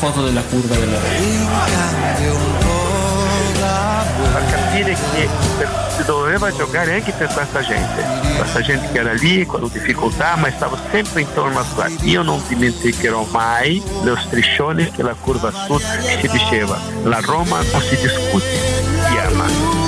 foto della curva della a capire che per- si doveva giocare anche per questa gente, questa gente che era lì con difficoltà ma stava sempre intorno a qua. Io non dimenticherò mai lo striscione che la curva sud si diceva, la Roma non si discute, si ama.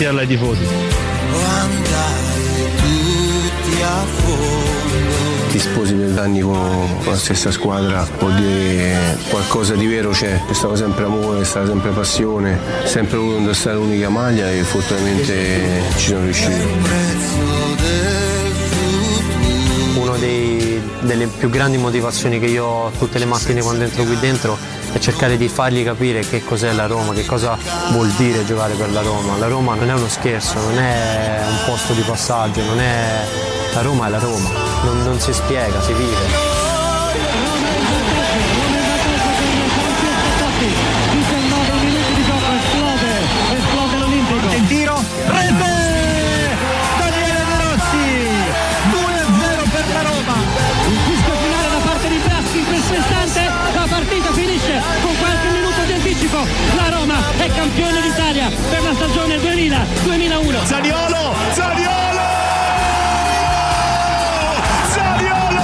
Tirarla ai tifosi. Ti sposi per anni con la stessa squadra, vuol dire qualcosa di vero c'è, c'è stato sempre amore, c'è stata sempre passione, sempre voluto indossare l'unica maglia e fortunatamente ci sono riuscito. Una delle più grandi motivazioni che io ho tutte le mattine quando entro qui dentro è cercare di fargli capire che cos'è la Roma, che cosa vuol dire giocare per la Roma. La Roma non è uno scherzo, non è un posto di passaggio, non è... la Roma è la Roma, non, non si spiega, si vive. 2000-2001. Zaniolo, Zaniolo! Zaniolo!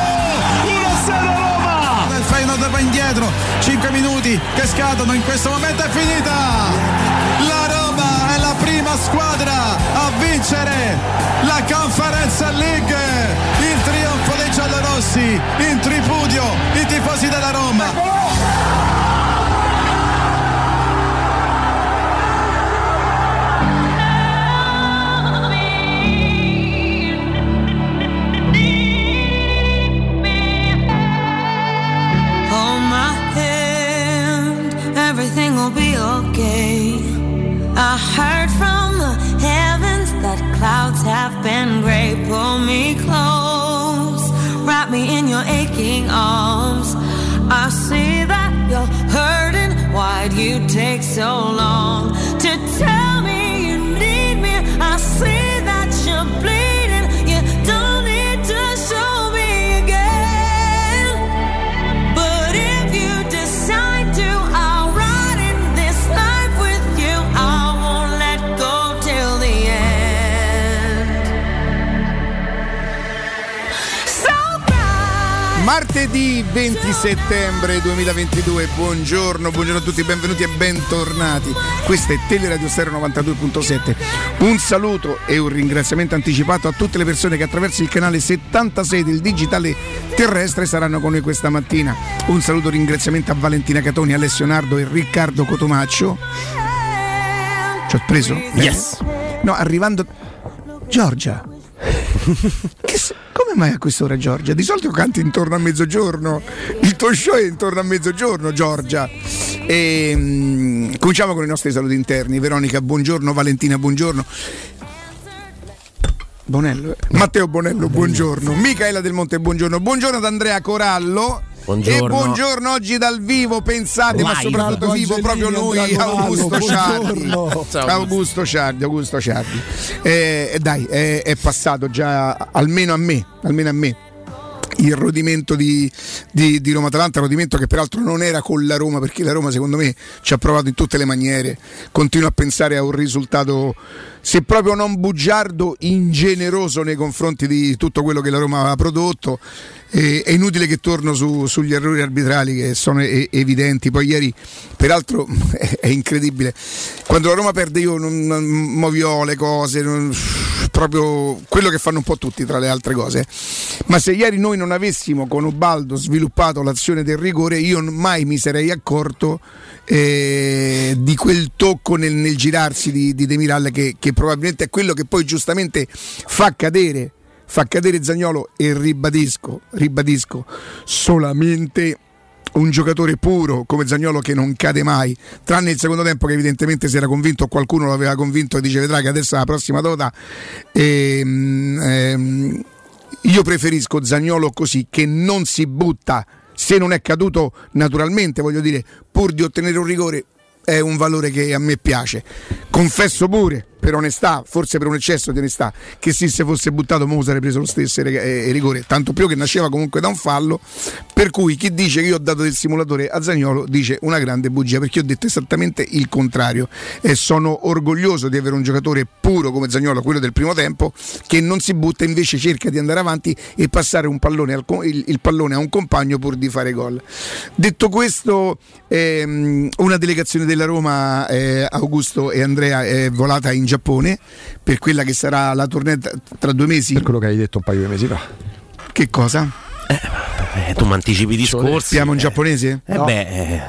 1-0 Roma! Il Feyenoord va indietro, 5 minuti che scadono, in questo momento è finita! La Roma è la prima squadra a vincere la Conference League! Il trionfo dei giallorossi, in tripudio i tifosi della Roma! Arms. I see that you're hurting. Why'd you take so long Martedì 20 settembre 2022, buongiorno, buongiorno a tutti, benvenuti e bentornati. Questa è Teleradio Stereo 92.7. Un saluto e un ringraziamento anticipato a tutte le persone che attraverso il canale 76 del digitale terrestre saranno con noi questa mattina. Un saluto e ringraziamento a Valentina Catoni, Alessio Nardo e Riccardo Cotomaccio. Ci ho preso? Yes. No, arrivando. Giorgia. Come mai a quest'ora Giorgia? Di solito canti intorno a mezzogiorno. Il tuo show è intorno a mezzogiorno, Giorgia. E, mm, cominciamo con i nostri saluti interni. Veronica, buongiorno. Valentina, buongiorno. Bonello, eh. Matteo Bonello, buongiorno. Micaela Del Monte, buongiorno. Buongiorno ad Andrea Corallo. Buongiorno. E buongiorno oggi dal vivo, pensate, ma Live. soprattutto vivo proprio Covallo, Augusto Ciardi. buongiorno. Ciao, Augusto Ciardi, Augusto Ciardi. Eh, eh, dai, è, è passato già almeno a me, almeno a me. Il rodimento di, di, di Roma-Atalanta, rodimento che peraltro non era con la Roma, perché la Roma secondo me ci ha provato in tutte le maniere. Continuo a pensare a un risultato, se proprio non bugiardo, ingeneroso nei confronti di tutto quello che la Roma aveva prodotto. E- è inutile che torno su- sugli errori arbitrali che sono e- evidenti. Poi ieri, peraltro, è, incredibile. Quando la Roma perde, io non, non muovio le cose, non- proprio quello che fanno un po' tutti tra le altre cose. Ma se ieri noi non avessimo con Ubaldo sviluppato l'azione del rigore, io mai mi sarei accorto eh, di quel tocco nel, nel girarsi di, di Demiral che, che probabilmente è quello che poi giustamente fa cadere fa cadere Zagnolo e ribadisco, ribadisco, solamente un giocatore puro come Zagnolo che non cade mai, tranne il secondo tempo che evidentemente si era convinto, qualcuno l'aveva convinto e dice vedrai che adesso è la prossima dota. Ehm, ehm, io preferisco Zagnolo così che non si butta se non è caduto naturalmente, voglio dire, pur di ottenere un rigore è un valore che a me piace. Confesso pure, per onestà, forse per un eccesso di onestà, che se si fosse buttato Mo sarebbe preso lo stesso eh, rigore, tanto più che nasceva comunque da un fallo, per cui chi dice che io ho dato del simulatore a Zagnolo dice una grande bugia, perché ho detto esattamente il contrario e sono orgoglioso di avere un giocatore puro come Zagnolo, quello del primo tempo, che non si butta, invece cerca di andare avanti e passare pallone al il, il pallone a un compagno pur di fare gol. Detto questo, ehm, una delegazione della Roma, eh, Augusto e Andrea, è volata in Giappone per quella che sarà la tournée tra- due mesi. Per quello che hai detto un paio di mesi fa. Che cosa? Eh, tu mi anticipi i discorsi. Siamo in giapponese? Eh beh, eh,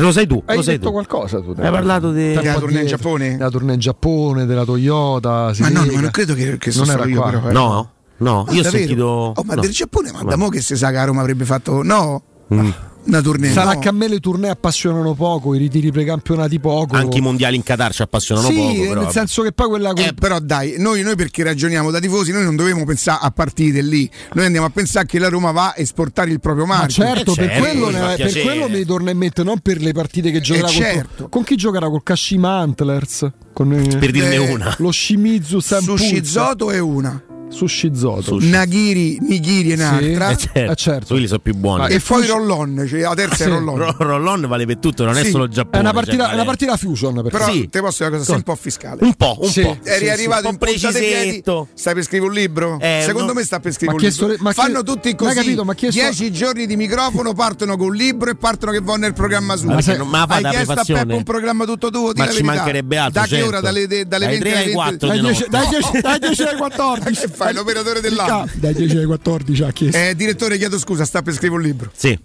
lo sai tu. Hai lo sai detto tu. qualcosa tu? Hai parlato di- Tempo Della tournée in. Giappone? Della tournée in Giappone, della Toyota. si Ma no, ma non credo che, che non era io qua. però. eh. No, no, Ah, io ho sentito. Oh, ma no. del Giappone, ma No. da mo che si sa che Roma avrebbe fatto. No, Mm. Una tournée. Sarà no. che a me le tournée appassionano poco, i ritiri precampionati poco. Anche i mondiali in Qatar ci appassionano sì, poco. nel Però, vabbè. senso che poi quella Eh, però dai, noi, noi perché ragioniamo da tifosi, noi non dobbiamo pensare a partite lì, noi andiamo a pensare che la Roma va a esportare il proprio Ma marchio. certo, Eh, per, certo, quello, mi ne- per quello mi torna in mente, non per le partite che giocherà Eh, con, certo. con chi giocherà col Kashima Antlers, con eh, Per dirne Eh, una. lo Shimizu Senpulsa. Sushi Zoto è una, Sushi Zoto. Nagiri, Nigiri è un'altra, Eh, certo. Eh, certo. Quelli sono più buoni. e poi Rollon, cioè la terza Sì. è Rollon. Ro- Rollon vale per tutto, non è Sì. solo Giappone. È una cioè, partita, vale- è una partita fusion. Per Però Sì. te posso dire una cosa, sei un po' fiscale. Un po', un Sì. po'. Eri sì, arrivato sì. in punta dei piedi, Precisetto. stai per scrivere un libro? Eh, Secondo no. me sta per Ma scrivere un chiesto- libro. ma chie- Fanno tutti ma così. capito, ma chiesto- Dieci giorni di microfono, partono con un libro e partono che vanno nel programma suo. Ma me la Hai chiesto a? Peppo un programma tutto tuo? di Ma ci mancherebbe altro. Da che certo. ora? Dalle, de- dalle Dai 20 3 ai alle 4 Dai di 10, notte. dai 10 dai 10 ai 14. Fai, l'operatore dell'anno? Dai 10 ai 14 ha chiesto. Eh, direttore, chiedo scusa, sta per scrivere un libro. Sì,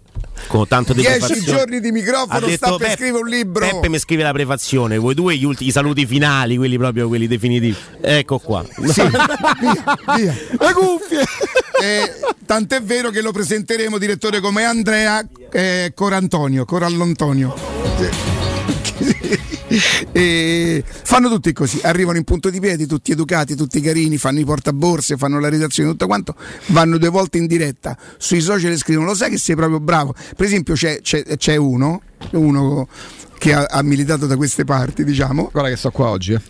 con tanto di 10 prefazione. giorni di microfono, detto sta per Pep- scrivere un libro. Peppe mi scrive la prefazione, voi due gli ultimi, i saluti finali, quelli proprio quelli definitivi. Ecco qua. Sì, via, via. Le cuffie. Eh, tant'è vero che lo presenteremo direttore come Andrea eh, Corantonio, Corallontonio. E fanno tutti così, arrivano in punto di piedi, tutti educati, tutti carini, fanno i portaborse, fanno la redazione, tutto quanto, vanno due volte in diretta, sui social e scrivono, lo sai che sei proprio bravo. Per esempio c'è, c'è- c'è uno, uno che ha, ha militato da queste parti, diciamo, Guarda che sto qua oggi. eh.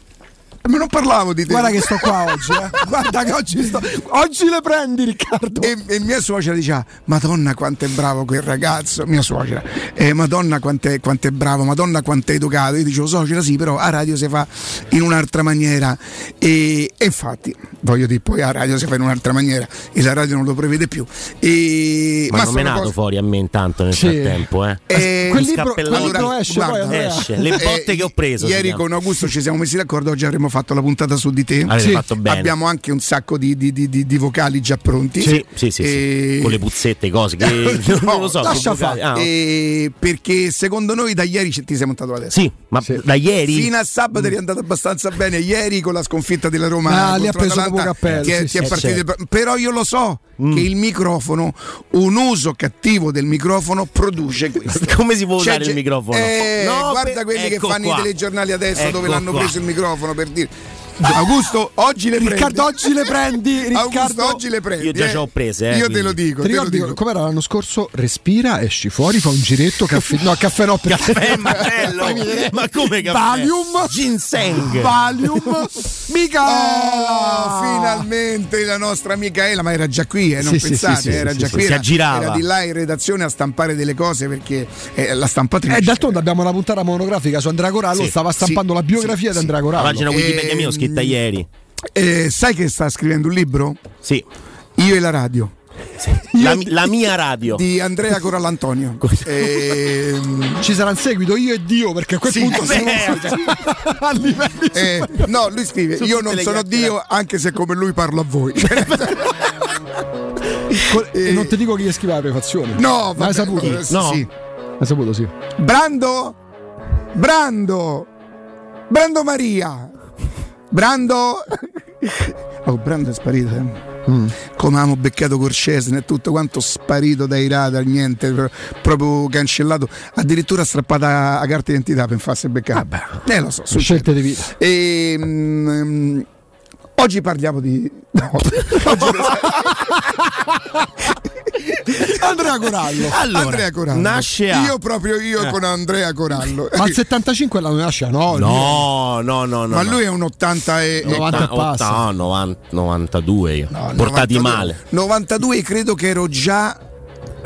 Ma non parlavo di te. Guarda che sto qua oggi. eh. Guarda che oggi sto. Oggi le prendi, Riccardo. E, e mia suocera diceva: Madonna, quanto è bravo quel ragazzo. Mia suocera, eh, Madonna, quanto è, quanto è bravo, Madonna, quanto è educato. Io dicevo: Suocera, sì, però a radio si fa in un'altra maniera. E, e infatti, voglio dire, poi a radio si fa in un'altra maniera e la radio non lo prevede più. E, Ma, non sono me nato cose- fuori a me intanto nel Sì. frattempo, eh. Eh, Quel un libro, quel libro esce Guarda, poi esce. Le botte che ho preso, Ieri con Augusto ci siamo messi d'accordo. Oggi avremmo fatto la puntata su di te. Bene. Abbiamo anche un sacco di, di- di- di- di vocali già pronti. Sì, sì, sì, sì. E- Con le puzzette, cose che non lo so. lascia fare. Ah, E perché secondo noi da ieri ci- ti sei montato adesso. Sì, ma da ieri Fino a sabato eri andato abbastanza bene. Ieri con la sconfitta della Roma Ah, lì ha preso l'Atalanta, dopo cappello, ti è- sì, ti è sì, partito- certo. Però io lo so che il microfono, un uso cattivo del microfono produce questo. come si può C'è usare il microfono? Eh, No, guarda per- quelli che ecco fanno qua. i telegiornali adesso dove Ecco l'hanno qua. preso il microfono per dire. る Augusto, oggi le prendi. Riccardo, oggi le prendi. Augusto, Riccardo, oggi le prendi. Io già eh. ce l'ho prese, eh, Io te quindi. lo dico. Ti te lo ricordi dico. com'era l'anno scorso? Respira, esci fuori, fa un giretto, caffè. No, caffè no, perché. Caffè Marcello! Ma come caffè? Valium. Ginseng! Valium. Micaela. Oh, finalmente la nostra Micaela, ma era già qui, eh, non Sì, pensate, sì, sì, era sì, già sì, qui, si era, aggirava. era di là in redazione a stampare delle cose perché eh, la stampatrice. E d'altronde abbiamo una puntata monografica su Andrea Corallo, Sì, stava stampando sì, la biografia sì, di Andrea La Corallo. pagina Wikipedia mia scritta Ehm, ieri. Eh, sai che sta scrivendo un libro? Sì. Io e la radio. La, la mia radio. Di Andrea Corallantonio. Ehm, Ci sarà un seguito, io e Dio, perché a quel Sì, punto a livelli eh, no, lui scrive: Io non sono chiacchiere. Dio, anche se come lui parlo a voi. Col- E non ti dico chi scrive la prefazione. No, ma hai saputo? eh, sì, No. sì. Hai saputo, sì. Brando, Brando, Brando Maria, Brando. Oh, Brando è sparito. eh. Mm. Come avevamo beccato Corcesne e tutto quanto sparito dai radar, niente, pro- proprio cancellato. Addirittura strappata la carta d'identità per farsi beccare. Eh, lo so, succede. Scelte di vita. E, mm, oggi parliamo di. No, oggi- Andrea Corallo. Allora, Andrea Corallo. nasce a- Io proprio io Eh. con Andrea Corallo. Ma il 75 l'anno nasce? No, No, no, no, no. Ma no. lui è un 80 e. e- 90 e passa. no, 90 92 io. no, Portati 92 male. 92 credo che ero già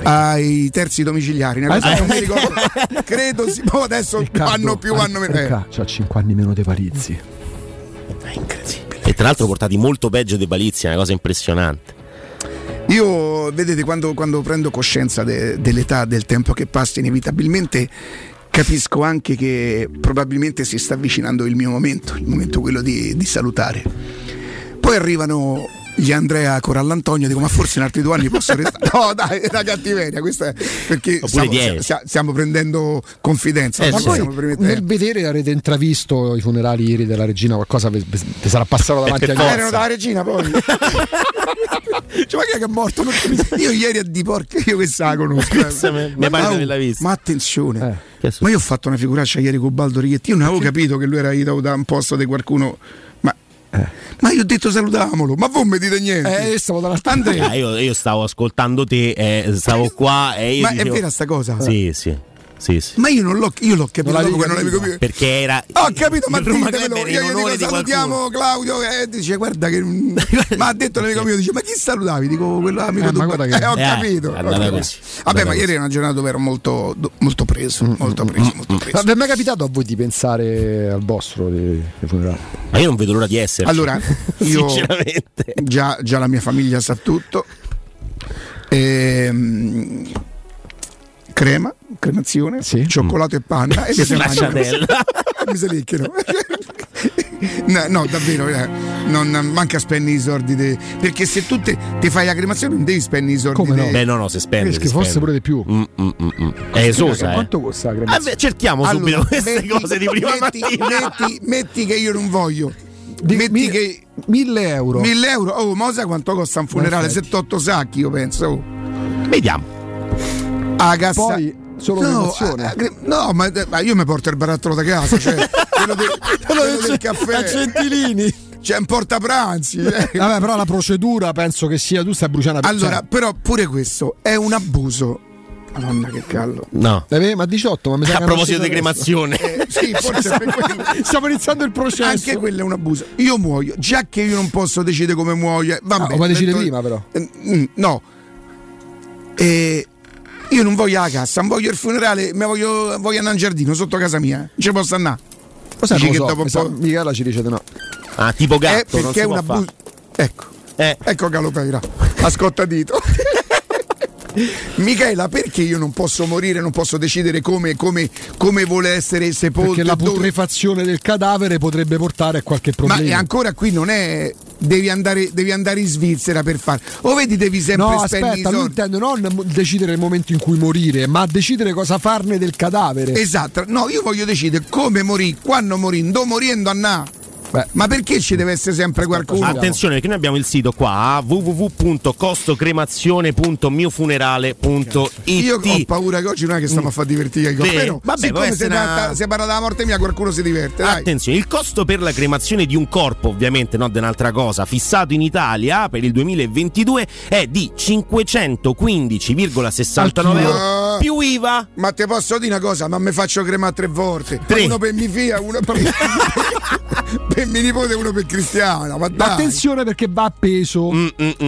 ai terzi domiciliari. una cosa Ah, non mi ricordo. credo sì, ma adesso Riccardo, hanno più, hanno meno. eh. C'ha 5 anni meno dei Palizzi. È incredibile. E tra l'altro portati molto peggio di Balizia, è una cosa impressionante. Io, vedete, quando, quando prendo coscienza de- dell'età, del tempo che passa inevitabilmente, capisco anche che probabilmente si sta avvicinando il mio momento, il momento quello di, di salutare. Poi arrivano gli Andrea Corallantonio, dico ma forse in altri due anni posso restare. No dai, è una cattiveria, questa è perché stiamo, stiamo prendendo confidenza. Eh, Ma sì. Poi nel vedere avrete intravisto i funerali ieri della regina, qualcosa vi sarà passato davanti per agli occhi. erano dalla regina poi. cioè, ma chi è che è morto? Io ieri a Di Porca, io questa la conosco. eh. Questa oh, averla vista. ma attenzione, Eh. Che ma io ho fatto una figuraccia ieri con Baldo Righetti. Io non avevo capito che lui era aiutato da un posto di qualcuno. Ma, ma io ho detto salutiamolo, ma voi mi dite niente. Eh, stavo dall'altra Andrea, Ah, io, io stavo ascoltando te, eh, stavo qua e io ma è dicevo- vera sta cosa? Sì, sì. Sì, sì. Ma io non l'ho, io l'ho capito Non dopo che non l'avevo capito. Perché era Ho capito, ma ditemelo. Io onore dico di salutiamo qualcuno. Claudio e dice guarda che ma ha detto l'amico mio dice ma chi salutavi? Dico quello amico Eh, tuo. che- Eh, ho Eh, capito. è ho capito. Vabbè, ma ieri era una giornata dove ero molto molto preso, molto preso, molto Ma preso. vi è mai capitato a voi di pensare al vostro funerale? Ma io non vedo l'ora di esserci. Allora, io sinceramente. già, già la mia famiglia sa tutto. Ehm, crema, cremazione, Sì. cioccolato e panna e mi si lecchino. No, no, davvero, eh, non manca spendi i soldi de- perché se tu te, te fai la cremazione non devi spendere i soldi Come no? de- Beh, no, no, se si fosse spende. pure di più. Mm, mm, mm, mm. È esosa, eh. Quanto costa la Ah, cremazione? beh, cerchiamo Allora, subito queste metti- cose di prima metti, mattina. metti, metti che io non voglio Di- metti mi- che 1000 euro. 1000 euro oh ma sai quanto costa un funerale? Perfetto. 7-8 sacchi io penso oh. Vediamo. A cassa Poi solo no, a- cre- no, ma, ma io mi porto il barattolo da casa cioè, quello, de- quello del caffè a centilini. c'è un portapranzi eh. Vabbè, però la procedura penso che sia tu stai bruciando la allora però pure questo è un abuso madonna che callo No. Eh, ma 18, ma mi sa A che proposito di cremazione. Eh, sì forse per quello adesso. Stiamo iniziando il processo. anche quello è un abuso io muoio già che io non posso decidere come muoio eh, vabbè, Ah, ma decide metto- prima, però. Eh, mm, no e io non voglio la cassa non voglio il funerale ma voglio, voglio andare in giardino sotto casa mia non ci posso andare Lo sai, Dici che so, dopo un po'- Michela ci dice di no. Ah, tipo gatto. Eh, non perché si è un abuso ecco Eh. ecco Galopeira ascoltadito Michela, perché io non posso morire, non posso decidere come, come, come vuole essere sepolto? Perché la dove- putrefazione del cadavere potrebbe portare a qualche Ma problema. e ancora qui non è. Devi andare, devi andare in Svizzera per fare. O vedi, devi sempre No, spendere aspetta, i lui soldi. intende non decidere il momento in cui morire, ma decidere cosa farne del cadavere. Esatto, no, io voglio decidere come morì, quando morì, dove morendo andà. Ma perché ci deve essere sempre qualcuno? Attenzione perché noi abbiamo il sito qua www.costocremazione.miofunerale.it Io ho paura che oggi non è che stiamo a far divertire Beh, però vabbè, siccome si, una- si parla della morte mia qualcuno si diverte dai. Attenzione, il costo per la cremazione di un corpo, ovviamente non di un'altra cosa, fissato in Italia per il 2022 è di 515,69 euro più IVA. Ma te posso dire una cosa, ma mi faccio cremare tre volte. Tre. Uno per mia figlia, uno per, per mio nipote e uno per Cristiano. Ma Ma dai. attenzione perché va a peso.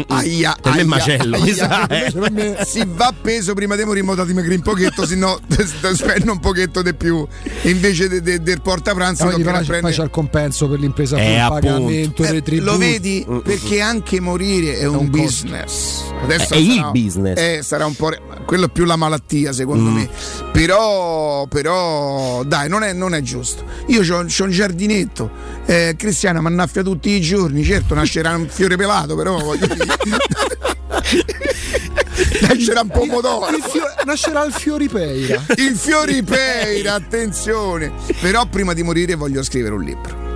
Aia, Per me è aia, macello, aia. mi sa, eh. Per me si va peso prima di morire, datemi un pochetto, se no spendo un pochetto di più. Invece de- de- del portapranzo toccherà però c'è- poi c'è il compenso per l'impresa Eh, appunto. pagamento, Eh, lo vedi? Perché anche morire è un, un business. Adesso È il sarà- business. eh, sarà un po'. re- Quello è più la malattia, secondo Mm. me. Però, però, dai, non è, non è giusto. Io ho un giardinetto. Eh, Cristiana mi annaffia tutti i giorni. Certo, nascerà un fiore pelato, però voglio dire. nascerà un pomodoro. Il fio- nascerà il fioripeira. Il fioripeira, attenzione. Però prima di morire voglio scrivere un libro.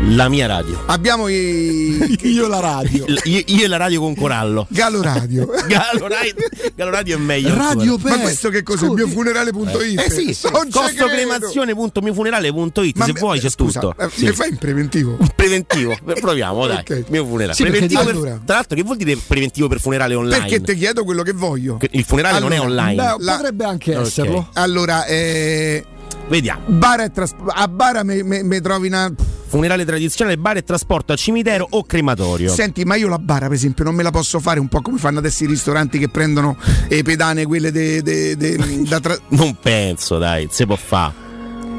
La mia radio. Abbiamo i Io la radio. Io, io e la radio con Corallo. Galo Radio. Galo Radio, Galo Radio è meglio. Radio ancora. Ma per questo che cos'è? Miofunerale.it? Eh sì, Non ci credo. costocremazione.miofunerale.it Ma se me- vuoi c'è scusa, tutto. eh, Sì. Fai in preventivo? Preventivo, proviamo dai. Ok. Mio funerale. Sì, perché preventivo per- allora- tra l'altro, che vuol dire preventivo per funerale online? Perché ti chiedo quello che voglio. Il funerale non è Allora, online. Beh, La- potrebbe anche Ok. esserlo. Allora, eh, Vediamo. bara e tras- a bara mi, mi- mi trovi una. Funerale tradizionale, bar e trasporto a cimitero o crematorio. Senti, ma io la bara, per esempio, non me la posso fare un po' come fanno adesso i ristoranti che prendono le pedane, quelle de- de- de- da tra- Non penso, dai, si può fare.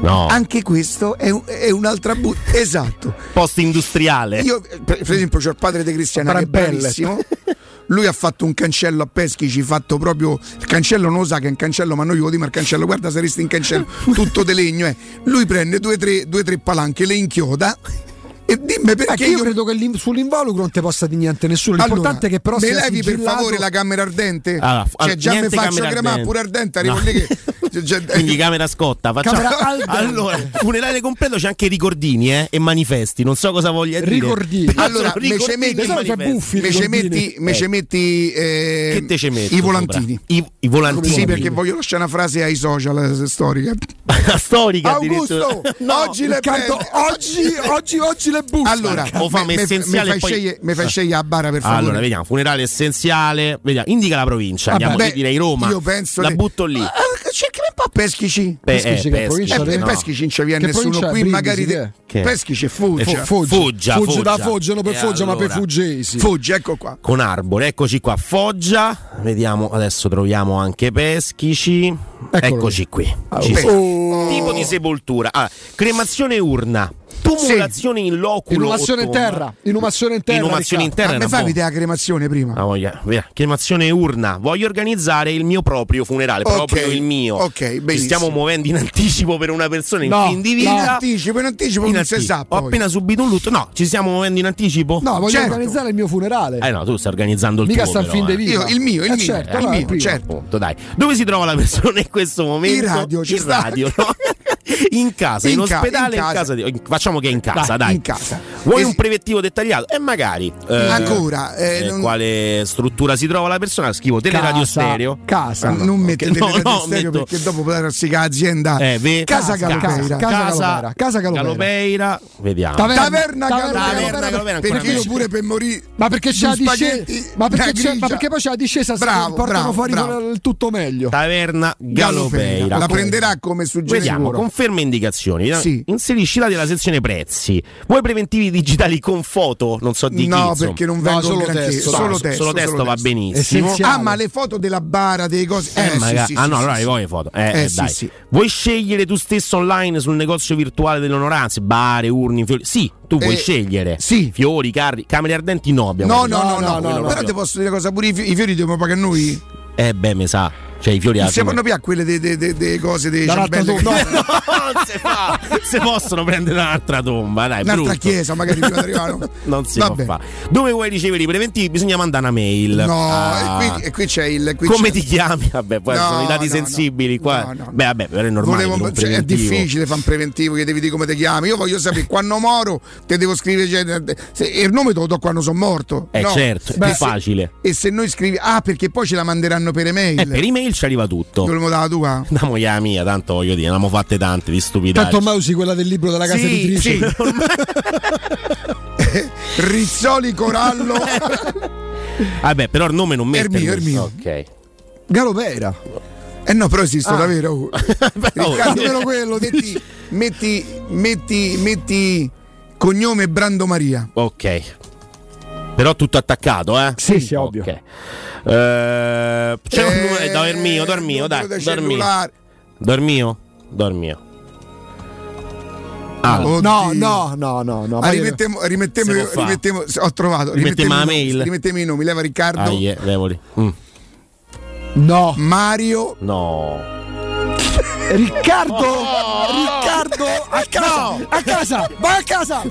No. Anche questo è, un- è un'altra bu- Esatto. Post industriale. Io, per, per esempio, c'ho il padre di Cristiana che è Brabellet. Lui ha fatto un cancello a Peschici, fatto proprio. Il cancello non lo sa che è un cancello, ma noi lo diciamo al cancello, guarda se resti in cancello, tutto di legno. Eh. Lui prende due o tre, due, tre palanche, le inchioda e dimmi perché Perché io credo che l'in- sull'involucro non ti possa di niente nessuno. L'importante è che però me levi per sigillato. favore la camera ardente? Allora, cioè, già mi faccio ardente. pure ardente, arrivo No. lì che. Quindi camera scotta. Facciamo... Camera allora, funerale completo c'è anche ricordini eh, e manifesti. Non so cosa voglia dire. Ricordini. Allora, me ce metti- buffi. me ce ricordini. metti, eh, Che te ce metti i volantini. I, i volantini. Sì, perché voglio lasciare una frase ai social eh, storica. Storica Augusto. No. oggi le Canto, oggi, oggi, oggi le buste. Allora, O famo me- me- essenziale e fai poi- fai scegliere a bara per favore. Allora, vediamo, funerale essenziale. Vediamo, indica la provincia. Andiamo, io direi Roma. Io penso la butto lì. Ah, Cercami un po' Peschici. Pe- Peschici eh, che Peschici. provincia Eh, no. Peschici non ci viene Che nessuno qui, Brindisi, magari che te-? Che? Peschici e Foggia. Foggia. Foggia, da Foggia, non per Foggia, ma per? Fuggesi. Foggia, ecco qua. Con Arbore, eccoci qua. Foggia, vediamo, adesso troviamo anche Peschici. Eccolo. Eccoci qui. Ah, Ci oh. Tipo di sepoltura. Ah, cremazione urna. Tumulazione in loculo. Inumazione in terra. Inumazione in terra. Inumazione in Riccardo. terra. Ma fai vedere la cremazione prima? Ah, voglia, via. Cremazione urna. Voglio organizzare il mio proprio funerale, Ok, proprio il mio. ok, Ci benissimo. stiamo muovendo in anticipo per una persona in No, fin di In vita. anticipo, in anticipo In non si anticipo. sa Ho appena subito un lutto. No, ci stiamo muovendo in anticipo? No, voglio Certo. organizzare il mio funerale. Eh no, tu stai organizzando il Mica tuo. sta a però, fin de eh. vita. Io, il mio, il Eh, mio, certo, il allora, mio, prima. certo. Appunto, dai. Dove si trova la persona in questo momento? In radio, ci in sta. radio, no? in casa, in, In ca- ospedale, in in, casa. casa. di- in- facciamo che è in casa, dai. in casa. Vuoi Eh, un preventivo dettagliato? E magari. eh, Ancora, eh, eh, non- quale struttura si trova la persona? Scrivo teleradio Casa, stereo. Casa. non mettete no, no, stereo metto- perché dopo può darsi che l'azienda Eh, ve- Casa Casa, Galopeira. Casa Galopeira. Casa Galopeira. Galopeira. Vediamo. Taverna, Taverna Galopeira. Taverna Galopeira, ancora perché io pure per morire Ma perché c'è la discesa? Ma perché, poi c'è la discesa? si Bravo, portano bravo, fuori bravo. il tutto meglio. Taverna Galopeira. la prenderà come suggerimento Vediamo, conferma indicazioni. no? Sì. Inserisci dati della sezione prezzi. Vuoi preventivi digitali con foto? Non so di chi. no insomma. perché non No, vengo solo testo. solo No, testo solo testo va testo. benissimo. Essenziale. ah ma le foto della bara dei cose Eh, eh, maga- sì, sì, ah no, sì, allora sì. le vuoi le foto. Eh, Eh, eh, dai. sì. Vuoi scegliere tu stesso online sul negozio virtuale delle onoranze, bare, urni, fiori? Sì, tu puoi Eh, scegliere. sì. Fiori, carri, camere ardenti no abbiamo no detto. no no, No, no, no, no, però no. ti posso dire una cosa pure i fi- i fiori dobbiamo pagare noi Eh beh, mi sa. Cioè i fiori Non si più a quelle delle cose dei Da ciambelle. Rattato- che- no, non si fa. Se possono prendere un'altra tomba, dai, Un'altra brutto. chiesa, magari prima di arrivare. Non si Vabbè. può fare. Dove vuoi ricevere i preventivi? Bisogna mandare una mail. No, Ah. e, qui, e qui c'è il. Qui Come c'è- ti chiami? Vabbè, poi No, sono i dati no, sensibili qua. no, no. Beh, vabbè, però è normale. Volevo- cioè, è difficile fare un preventivo che devi dire come ti chiami. Io voglio sapere quando moro te devo scrivere cioè, se- il nome te lo do quando sono morto. Eh, No. certo, è Beh, più se- facile. E se noi scrivi, ah, perché poi ce la manderanno per email. Eh, per email ci arriva tutto. Dovremmo dare la tua. Damo la mia, tanto voglio dire, ne abbiamo fatte tante di stupidità. Tanto ormai usi quella del libro della casa Sì, editrice. sì. Rizzoli Corallo. Vabbè, però il nome non mette. mio, è mio. Ok. Galovera. Eh no, però esiste Ah. davvero. Riccardo, Almeno quello, metti, metti, metti, metti cognome Brando Maria. Ok. Però tutto attaccato, eh? Sì, sì, ovvio. Ok. Eh, c'è un numero, eh, dai, il mio, dai, il mio, dai, numero del dai, il mio. cellulare. Dai, il mio, dai, il mio. Ah. No, no, no, no, no. Ah, rimettiamo, rimettiamo, rimettiamo- ho trovato. Rimettiamo la mail. Rimettiamo i nomi. Leva Riccardo, ah, yeah, levoli. Mm. No. Mario. No. Riccardo, Riccardo, a casa, a casa, vai a casa.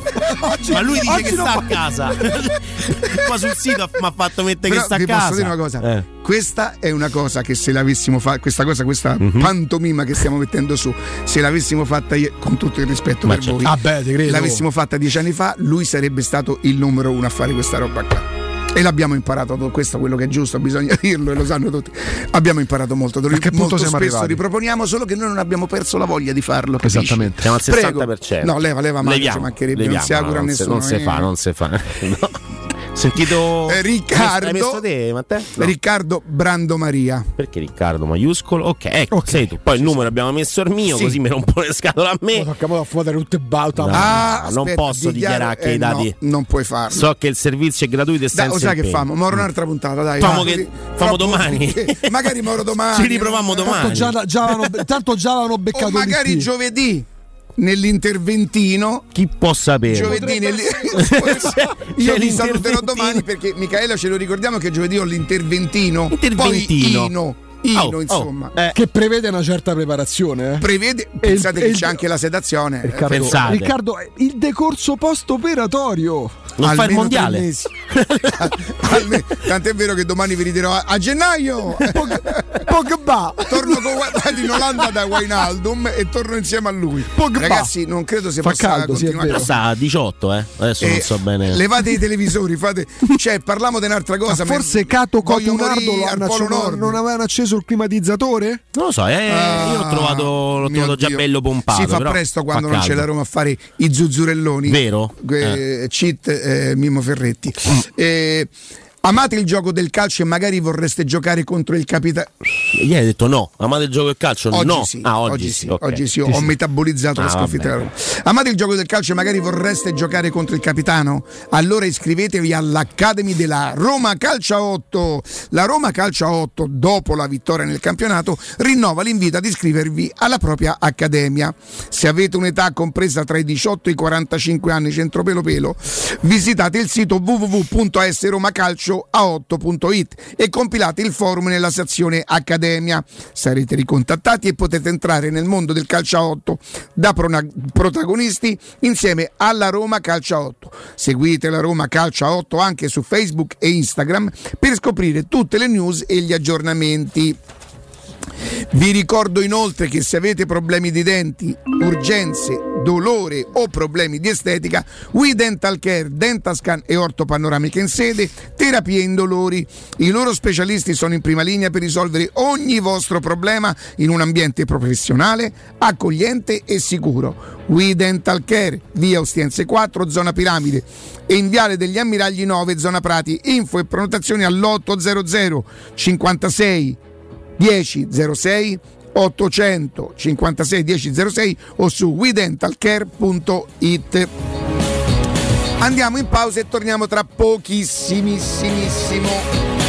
Oggi- Ma lui dice che sta a casa. Qua sul sito mi ha fatto mettere Però che sta a casa. posso dire una cosa. Eh. Questa è una cosa che se l'avessimo fatta, questa cosa, questa Mhm. pantomima che stiamo mettendo su, se l'avessimo fatta io, con tutto il rispetto Ma per certo. voi, Ah, beh, ti credo. l'avessimo fatta dieci anni fa, lui sarebbe stato il numero uno a fare questa roba qua. E l'abbiamo imparato, questo è quello che è giusto, bisogna dirlo e lo sanno tutti. Abbiamo imparato molto, A che punto molto siamo spesso arrivati? riproponiamo, solo che noi non abbiamo perso la voglia di farlo. capisci? Esattamente. Siamo al Prego. 60%. No, leva, leva, ma ci Leviamo, mancherebbe, non leviamo, si augura a non si- nessuno. Non si eh. fa, non si fa. No. Sentito Eh, Riccardo- Hai messo te, Matteo? No. Riccardo Brando Maria. Perché Riccardo maiuscolo? Ok, ecco, sei tu. Poi il numero abbiamo messo il mio, Sì. così mi rompo le scatole a me. Tocchiamo a fumare tutte bauta. No. Ah, non aspetta, posso dichiaro- dichiarare che eh, i dati- no, non puoi farlo. So che il servizio è gratuito e senza lo sai che famo? Moro un'altra puntata, dai. Famo che- famo domani. magari moro domani. Ci riprovammo domani. Tanto già, già avevano, tanto già avevano beccato O magari giovedì nell'interventino. Chi può sapere? Giovedì nel... Io vi saluterò domani perché Michaela ce lo ricordiamo che giovedì ho l'interventino. Interventino. Poi Ino, Ino Oh, oh, insomma. eh, Che prevede una certa preparazione. Eh? Prevede, il- pensate e che il- c'è anche la sedazione. Riccardo, Pensate. Riccardo, il decorso post operatorio. Non fa il mondiale. Almeno- Tant'è vero che domani vi riderò a, a gennaio. Pogba. torno con, vado in Olanda da Wijnaldum e torno insieme a lui. Pogba. Ragazzi, non credo si Fa possa caldo, sì, continuare. Sta a 18, eh. Adesso non Eh, so bene. Levate i televisori, fate. Cioè, parliamo di un'altra cosa. Ma forse Cato Cotunardo Nord. non avevano acceso il climatizzatore? Non lo so, eh, Ah, io l'ho trovato, l'ho trovato già bello pompato. Si fa però presto quando fa non c'è la Roma a fare i zuzzurelloni. Vero? Eh, cheat eh, Mimo Ferretti. Eh, amate il gioco del calcio e magari vorreste giocare contro il capitano. Ieri hai detto no, amate il gioco del calcio? Oggi no. sì, ah, oggi, oggi sì. sì, ok. oggi sì, ho metabolizzato Ah, la sconfitta della. Amate il gioco del calcio e magari vorreste giocare contro il capitano? Allora iscrivetevi all'Academy della Roma Calcio a 8. La Roma Calcio a 8, dopo la vittoria nel campionato, rinnova l'invito ad iscrivervi alla propria accademia. Se avete un'età compresa tra i 18 e i 45 anni, centro pelo pelo, visitate il sito www.sromacalcioa8.it e compilate il forum nella sezione Accademia. Sarete ricontattati e potete entrare nel mondo del calcio a 8 da prona- protagonisti insieme alla Roma Calcio a 8. Seguite la Roma Calcio a 8 anche su Facebook e Instagram per scoprire tutte le news e gli aggiornamenti. Vi ricordo inoltre che se avete problemi di denti, urgenze, dolore o problemi di estetica, We Dental Care, Dentascan e Ortopanoramica in sede, terapie indolori. I loro specialisti sono in prima linea per risolvere ogni vostro problema in un ambiente professionale, accogliente e sicuro. We Dental Care, via Ostiense 4, zona Piramide e in viale degli Ammiragli 9, zona Prati. Info e prenotazioni all'800 56 1006 856 1006 o su widentalcare.it Andiamo in pausa e torniamo tra pochissimissimo.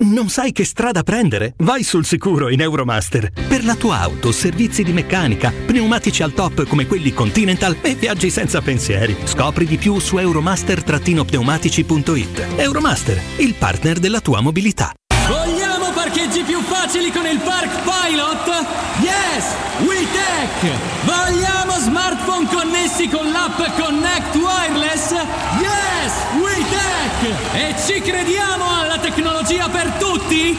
Non sai che strada prendere? Vai sul sicuro in Euromaster. Per la tua auto, servizi di meccanica, pneumatici al top come quelli Continental e viaggi senza pensieri. Scopri di più su euromaster-pneumatici.it. Euromaster, il partner della tua mobilità. Vogliamo parcheggi più facili con il Park Pilot? Yes! WeTech! Vogliamo smartphone connessi con l'app Connect Wireless? Yes! WeTech! E ci crediamo alla tecnologia per tutti?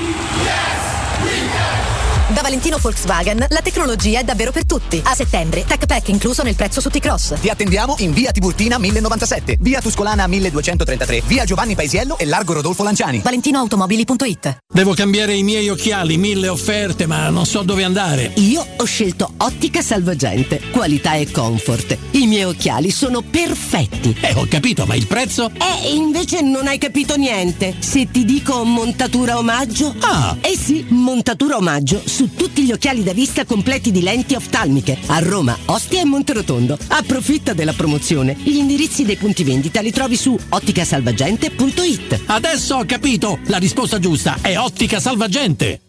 Da Valentino Volkswagen la tecnologia è davvero per tutti. A settembre, Tech Pack incluso nel prezzo su T-Cross. Ti attendiamo in via Tiburtina 1097, via Tuscolana 1233, via Giovanni Paisiello e largo Rodolfo Lanciani. ValentinoAutomobili.it Devo cambiare i miei occhiali, mille offerte, ma non so dove andare. Io ho scelto Ottica Salvagente, qualità e comfort. I miei occhiali sono perfetti. Eh, ho capito, ma il prezzo? E invece non hai capito niente. Se ti dico montatura omaggio? Ah! Eh sì, montatura omaggio su tutti gli occhiali da vista completi di lenti oftalmiche. A Roma, Ostia e Monterotondo. Approfitta della promozione. Gli indirizzi dei punti vendita li trovi su otticasalvagente.it. Adesso ho capito! La risposta giusta è Ottica Salvagente!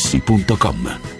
artigianamaterassi.com.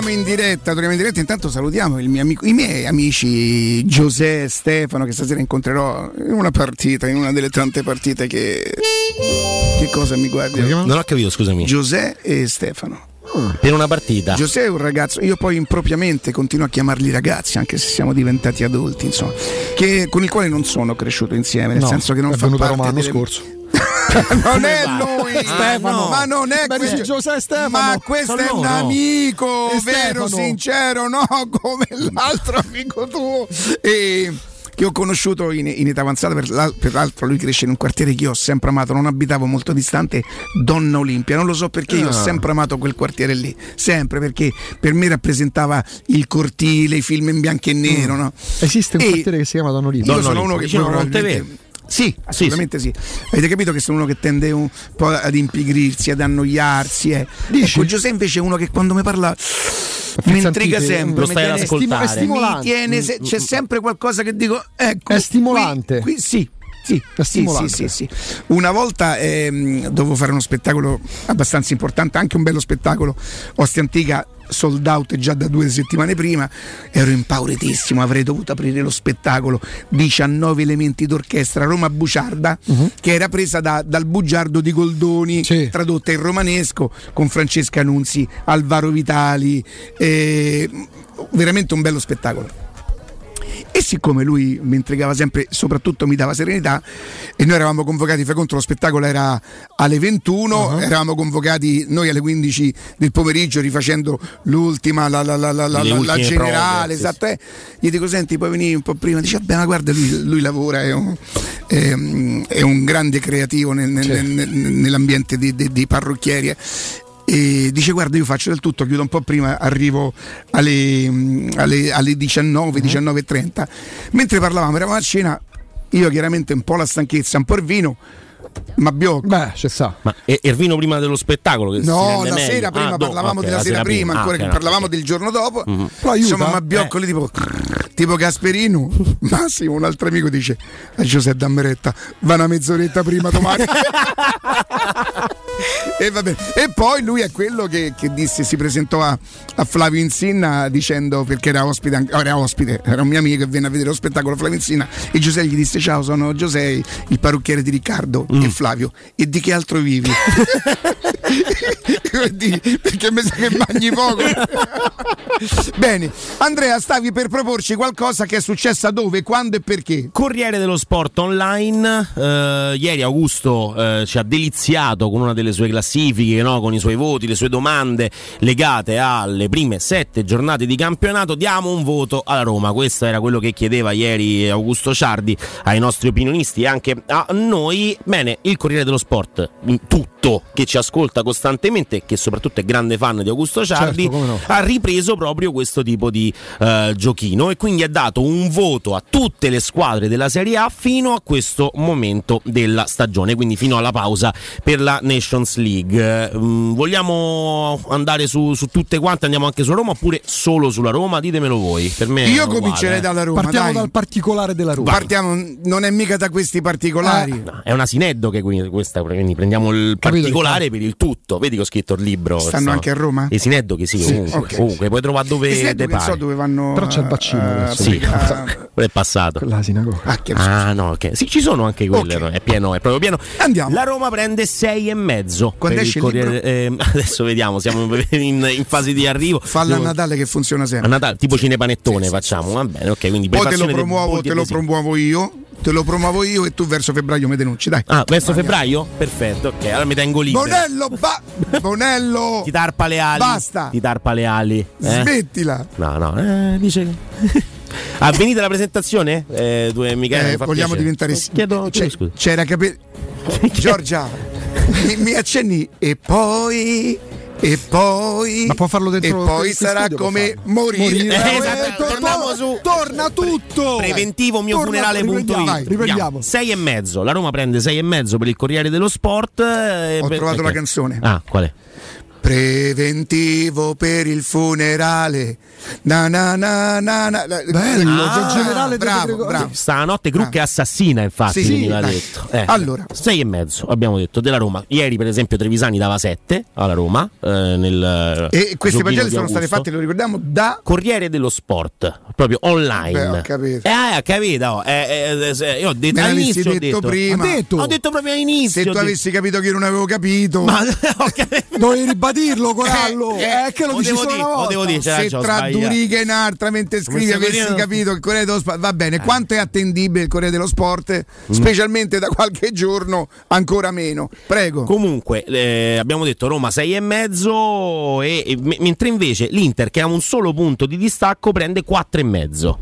torniamo in diretta, torniamo in diretta. Intanto salutiamo il mio amico- i miei amici Giuseppe e Stefano che stasera incontrerò in una partita, in una delle tante partite che. Che cosa mi guardi? Non ho capito, scusami. Giuseppe e Stefano. Per una partita. Giuseppe è un ragazzo, io poi impropriamente continuo a chiamarli ragazzi, anche se siamo diventati adulti, insomma, che- con il quale non sono cresciuto insieme, nel No, senso che non è fa parte Roma l'anno delle- scorso. non è lui Stefano. ma non è questo Giuseppe Stefano. ma questo è un amico vero sincero no come l'altro amico tuo e che ho conosciuto in, in età avanzata per peraltro lui cresce in un quartiere che io ho sempre amato non abitavo molto distante Donna Olimpia non lo so perché io ho Ah. sempre amato quel quartiere lì sempre perché per me rappresentava il cortile i film in bianco e nero no? Esiste un E- quartiere che si chiama Donna Olimpia. io sono uno che vicino Monteverde. Sì, assolutamente sì, Avete capito che sono uno che tende un po' ad impigrirsi, ad annoiarsi. Eh. Ecco, Giuseppe invece è uno che quando mi parla mi intriga sempre. lo stai ad tiene- ascoltare. È stimolante. mi tiene se- c'è sempre qualcosa che dico, ecco. È stimolante. Qui, qui sì. Sì, sì, sì, sì, sì. Una volta ehm, dovevo fare uno spettacolo abbastanza importante, anche un bello spettacolo, Ostia Antica sold out già da due settimane prima, ero impauritissimo, avrei dovuto aprire lo spettacolo 19 elementi d'orchestra Roma Buciarda, Mhm. che era presa da- dal bugiardo di Goldoni, tradotta in romanesco, con Francesca Nunzi, Alvaro Vitali, eh, veramente un bello spettacolo. E siccome lui mi intrigava sempre, soprattutto mi dava serenità, e noi eravamo convocati, fai conto, lo spettacolo era alle 21, eravamo convocati noi alle 15 del pomeriggio rifacendo l'ultima, la, la- la- la- generale, prove, sì, esatto. eh. Gli dico, senti, puoi venire un po' prima, dice, vabbè, ma guarda, lui, lui lavora, è un, è, è un grande creativo nel- nel- nel- nell'ambiente dei, dei- dei parrucchieri. Eh. E dice guarda io faccio del tutto, chiudo un po' prima, arrivo alle, alle, alle 19, 19.30. Mentre parlavamo, eravamo a cena, io chiaramente un po' la stanchezza, un po' il vino, ma biocco. Beh, c'è sa. Ma il vino prima dello spettacolo? Che No, la meglio? sera prima Ah, parlavamo ok, della la sera prima, ancora Ah, che ok, parlavamo ok. del giorno dopo. Mhm. Però aiuta, Insomma, ma eh. bioccoli tipo, tipo Gasperino. Massimo, un altro amico dice a Giuseppe Dammeretta, va una mezz'oretta prima domani. e, vabbè. e poi lui è quello che, che disse, si presentò a, a Flavio Insinna dicendo perché era ospite, era ospite, era un mio amico e venne a vedere lo spettacolo Flavio Insinna e Giuseppe gli disse ciao sono Giuseppe, il parrucchiere di Riccardo Mm. e Flavio e di che altro vivi? Perché mi sa che mangi poco. Bene, Andrea, stavi per proporci qualcosa che è successa dove, quando e perché? Corriere dello Sport online, eh, ieri Augusto eh, ci ha deliziato con una delle sue classifiche, no? con i suoi voti, le sue domande legate alle prime sette giornate di campionato. Diamo un voto alla Roma, questo era quello che chiedeva ieri Augusto Ciardi ai nostri opinionisti e anche a noi. Bene, il Corriere dello Sport, tutto, che ci ascolta costantemente che soprattutto è grande fan di Augusto Ciardi, Certo, no. ha ripreso proprio questo tipo di eh, giochino e quindi ha dato un voto a tutte le squadre della Serie A fino a questo momento della stagione, quindi fino alla pausa per la Nations League. Mm, vogliamo andare su, su tutte quante, andiamo anche su Roma oppure solo sulla Roma? Ditemelo voi. Per me Io comincerei eh. dalla Roma. Partiamo dai. dal particolare della Roma. Partiamo, non è mica da questi particolari. No, è una sineddo che quindi questa, quindi prendiamo il Capito, particolare per il tutto. Vedi che ho scritto il libro. Stanno sta- anche a Roma? I sineddo che sì, Sì, ovunque, ok. ovunque, puoi trovare dove so dove vanno. Però c'è il vaccino eh, adesso. Sì, quello è passato. La sinagoga. Ah, Ah no, ok. Sì, ci sono anche quelle, Ok. è pieno, è proprio pieno. Andiamo. La Roma prende 6 e mezzo. Quando per esce il Corriere- ehm, adesso vediamo, siamo in, in fase di arrivo. Falla a Devo- Natale che funziona a sempre. Natale, tipo cinepanettone facciamo, va bene, ok, quindi Poi te lo promuovo, te lo promuovo io. Te lo promuovo io e tu verso febbraio mi denunci, dai. Ah, verso Andiamo. febbraio? Perfetto, ok, allora mi tengo libero. Bonello, ba- Bonello, Ti tarpa le ali. Basta. Ti tarpa le ali. eh? smettila. No, no, eh, dice che. Ah, la presentazione? Eh, due Michele, Eh, vogliamo piacere. diventare. Eh, Chiedo, C'è- chiedo scusa. C'era capito. Giorgia, mi, mi accenni e poi. E poi. Ma può farlo dentro E poi sarà come morire. Morire. Eh, Eh, esatto, to- torniamo to- su- Torna tutto. Preventivo mio funerale.it riprendiamo, vai, riprendiamo. 6 e mezzo. La Roma prende 6 e mezzo per il Corriere dello Sport. eh, Ho per- trovato ok. la canzone. Ah, qual è? Preventivo per il funerale. Na na na na na. Bello, Ah, generale bravo, Gregorio. bravo. Stanotte Group è assassina, infatti, Sì, veniva dai. detto. Eh, Allora. sei e mezzo abbiamo detto della Roma. Ieri, per esempio, Trevisani dava 7 alla Roma. eh, nel, E queste pagelle di sono state Augusto. fatte, lo ricordiamo, da Corriere dello Sport, proprio online. Beh, ho capito. Eh, ho capito. oh, eh, eh, eh, io ho detto all'inizio ho detto, detto, prima. Ho detto, ho detto proprio all'inizio. Se ho tu detto- avessi capito che io non avevo capito, Ma Dovevi ribadirlo, Corallo. Eh, Eh, che lo lo dici devo solo dire, una volta. devo dire, c'era se tra sbagliato. due righe in altra mentre scrivi avessi vedendo? capito il Corriere dello Sport, va bene. Quanto è attendibile il Corriere dello Sport? Mm. Specialmente da qualche giorno, ancora meno. Prego. Comunque, eh, abbiamo detto Roma 6 e mezzo, e, e- mentre invece l'Inter, che ha un solo punto di distacco, prende 4 e mezzo.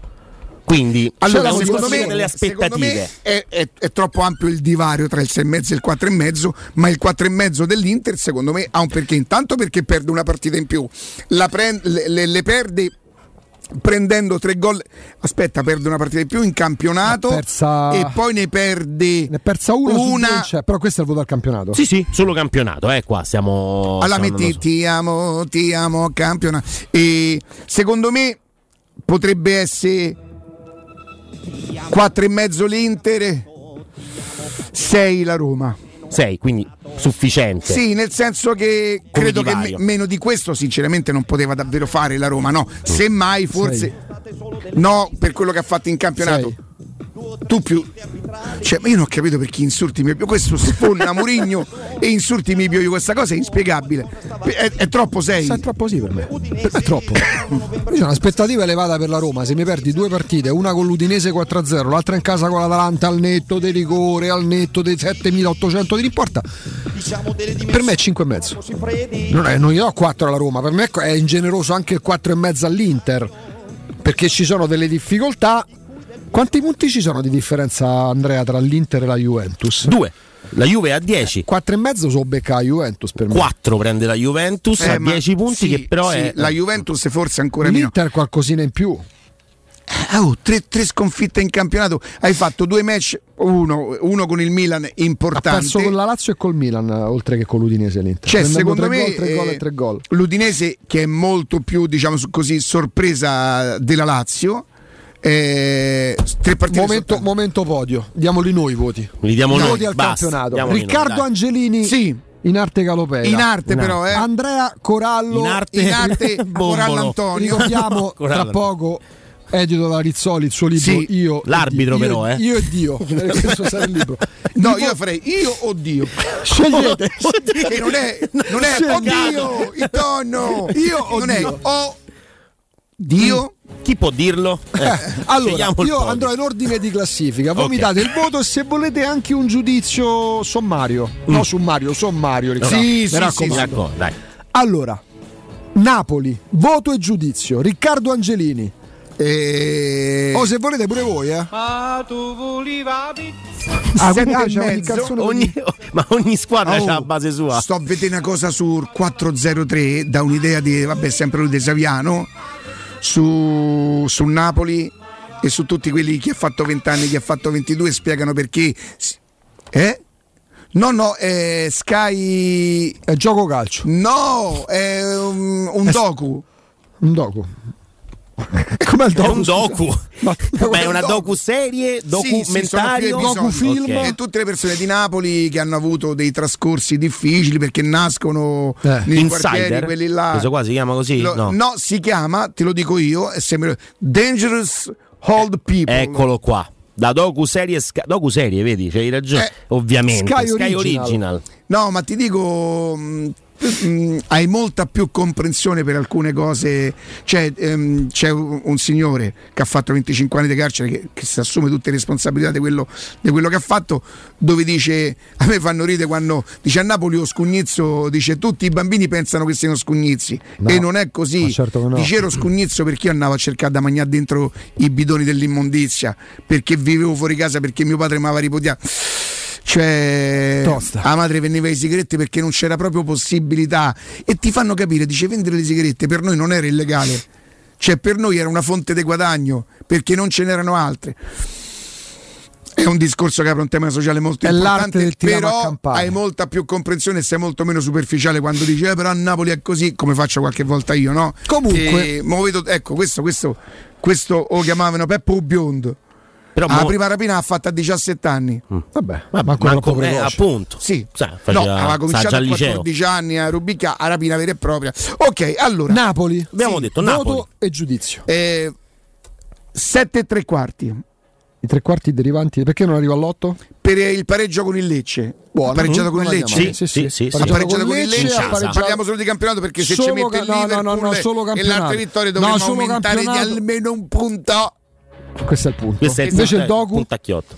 Quindi, Allora, secondo me, delle secondo aspettative. me è, è- è troppo ampio il divario tra il 6,5 e il 4,5, ma il 4,5 dell'Inter, secondo me, ha un perché. Intanto perché perde una partita in più, La prend- le, le- le perde prendendo tre gol. Aspetta, perde una partita in più in campionato persa- e poi ne perde Ne persa una, su una. due, cioè, però questo è il voto al campionato. Sì, sì, solo campionato, eh, qua stiamo... Alla stiamo metti ti amo, ti amo, campionato. E secondo me potrebbe essere 4 e mezzo l'Inter, 6 la Roma. 6, quindi sufficiente. Sì, nel senso che Come credo che me- meno di questo sinceramente non poteva davvero fare la Roma, no. Semmai forse no per quello che ha fatto in campionato. Tu più cioè, ma io non ho capito perché insulti Mipio. Questo sfonna Murigno e insulti Mipio. Io Questa cosa è inspiegabile. È, è troppo sei. È troppo sì per me. È troppo. Io c'è un'aspettativa elevata per la Roma. Se mi perdi due partite, una con l'Udinese 4-0, l'altra in casa con l'Atalanta al netto dei rigore, al netto dei 7800 di riporta. Per me è 5,5. Non, è, non gli do 4 alla Roma, per me è ingeneroso anche il 4,5 all'Inter. Perché ci sono delle difficoltà. Quanti punti ci sono di differenza, Andrea, tra l'Inter e la Juventus? Due. La Juve a 10. 4,5 so becca la Juventus per me. 4 prende la Juventus Eh, a ma 10 punti, sì, che però sì, è... la Juventus forse ancora meno. L'Inter qualcosina in più. Ah, oh, tre, tre sconfitte in campionato. Hai fatto due match, uno, uno con il Milan Ha importante. perso con la Lazio e col Milan, oltre che con l'Udinese l'Inter. Cioè, Prendendo secondo tre me gol, tre gol eh, e tre gol. l'Udinese che è molto più, diciamo così, sorpresa della Lazio. Eh, Momento, momento podio, diamoli noi i voti. Li diamo I noi, voti al basta, campionato. Riccardo noi. Angelini Sì. in arte Galopea. In arte però, eh. Andrea Corallo In arte- in arte. Corallo Antonio. Ricordiamo Corallo. tra poco edito da Rizzoli il suo libro Sì. Io e L'arbitro Dio. però, Io- eh. Io e Dio. Questo sarà il libro. No, io farei io o Dio. Scegliete. Che non è, non è oddio, il tonno. Io o non è o Dio. Chi può dirlo? Eh, Allora, scegliamo il io andrò in ordine di classifica. Voi Ok. mi date il voto e se volete anche un giudizio sommario. No, sommario, sommario. Riccardo. Sì, Mi sì, raccomando. sì, dai. Allora, Napoli, voto e giudizio. Riccardo Angelini. Eh, O se volete pure voi, eh. Ah, Ah, sette quindi- ah, e c'è ogni mezzo. canzone Ogni- ma ogni squadra Oh, ha la base sua. Sto a vedere una cosa sul 403 da un'idea di, vabbè, sempre lui di Saviano, su, su Napoli e su tutti quelli che ha fatto 20 anni, che ha fatto 22, spiegano perché. Eh? No, no, è Sky. È gioco calcio. No, è un, un È- docu. Un docu. Com'è il È docu? un docu. Ma- Beh, è una docu. Sì, sì, più documentario. episodi. Docufilm. Ok. E tutte le persone di Napoli che hanno avuto dei trascorsi difficili perché nascono Eh. nei quartieri, Insider. quelli là. Questo qua si chiama così? Lo- no. no, si chiama, te lo dico io, è sempre Dangerous Old People. Eccolo qua. Da docu-serie, Sky- docu-serie, vedi, c'hai ragione. Eh, Ovviamente. Sky Sky, Original. Original. No, ma ti dico. mh, mh, hai molta più comprensione per alcune cose. Cioè, ehm, c'è un, un signore che ha fatto 25 anni di carcere che, che si assume tutte le responsabilità di quello, di quello che ha fatto. Dove dice: A me fanno ridere quando dice a Napoli o Scugnizzo dice tutti i bambini pensano che siano Scugnizzi. No, e non è così. certo no. Dice ero Scugnizzo perché io andavo a cercare da mangiare dentro i bidoni dell'immondizia. Perché vivevo fuori casa perché mio padre mi aveva ripudiato. Cioè, Tosta. la madre vendeva le sigarette perché non c'era proprio possibilità e ti fanno capire, dice vendere le sigarette per noi non era illegale, cioè per noi era una fonte di guadagno perché non ce n'erano altre. È un discorso che apre un tema sociale molto È importante, a però hai molta più comprensione e sei molto meno superficiale quando dici eh, però a Napoli è così, come faccio qualche volta io, no? Comunque- E vedo- ecco, questo, questo, questo lo chiamavano Peppo Biondo. Però la mo- prima rapina l'ha fatta a 17 anni. Vabbè, Ma manco troppo eh, appunto. Sì, Sai, no, aveva sa cominciato a al liceo. 14 anni a rubicchiare a rapina vera e propria. Ok, allora. Napoli. Abbiamo detto Voto Napoli. e giudizio. Eh, 7 e tre quarti I tre quarti derivanti, perché non arriva all'otto? per il pareggio con il Lecce. Buono. Pareggiato Mm, con il Lecce. Sì, sì, sì, Ha sì. pareggiato con il Lecce, Parliamo solo di campionato perché se ci Solo mette ca- il no, no, Liverpool no, no, solo e vittorie No, dovremmo solo aumentare di almeno un punto. Questo è il punto. Questo è il Invece il puntacchiotto.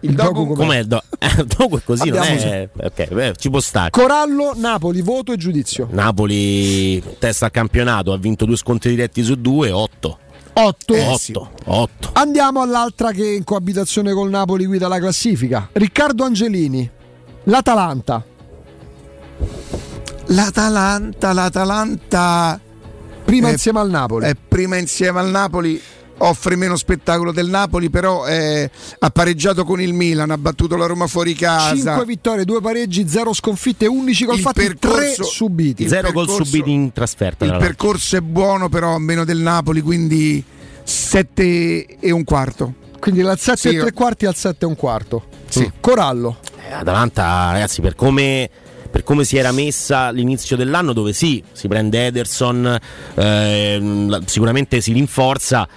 Il Doku com'è? Com'è il do- eh, il Doku è così, non Abbiamo è. Ok, beh, ci può stare. Corallo, Napoli, voto e giudizio. Napoli testa al campionato, ha vinto due scontri diretti su due, 8. 8. Eh, 8. 8. Andiamo all'altra che in coabitazione col Napoli guida la classifica. Riccardo Angelini, l'Atalanta. L'Atalanta, l'Atalanta Prima Eh, insieme al Napoli. è prima insieme al Napoli. Offre meno spettacolo del Napoli, però eh, ha pareggiato con il Milan, ha battuto la Roma fuori casa. 5 vittorie, 2 pareggi, 0 sconfitte, 11 gol Il fatti, 3 percorso- subiti. il Zero gol percorso- subiti in trasferta. Il percorso è buono, però a meno del Napoli, quindi 7 e un quarto. Quindi dal 7 Sì, e io- 3 quarti al 7 e un quarto. Sì. Corallo. Eh, Atalanta, ragazzi, per come, per come si era messa all'inizio dell'anno, dove sì, si prende Ederson, la- sicuramente si rinforza.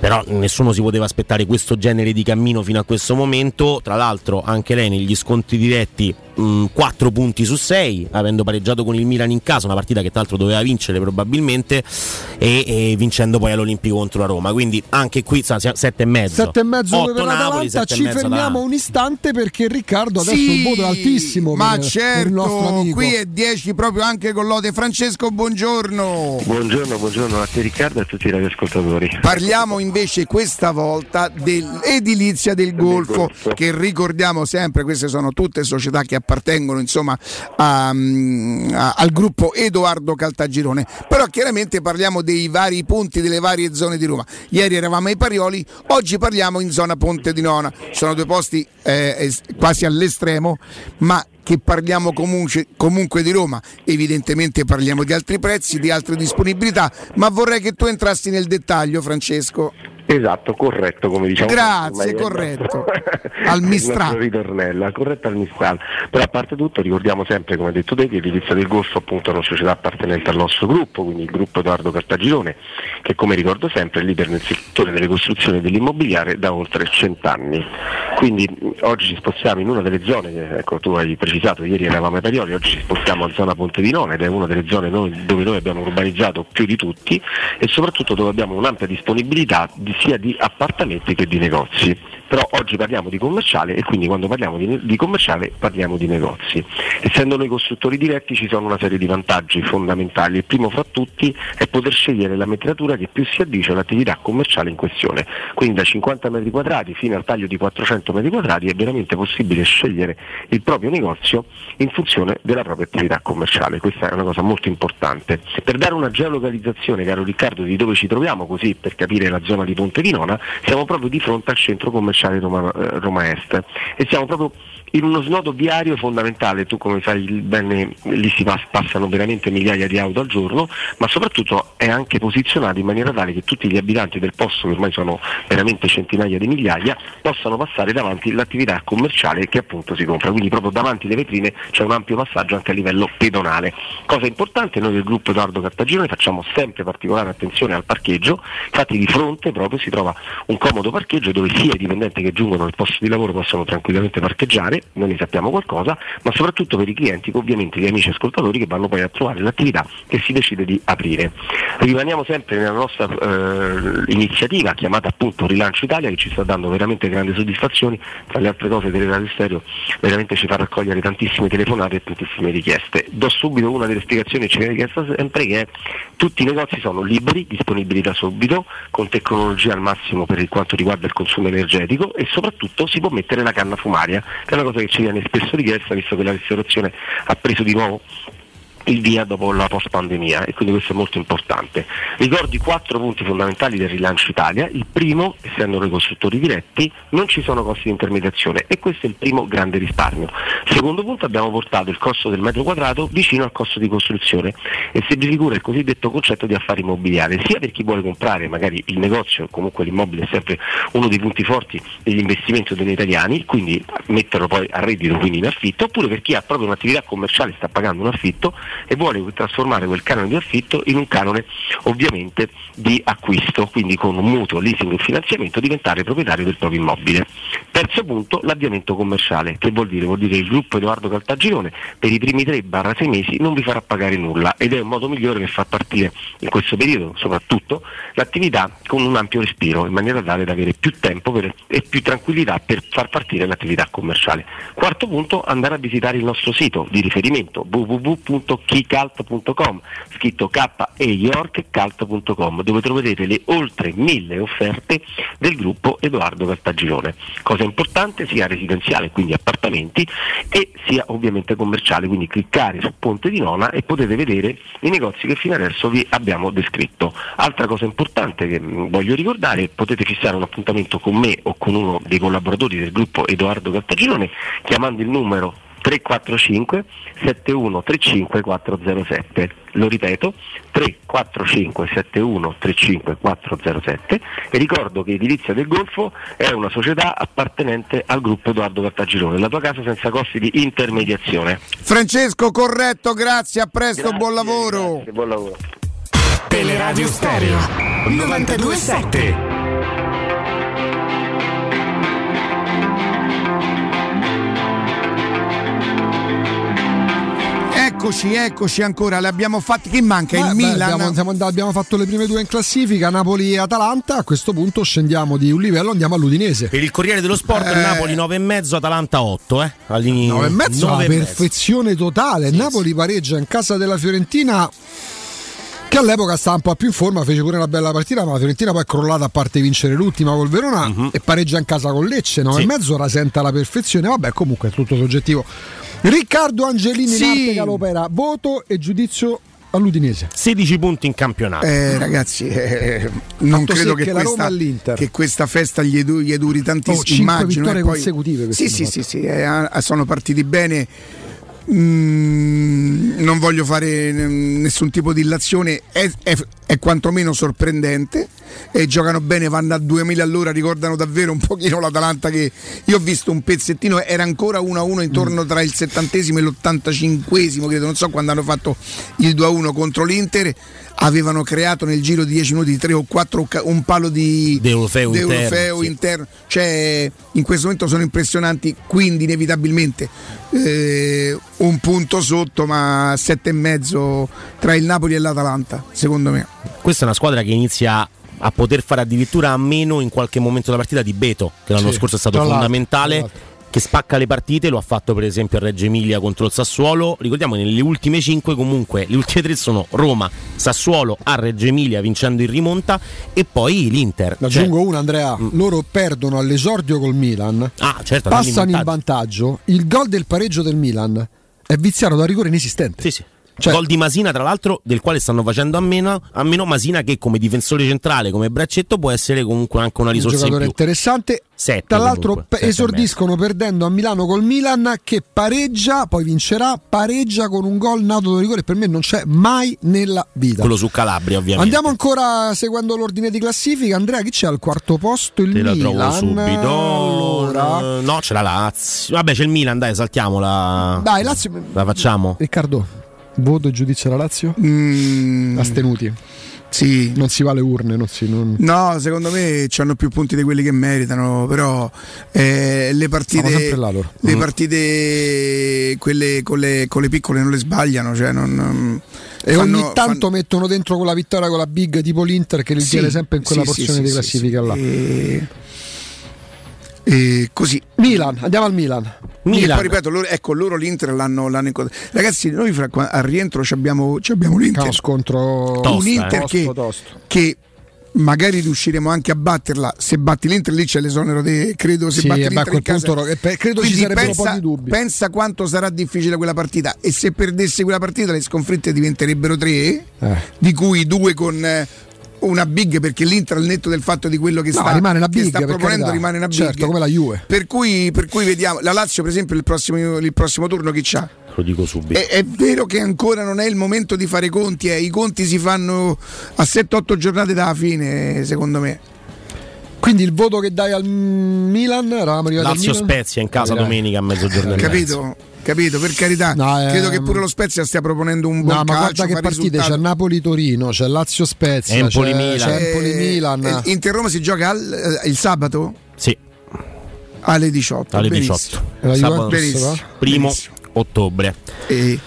Però nessuno si poteva aspettare questo genere di cammino fino a questo momento. Tra l'altro, anche lei negli scontri diretti 4 punti su 6, avendo pareggiato con il Milan in casa, una partita che tra l'altro doveva vincere probabilmente, e, e vincendo poi all'Olimpico contro la Roma. Quindi anche qui 7 e mezzo. 7 e mezzo 8 per Napoli, Ci fermiamo Atalanta. un istante perché Riccardo adesso Sì, il voto altissimo. Ma per, per certo, amico. qui è 10 proprio anche con Lode. Francesco, buongiorno. Buongiorno, buongiorno a te Riccardo e a tutti i radioascoltatori. Parliamo invece questa volta dell'edilizia del Golfo, Golfo. che ricordiamo sempre, queste sono tutte società che appartengono insomma a- a- al gruppo Edoardo Caltagirone. Però chiaramente parliamo dei vari punti, delle varie zone di Roma. Ieri eravamo ai Parioli, oggi parliamo in zona Ponte di Nona. Sono due posti eh, quasi all'estremo, ma che parliamo comunque, comunque di Roma, evidentemente parliamo di altri prezzi, di altre disponibilità, ma vorrei che tu entrassi nel dettaglio, Francesco. Esatto, corretto come diciamo. Grazie, corretto. Al Mistral. ritornello, corretto al Mistral. Però a parte tutto ricordiamo sempre, come ha detto te, che l'edilizia del Golfo appunto è una società appartenente al nostro gruppo, quindi il gruppo Edoardo Cartagirone, che come ricordo sempre è leader nel settore delle costruzioni dell'immobiliare da oltre cent'anni. Quindi oggi ci spostiamo in una delle zone, che ecco tu hai precisato, ieri eravamo ai Parioli, oggi ci spostiamo a zona Ponte di Nona ed è una delle zone noi- dove noi abbiamo urbanizzato più di tutti e soprattutto dove abbiamo un'ampia disponibilità di- sia di appartamenti che di negozi. Però oggi parliamo di commerciale e quindi quando parliamo di, di commerciale parliamo di negozi. Essendo noi costruttori diretti ci sono una serie di vantaggi fondamentali. Il primo fra tutti è poter scegliere la metratura che più si addice all'attività commerciale in questione. Quindi da 50 metri quadrati fino al taglio di 400 metri quadrati è veramente possibile scegliere il proprio negozio in funzione della propria attività commerciale. Questa è una cosa molto importante. Per dare una geolocalizzazione, caro Riccardo, di dove ci troviamo, così per capire la zona di Ponte di Nona, siamo proprio di fronte al centro commerciale Roma, eh, Roma Est. E siamo proprio in uno snodo viario fondamentale, tu come sai bene, lì si pass- passano veramente migliaia di auto al giorno, ma soprattutto è anche posizionato in maniera tale che tutti gli abitanti del posto, che ormai sono veramente centinaia di migliaia, possano passare davanti l'attività commerciale che appunto si compra, quindi proprio davanti le vetrine c'è un ampio passaggio anche a livello pedonale. Cosa importante, noi del gruppo Edoardo Cartagirone facciamo sempre particolare attenzione al parcheggio, infatti di fronte proprio si trova un comodo parcheggio dove sia i dipendenti che giungono al posto di lavoro possono tranquillamente parcheggiare, noi ne sappiamo qualcosa, ma soprattutto per i clienti, ovviamente gli amici ascoltatori che vanno poi a trovare l'attività che si decide di aprire. Rimaniamo sempre nella nostra eh, iniziativa chiamata appunto Rilancio Italia che ci sta dando veramente grandi soddisfazioni, tra le altre cose Teleradio Stereo veramente ci fa raccogliere tantissime telefonate e tantissime richieste. Do subito una delle spiegazioni che ci viene chiesta sempre che è tutti i negozi sono liberi, disponibili da subito, con tecnologia al massimo per quanto riguarda il consumo energetico e soprattutto si può mettere la canna fumaria, che è una cosa che ci viene spesso richiesta visto che la ristorazione ha preso di nuovo il via dopo la post pandemia e quindi questo è molto importante. Ricordo i quattro punti fondamentali del rilancio Italia, il primo, essendo noi costruttori diretti, non ci sono costi di intermediazione e questo è il primo grande risparmio. Secondo punto abbiamo portato il costo del metro quadrato vicino al costo di costruzione e si rifigura il cosiddetto concetto di affari immobiliari, sia per chi vuole comprare magari il negozio, comunque l'immobile è sempre uno dei punti forti degli investimenti degli italiani, quindi metterlo poi a reddito, quindi in affitto, oppure per chi ha proprio un'attività commerciale, sta pagando un affitto e vuole trasformare quel canone di affitto in un canone ovviamente di acquisto, quindi con un mutuo, leasing e finanziamento diventare proprietario del proprio immobile. Terzo punto, l'avviamento commerciale, che vuol dire? Vuol dire che il gruppo Edoardo Caltagirone per i primi 3-6 mesi non vi farà pagare nulla ed è un modo migliore per far partire in questo periodo soprattutto l'attività con un ampio respiro in maniera tale da avere più tempo per- e più tranquillità per far partire l'attività commerciale. Quarto punto, andare a visitare il nostro sito di riferimento www.keycalt.com scritto K e York cult.com dove troverete le oltre mille offerte del gruppo Edoardo Cartagirone. Cosa importante sia residenziale, quindi appartamenti, e sia ovviamente commerciale, quindi cliccare su Ponte di Nona e potete vedere i negozi che fino adesso vi abbiamo descritto. Altra cosa importante che mh, voglio ricordare, potete fissare un appuntamento con me o con uno dei collaboratori del gruppo Edoardo Cartagirone chiamando il numero 345 7135 407 lo ripeto 345 7135 407 e ricordo che Edilizia del Golfo è una società appartenente al gruppo Edoardo Cartagirone la tua casa senza costi di intermediazione. Francesco, corretto, grazie, a presto, buon lavoro. Grazie, buon lavoro. Teleradio Stereo 927 Eccoci, eccoci ancora, le abbiamo fatti. Chi manca? Beh, il beh, Milan. abbiamo, siamo andati- abbiamo fatto le prime due in classifica, Napoli e Atalanta. A questo punto scendiamo di un livello, andiamo all'Udinese. Per il Corriere dello Sport Eh. Napoli 9,5, Atalanta 8. Eh? All'inizio 9 e mezzo, una 9 e mezzo. perfezione totale. Napoli pareggia in casa della Fiorentina. Che all'epoca stava un po' più in forma, fece pure una bella partita, ma la Fiorentina poi è crollata a parte vincere l'ultima col Verona e pareggia in casa con Lecce. 9 Sì. e mezzo rasenta la perfezione. Vabbè, comunque è tutto soggettivo. Riccardo Angelini Sì. in arte Galopera, voto e giudizio all'Udinese. 16 punti in campionato. Eh, ragazzi, eh, non Fatto credo sì che questa, che questa festa gli, edu- gli duri Oh, tantissimo. cinque immagino, vittorie e poi- consecutive Sì, sì, sì, sì, eh, sono partiti bene. Mm, non voglio fare nessun tipo di illazione, è, è- è quantomeno sorprendente. E giocano bene, vanno a 2000 all'ora, ricordano davvero un pochino l'Atalanta che io ho visto un pezzettino, era ancora 1-1 intorno tra il settantesimo e l'85esimo, credo, non so quando hanno fatto il 2-1 contro l'Inter, avevano creato nel giro di 10 minuti 3 o 4 un palo di De Orfeo De interno, sì. interno. Cioè, in questo momento sono impressionanti, quindi inevitabilmente eh, un punto sotto, ma sette e mezzo tra il Napoli e l'Atalanta, secondo me. Questa è una squadra che inizia a poter fare addirittura a meno in qualche momento della partita di Beto, che l'anno Sì, scorso è stato fondamentale. Che spacca le partite, lo ha fatto per esempio a Reggio Emilia contro il Sassuolo. Ricordiamo che nelle ultime 5 comunque le ultime 3 sono Roma, Sassuolo a Reggio Emilia vincendo in rimonta e poi l'Inter. Ne Cioè- aggiungo una, Andrea. Loro perdono all'esordio col Milan. Ah, certo, passano in in vantaggio. Il gol del pareggio del Milan è viziato da rigore inesistente. Sì, sì. Cioè- Gol di Masina, tra l'altro, del quale stanno facendo a meno, a meno Masina che come difensore centrale, come braccetto, può essere comunque anche una un risorsa in giocatore più. interessante. Sette, Tra l'altro comunque, esordiscono perdendo a Milano col Milan che pareggia, poi vincerà, pareggia con un gol nato da rigore per me non c'è mai nella vita. Quello su Calabria, ovviamente. Andiamo ancora seguendo l'ordine di classifica. Andrea, chi c'è al quarto posto? Il Te la Milan. trovo subito. Allora, No, c'è la Lazio. Vabbè, c'è il Milan, dai, saltiamola. dai, Lazio. La facciamo? Riccardo, voto e giudizio alla Lazio? Mm, Astenuti. sì. Non si va alle urne, non si. non- No, secondo me hanno più punti di quelli che meritano, però eh, le partite, là le Mm. partite quelle con le, con le piccole non le sbagliano, cioè non, E fanno- ogni tanto fanno- mettono dentro con la vittoria con la big tipo l'Inter che li Sì, tiene sempre in quella sì, porzione sì, di classifica là. E, e così. Milan, andiamo al Milan. E Milan. poi ripeto, loro, ecco, loro l'Inter l'hanno, l'hanno incontrato. Ragazzi, noi fra- al rientro ci abbiamo, ci abbiamo l'Inter. Uno scontro Tosta, un Inter eh. che, Tosto, tosto. che magari riusciremo anche a batterla. Se batti l'Inter lì c'è l'esonero de, credo se Sì, batti l'Inter in casa. punto, eh, credo ci Quindi sarebbero pensa, pochi dubbi. pensa quanto sarà difficile quella partita e se perdesse quella partita le sconfitte diventerebbero tre, Eh. di cui due con eh, una big perché l'Inter al netto del fatto di quello che No, sta, rimane una che big, sta per proponendo carità. rimane una big. Certo, come la Juve. Per cui, per cui vediamo la Lazio per esempio il prossimo, il prossimo turno chi c'ha? Lo dico subito. È, è vero che ancora non è il momento di fare i conti, eh. i conti si fanno a 7-8 giornate dalla fine, secondo me. Quindi il voto che dai al Milan, eravamo arrivati Lazio? Spezia in casa domenica a mezzogiorno mezzo. Capito? Capito, per carità. No, ehm, Credo che pure lo Spezia stia proponendo un buon No, ma calcio. guarda che partite risultato. c'è Napoli-Torino, c'è Lazio-Spezia, Empoli-Milan. c'è, c'è Empoli-Milan. Eh, Inter-Roma si gioca al- eh, il sabato? Sì. Alle 18. Alle benissimo. 18. La Sabato Juventus, Benissimo. va? primo Benissimo. ottobre. E,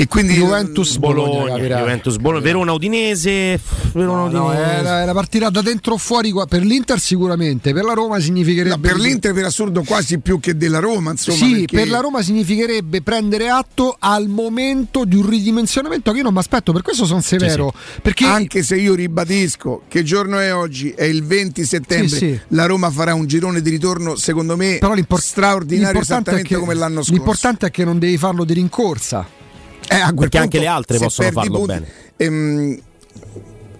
e quindi Juventus Bologna, Bologna. Juventus Bologna, Verona Udinese, Verona No, Udinese. era, era partita da dentro o fuori qua- per l'Inter sicuramente, per la Roma significherebbe No, per l'Inter per assurdo quasi più che della Roma, insomma. sì, perché- per la Roma significherebbe prendere atto al momento di un ridimensionamento che io non mi aspetto, per questo sono severo. Perché Anche se io ribadisco che giorno è oggi, è il 20 settembre, Sì, sì. la Roma farà un girone di ritorno, secondo me, però straordinario, è esattamente che- come l'anno scorso. L'importante è che non devi farlo di rincorsa. Eh, Perché anche le altre possono farlo punti- bene. ehm,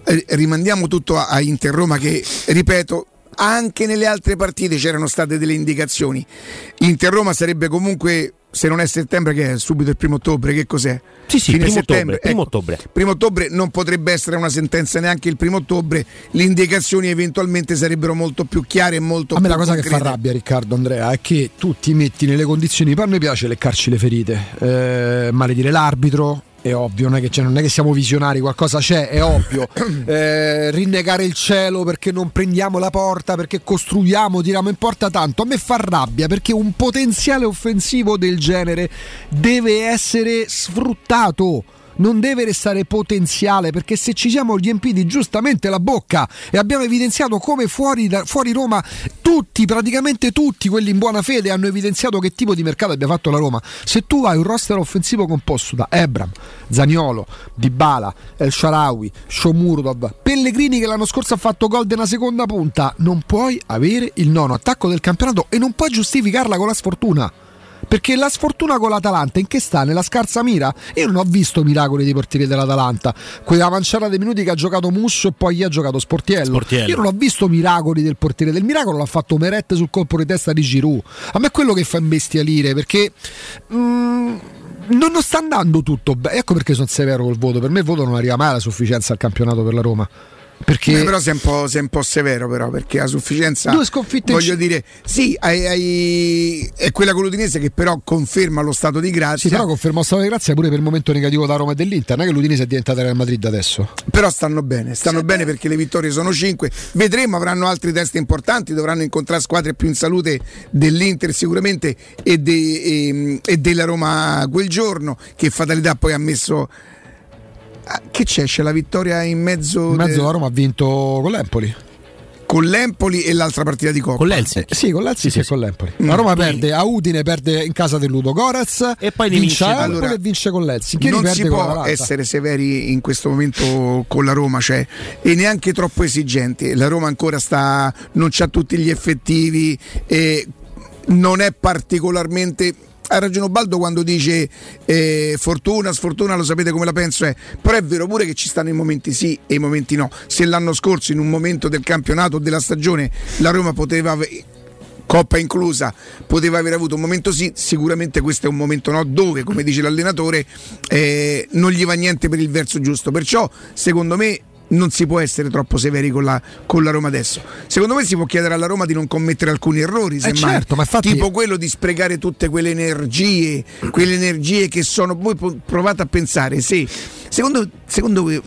eh, rimandiamo tutto a, a Inter Roma che, ripeto, anche nelle altre partite c'erano state delle indicazioni. Inter Roma sarebbe comunque, se non è settembre, che è subito il primo ottobre, che cos'è? Sì, sì, Fine primo settembre. ottobre, primo Ecco, ottobre. primo ottobre non potrebbe essere una sentenza neanche il primo ottobre, le indicazioni eventualmente sarebbero molto più chiare e molto A me più la cosa che fa concrete. rabbia, Riccardo Andrea, è che tu ti metti nelle condizioni. Poi a me piace leccarci le ferite, eh, maledire l'arbitro. È ovvio, non è, che, cioè, non è che siamo visionari, qualcosa c'è, è ovvio. Eh, rinnegare il cielo perché non prendiamo la porta, perché costruiamo, tiriamo in porta tanto. A me fa rabbia perché un potenziale offensivo del genere deve essere sfruttato non deve restare potenziale perché se ci siamo riempiti giustamente la bocca e abbiamo evidenziato come fuori, da- fuori Roma tutti, praticamente tutti quelli in buona fede hanno evidenziato che tipo di mercato abbia fatto la Roma. Se tu hai un roster offensivo composto da Ebram, Zaniolo, Dybala, El Sharawi, Shomurov, Pellegrini che l'anno scorso ha fatto gol della seconda punta, non puoi avere il nono attacco del campionato e non puoi giustificarla con la sfortuna. Perché la sfortuna con l'Atalanta in che sta? Nella scarsa mira? Io non ho visto miracoli dei portieri dell'Atalanta. Quella manciata dei minuti che ha giocato Musso e poi gli ha giocato Sportiello. Sportiello. Io non ho visto miracoli del portiere. Del miracolo l'ha fatto Meret sul colpo di testa di Giroud. A me è quello che fa imbestialire perché. mm, non non sta andando tutto bene. Ecco perché sono severo col voto. Per me il voto non arriva mai alla sufficienza al campionato per la Roma. Perché Beh, però sei un, po', sei un po' severo però perché a sufficienza Due sconfitte voglio c- dire sì hai- hai- è quella con l'Udinese che però conferma lo stato di grazia Sì, però confermo stato di grazia pure per il momento negativo da Roma e dell'Inter. Non è che l'Udinese è diventata Real Madrid adesso. però stanno bene stanno bene perché le vittorie sono 5 vedremo avranno altri test importanti dovranno incontrare squadre più in salute dell'Inter sicuramente e, de- e- e della Roma quel giorno che fatalità poi ha messo che c'è? C'è la vittoria in mezzo, In mezzo de- Roma ha vinto con l'Empoli. con l'Empoli e l'altra partita di Coppa Con l'Helsinki. Eh, Sì, con l'Helsinki Sì, e sì, con l'Empoli. Mm. La Roma Poi- perde a Udine, perde in casa del Ludo Goraz E poi vince vince Allora, e vince con l'Helsinki. non si può essere severi in questo momento con la Roma cioè, e neanche troppo esigenti la Roma ancora sta non ha tutti gli effettivi e non è particolarmente ha ragione Baldo quando dice eh, fortuna, sfortuna, lo sapete come la penso è. Però è vero pure che ci stanno i momenti sì e i momenti no. Se l'anno scorso in un momento del campionato o della stagione la Roma poteva ave- Coppa inclusa, poteva aver avuto un momento sì, sicuramente questo è un momento no, dove, come dice l'allenatore, eh, non gli va niente per il verso giusto. Perciò, secondo me, non si può essere troppo severi con la, con la Roma adesso. Secondo me si può chiedere alla Roma di non commettere alcuni errori, semmai. certo, ma infatti- tipo quello di sprecare tutte quelle energie, quelle energie che sono. Voi provate a pensare, se secondo, secondo voi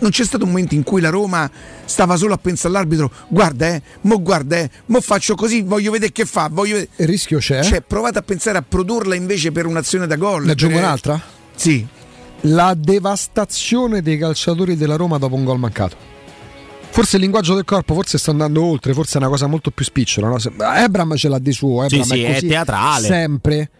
non c'è stato un momento in cui la Roma stava solo a pensare all'arbitro, guarda eh, mo guarda eh, mo faccio così, voglio vedere che fa, voglio vedere. Il rischio c'è. Cioè, provate a pensare a produrla invece per un'azione da gol. ne aggiungo per- un'altra? Sì. La devastazione dei calciatori della Roma dopo un gol mancato. Forse il linguaggio del corpo, forse sta andando oltre, forse è una cosa molto più spicciola. No? Ebram ce l'ha di suo, Ebram Sì, sì, è, è così teatrale. Sempre.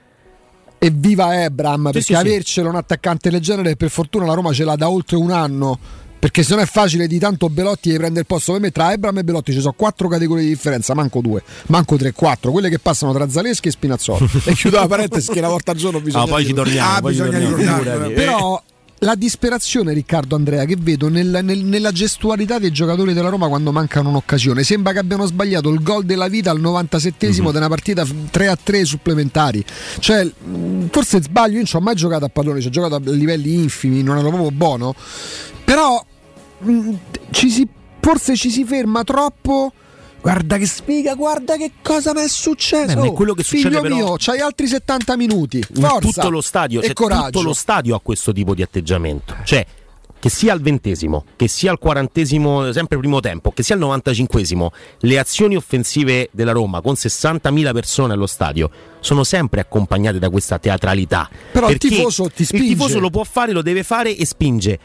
E viva Ebram, perché sì, sì. avercelo un attaccante del genere, per fortuna la Roma ce l'ha da oltre un anno. Perché se no è facile di tanto Belotti di prendere il posto per me tra Ebram e Belotti ci sono quattro categorie di differenza, manco due, manco tre, quattro, quelle che passano tra Zaleschi e Spinazzola. e chiudo la parentesi che una volta al giorno bisogna Ah, poi ci torniamo, Ah, poi ci bisogna torniamo, ricordarlo. figurati. Però la disperazione, Riccardo Andrea, che vedo nel- nel- nella gestualità dei giocatori della Roma quando mancano un'occasione. Sembra che abbiano sbagliato il gol della vita al 97esimo Mhm. di una partita f- 3 a 3 supplementari. Cioè, forse sbaglio, io non ci ho mai giocato a pallone, ci ho giocato a livelli infimi, non ero proprio buono. Però ci si- forse ci si ferma troppo. Guarda che sfiga, guarda che cosa mi è successo. Beh, ma è quello che Figlio succede però- mio, c'hai altri 70 minuti. in Forza. tutto lo stadio, e cioè, coraggio. tutto lo stadio ha questo tipo di atteggiamento. Cioè, che sia al ventesimo, che sia al quarantesimo, sempre primo tempo, che sia al novantacinquesimo, le azioni offensive della Roma con 60.000 persone allo stadio sono sempre accompagnate da questa teatralità. Però il tifoso ti spinge. Il tifoso lo può fare, lo deve fare e spinge.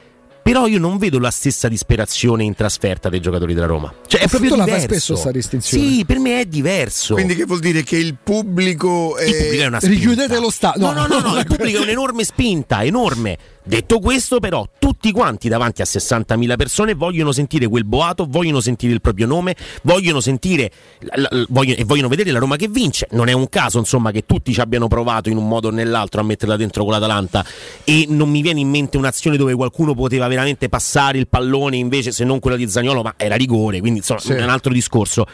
Però io non vedo la stessa disperazione in trasferta dei giocatori della Roma. Cioè, è Tu proprio la fai diverso. spesso sta distinzione. Sì, per me è diverso. Quindi che vuol dire che il pubblico, Il pubblico è una spinta. Richiudete lo stadio. No, no, no, no, il pubblico è un'enorme spinta, enorme. Detto questo, però, tutti quanti davanti a 60.000 persone vogliono sentire quel boato, vogliono sentire il proprio nome, vogliono sentire la- la- vogliono- e vogliono vedere la Roma che vince. Non è un caso, insomma, che tutti ci abbiano provato in un modo o nell'altro a metterla dentro con l'Atalanta e non mi viene in mente un'azione dove qualcuno poteva veramente passare il pallone invece se non quella di Zagnolo, ma era rigore, quindi insomma, Sì. è un altro discorso.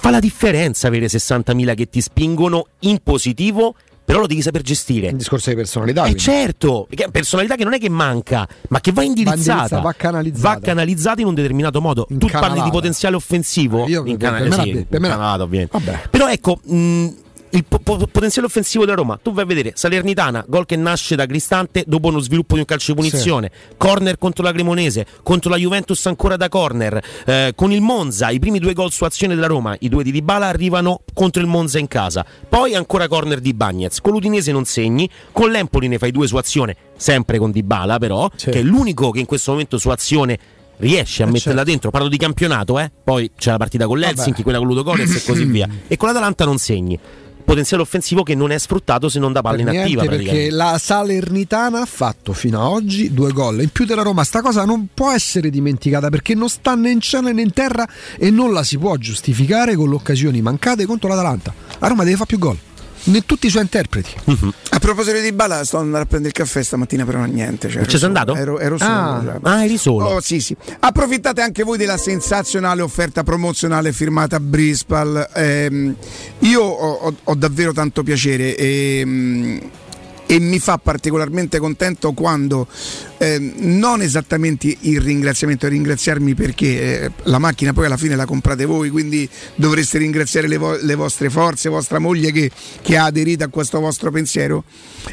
Fa la differenza avere 60.000 che ti spingono in positivo, però lo devi saper gestire. Un discorso di personalità. Eh certo, personalità che non è che manca, ma che va indirizzata, va canalizzata. va canalizzata in un determinato modo. Tu parli Incanalata. di potenziale offensivo, Io- in per me la- per me incanalata, ovviamente. Vabbè. Però ecco, mh, il po- po- potenziale offensivo della Roma, tu vai a vedere Salernitana, gol che nasce da Cristante dopo uno sviluppo di un calcio di punizione, corner contro la Cremonese, contro la Juventus ancora da corner, eh, con il Monza, i primi due gol su azione della Roma, i due di Dybala arrivano contro il Monza in casa, poi ancora corner di Bagnez, con l'Udinese non segni, con l'Empoli ne fai due su azione, sempre con Dybala però, che è l'unico che in questo momento su azione riesce a Eh, metterla certo. dentro, parlo di campionato, eh? poi c'è la partita con l'Helsinki, Vabbè. quella con Ludogorets e così via, e con l'Atalanta non segni. Potenziale offensivo che non è sfruttato se non da palla Per inattiva perché la Salernitana ha fatto fino ad oggi due gol in più della Roma. Sta cosa non può essere dimenticata perché non sta né in cielo né in terra e non la si può giustificare con le occasioni mancate contro l'Atalanta. La Roma deve fare più gol. Né tutti i suoi interpreti. A proposito di Bala, sto andando a prendere il caffè stamattina, però niente. Cioè, Ci sei andato? Ero, ero solo. Ah. cioè. Ah, eri solo. Oh, sì, sì. Approfittate anche voi della sensazionale offerta promozionale firmata a Brispal. Ehm, io ho, ho- ho davvero tanto piacere ehm, e mi fa particolarmente contento quando ehm, non esattamente il ringraziamento, ringraziarmi perché eh, la macchina poi alla fine la comprate voi, quindi dovreste ringraziare le, vo- le vostre forze, vostra moglie che, che ha aderito a questo vostro pensiero.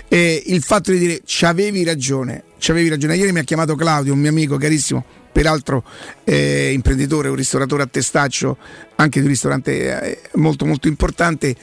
E il fatto di dire ci avevi ragione, ci avevi ragione. Ieri mi ha chiamato Claudio, un mio amico carissimo, peraltro eh, imprenditore, un ristoratore a testaccio, anche di un ristorante eh, molto molto importante.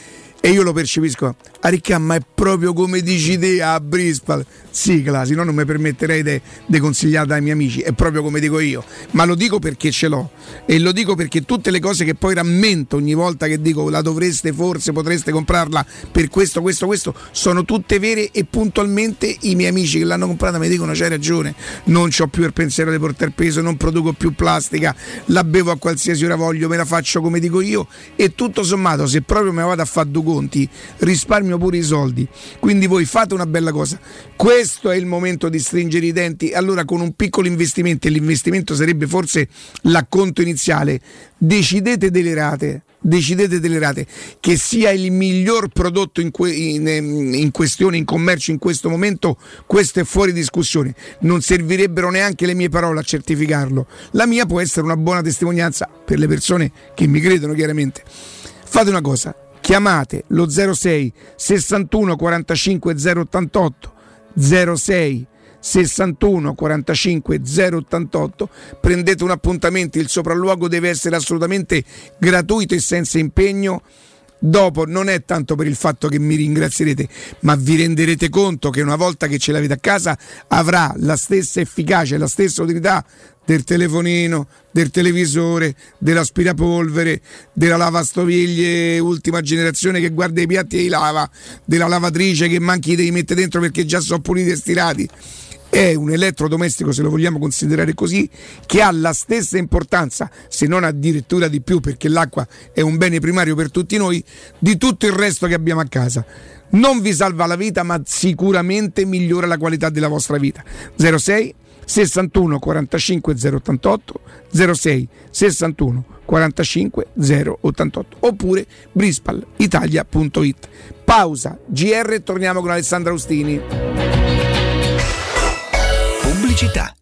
E io lo percepisco, a Ricca, ma è proprio come dici te a Brispal. Sì, Clasi, no, non mi permetterei di consigliare ai miei amici, è proprio come dico io, ma lo dico perché ce l'ho. E lo dico perché tutte le cose che poi rammento ogni volta che dico la dovreste forse, potreste comprarla per questo, questo, questo, sono tutte vere e puntualmente i miei amici che l'hanno comprata mi dicono c'hai ragione, non ho più il pensiero di portare peso, non produco più plastica, la bevo a qualsiasi ora voglio, me la faccio come dico io e tutto sommato se proprio me vado a fare due conti risparmio pure i soldi, quindi voi fate una bella cosa, questo è il momento di stringere i denti, allora con un piccolo investimento e l'investimento sarebbe forse l'acconto iniziale, decidete delle rate decidete delle rate. Che sia il miglior prodotto in, que- in, ehm, in questione in commercio in questo momento questo è fuori discussione. Non servirebbero neanche le mie parole a certificarlo. La mia può essere una buona testimonianza per le persone che mi credono chiaramente. Fate una cosa chiamate lo 06 61 45 088 06 61 45 088 prendete un appuntamento il sopralluogo deve essere assolutamente gratuito e senza impegno dopo non è tanto per il fatto che mi ringrazierete ma vi renderete conto che una volta che ce l'avete a casa avrà la stessa efficacia la stessa utilità del telefonino, del televisore, dell'aspirapolvere, della lavastoviglie ultima generazione che guarda i piatti e li lava, della lavatrice che manchi devi mettere dentro perché già sono puliti e stirati è un elettrodomestico, se lo vogliamo considerare così, che ha la stessa importanza, se non addirittura di più, perché l'acqua è un bene primario per tutti noi, di tutto il resto che abbiamo a casa. Non vi salva la vita, ma sicuramente migliora la qualità della vostra vita. 06 61 45 088 06 61 45 088 oppure brispalitalia.it pausa GR torniamo con Alessandra Austini Pubblicità.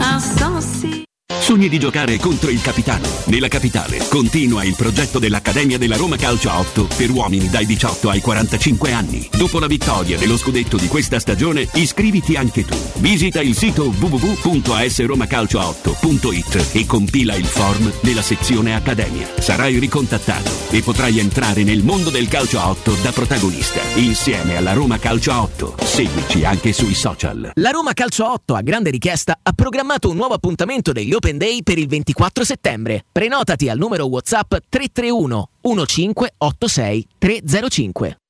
insensé. Sogni di giocare contro il capitano. Nella capitale continua il progetto dell'Accademia della Roma Calcio a 8 per uomini dai 18 ai 45 anni. Dopo la vittoria dello scudetto di questa stagione, iscriviti anche tu. Visita il sito www.asromacalcio8.it e compila il form nella sezione Accademia. Sarai ricontattato e potrai entrare nel mondo del calcio a 8 da protagonista, insieme alla Roma Calcio a 8. Seguici anche sui social. La Roma Calcio 8, a grande richiesta, ha programmato un nuovo appuntamento degli Open Day per il 24 settembre. Prenotati al numero WhatsApp 331 1586 305.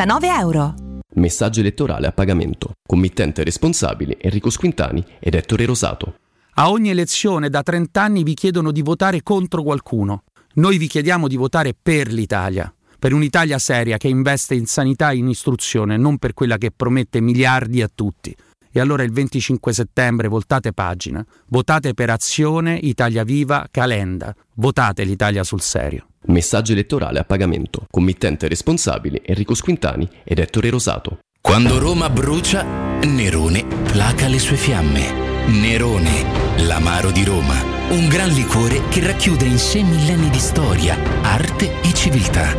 299 euro. Messaggio elettorale a pagamento. Committente responsabile Enrico Squintani ed Ettore Rosato. A ogni elezione da 30 anni vi chiedono di votare contro qualcuno. Noi vi chiediamo di votare per l'Italia. Per un'Italia seria che investe in sanità e in istruzione, non per quella che promette miliardi a tutti. E allora il 25 settembre voltate pagina. Votate per Azione, Italia Viva, Calenda. Votate l'Italia sul serio. Messaggio elettorale a pagamento. Committente responsabile Enrico Squintani ed Ettore Rosato. Quando Roma brucia, Nerone placa le sue fiamme. Nerone, l'amaro di Roma. Un gran liquore che racchiude in sé millenni di storia, arte e civiltà.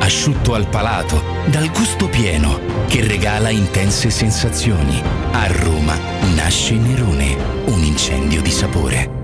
asciutto al palato, dal gusto pieno, che regala intense sensazioni. A Roma nasce Nerone, un incendio di sapore.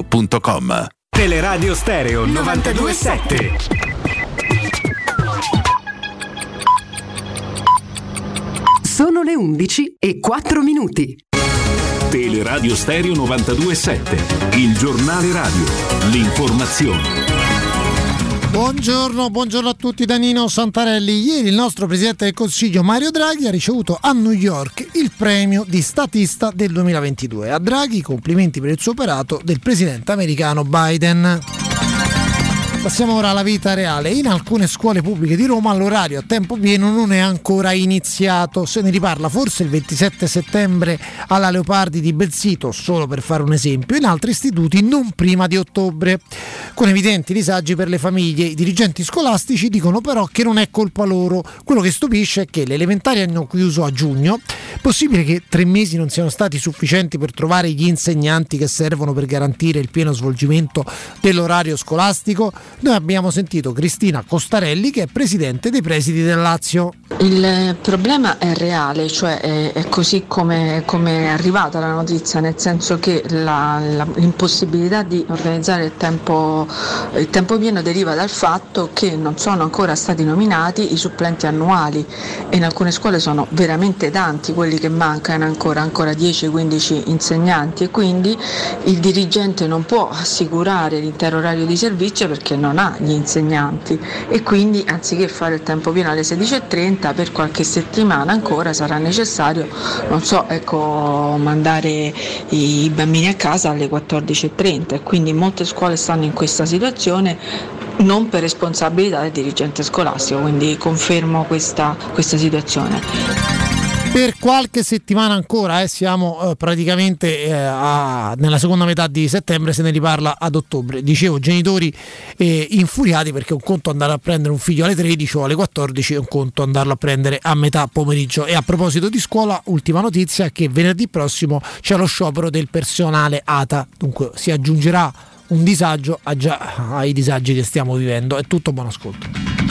showroomdelmaterasso.com. Teleradio Stereo 927. Sono le 11 e 4 minuti. Teleradio Stereo 927, il giornale radio, l'informazione. Buongiorno, buongiorno a tutti da Nino Santarelli. Ieri il nostro Presidente del Consiglio Mario Draghi ha ricevuto a New York il premio di statista del 2022. A Draghi complimenti per il suo operato del Presidente americano Biden. Passiamo ora alla vita reale. In alcune scuole pubbliche di Roma l'orario a tempo pieno non è ancora iniziato. Se ne riparla forse il 27 settembre alla Leopardi di Belzito, solo per fare un esempio, in altri istituti non prima di ottobre. Con evidenti disagi per le famiglie, i dirigenti scolastici dicono però che non è colpa loro. Quello che stupisce è che le elementari hanno chiuso a giugno. Possibile che tre mesi non siano stati sufficienti per trovare gli insegnanti che servono per garantire il pieno svolgimento dell'orario scolastico? Noi abbiamo sentito Cristina Costarelli che è presidente dei presidi del Lazio. Il problema è reale, cioè è, è così come, come, è arrivata la notizia, nel senso che la, la, l'impossibilità di organizzare il tempo, il tempo pieno deriva dal fatto che non sono ancora stati nominati i supplenti annuali e in alcune scuole sono veramente tanti quelli che mancano ancora, ancora 10-15 insegnanti e quindi il dirigente non può assicurare l'intero orario di servizio perché non ha gli insegnanti e quindi anziché fare il tempo pieno alle 16.30 per qualche settimana ancora sarà necessario, non so, ecco, mandare i bambini a casa alle 14.30 e quindi molte scuole stanno in questa situazione non per responsabilità del dirigente scolastico, quindi confermo questa, questa situazione. Per qualche settimana ancora, eh, siamo eh, praticamente eh, a, nella seconda metà di settembre, se ne riparla ad ottobre. Dicevo, genitori eh, infuriati perché un conto andare a prendere un figlio alle 13 o alle 14 e un conto andarlo a prendere a metà pomeriggio. E a proposito di scuola, ultima notizia che venerdì prossimo c'è lo sciopero del personale ATA, dunque si aggiungerà un disagio già, ai disagi che stiamo vivendo. È tutto, buon ascolto.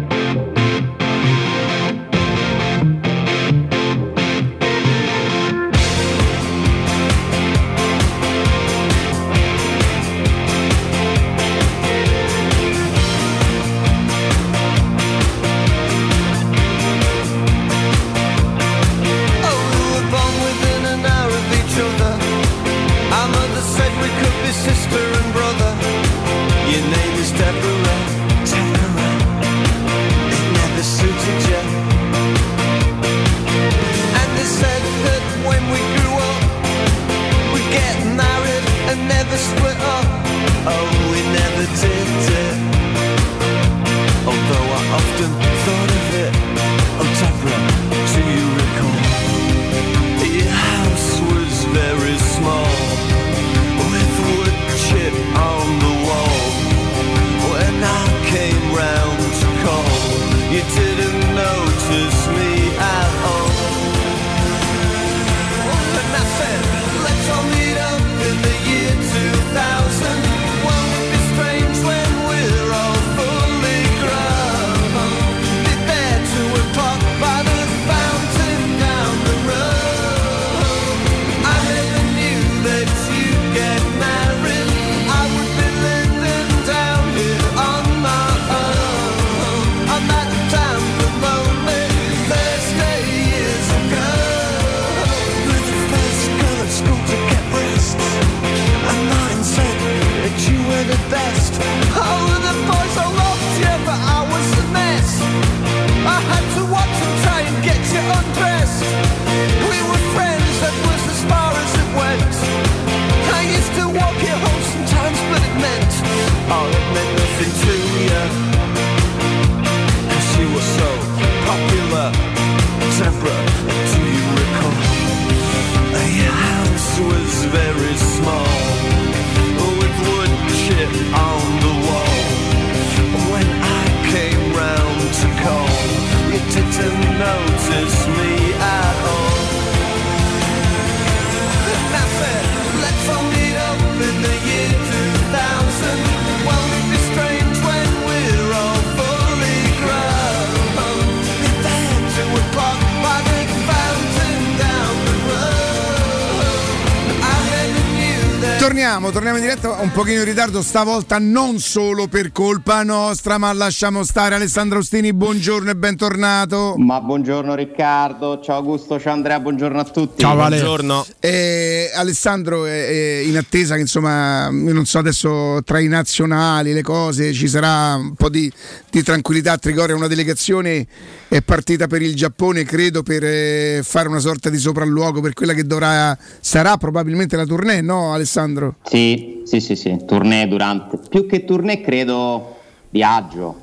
Torniamo, torniamo in diretta un pochino in ritardo, stavolta non solo per colpa nostra, ma lasciamo stare Alessandro Ostini, buongiorno e bentornato. Ma buongiorno Riccardo, ciao Augusto, ciao Andrea, buongiorno a tutti. Ciao Vale. Buongiorno. Eh, Alessandro è, è in attesa che insomma, io non so adesso tra i nazionali, le cose, ci sarà un po' di, di tranquillità. Trigoria, una delegazione è partita per il Giappone, credo, per eh, fare una sorta di sopralluogo per quella che dovrà, sarà probabilmente la tournée, no Alessandro? Sì, sì, sì, sì, tournée durante, più che tournée credo viaggio.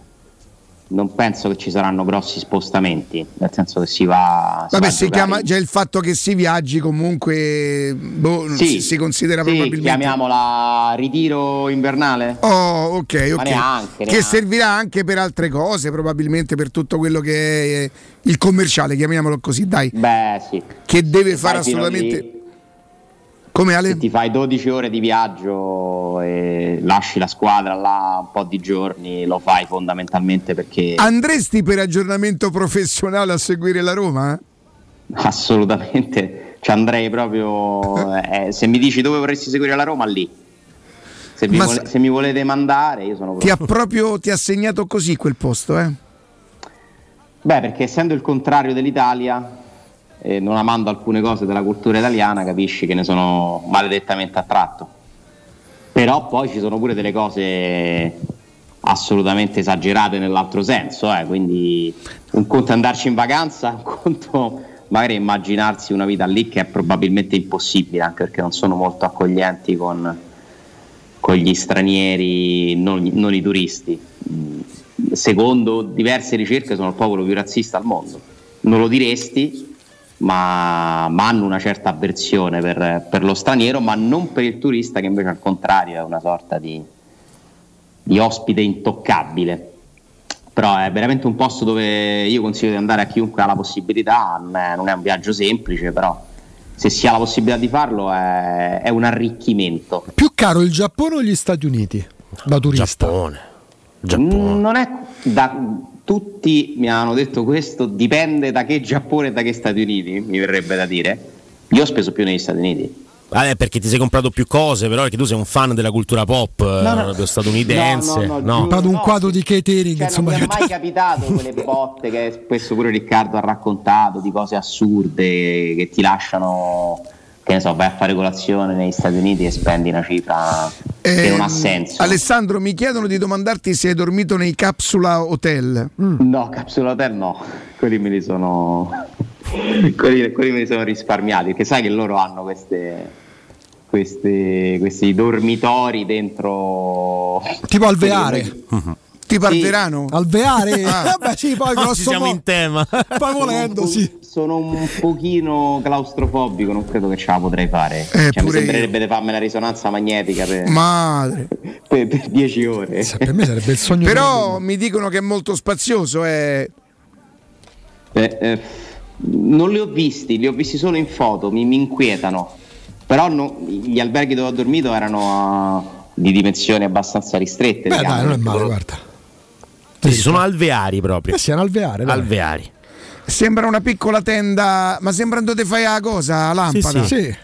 Non penso che ci saranno grossi spostamenti, nel senso che si va. Vabbè, va si chiama già il fatto che si viaggi comunque boh, Sì, si, si considera sì, probabilmente. chiamiamola ritiro invernale. Oh, ok, Ma ok. neanche, che neanche. servirà anche per altre cose, probabilmente per tutto quello che è il commerciale, chiamiamolo così, dai. Beh, sì. Che deve Se fare assolutamente. lì- Come Ale? Se ti fai 12 ore di viaggio e lasci la squadra là un po' di giorni, lo fai fondamentalmente perché Andresti per aggiornamento professionale a seguire la Roma? assolutamente ci andrei proprio. eh, se mi dici dove vorresti seguire la Roma, lì. Se, Ma vole- se mi volete mandare, io sono Ti ha proprio ti ha segnato così quel posto, eh? Beh, perché essendo il contrario dell'Italia, e non amando alcune cose della cultura italiana, capisci che ne sono maledettamente attratto. Però poi ci sono pure delle cose assolutamente esagerate nell'altro senso, eh, quindi un conto è andarci in vacanza, un conto magari immaginarsi una vita lì che è probabilmente impossibile, anche perché non sono molto accoglienti con, con gli stranieri, non, non i turisti. Secondo diverse ricerche sono il popolo più razzista al mondo. Non lo diresti, ma, ma hanno una certa avversione per, per lo straniero, ma non per il turista che invece al contrario è una sorta di, di ospite intoccabile. Però è veramente un posto dove io consiglio di andare a chiunque ha la possibilità, non è, non è un viaggio semplice, però se si ha la possibilità di farlo è, è un arricchimento. Più caro il Giappone o gli Stati Uniti? Da turista. Mm, Non è da tutti mi hanno detto questo, dipende da che Giappone e da che Stati Uniti, mi verrebbe da dire. Io ho speso più negli Stati Uniti. Vabbè, perché ti sei comprato più cose, però perché tu sei un fan della cultura pop eh, no. proprio statunitense. No, no, no, no. giuro. Comprato un No, quadro di catering, Cioè, insomma. non mi è mai capitato quelle botte che spesso pure Riccardo ha raccontato di cose assurde che ti lasciano, che ne so, vai a fare colazione negli Stati Uniti e spendi una cifra che non ha Ehm, senso. Alessandro, mi chiedono di domandarti se hai dormito nei capsula hotel. No, Capsule Hotel no, quelli me li sono. quelli, quelli me li sono risparmiati, perché sai che loro hanno queste. queste- questi dormitori dentro. Tipo alveare. Tipo Sì. Alverano? Alveare? Ah. Vabbè, sì, poi Oggi grosso siamo modo. in tema. Poi volendo, sì. Sono un pochino claustrofobico, non credo che ce la potrei fare. Eh, Cioè, mi sembrerebbe di farmi la risonanza magnetica per, Madre. per, per 10 ore. Per me sarebbe il sogno Però mi dicono che è molto spazioso. eh. Eh, eh, non li ho visti, li ho visti solo in foto, mi, mi inquietano. Però no- gli alberghi dove ho dormito erano ah, di dimensioni abbastanza ristrette. Beh, diciamo. dai, non è male, guarda. Sì, sì, sono alveari proprio. Eh sì, alveare. dai. Alveari. Sembra una piccola tenda, ma sembra dove fai la cosa, la lampada. Sì.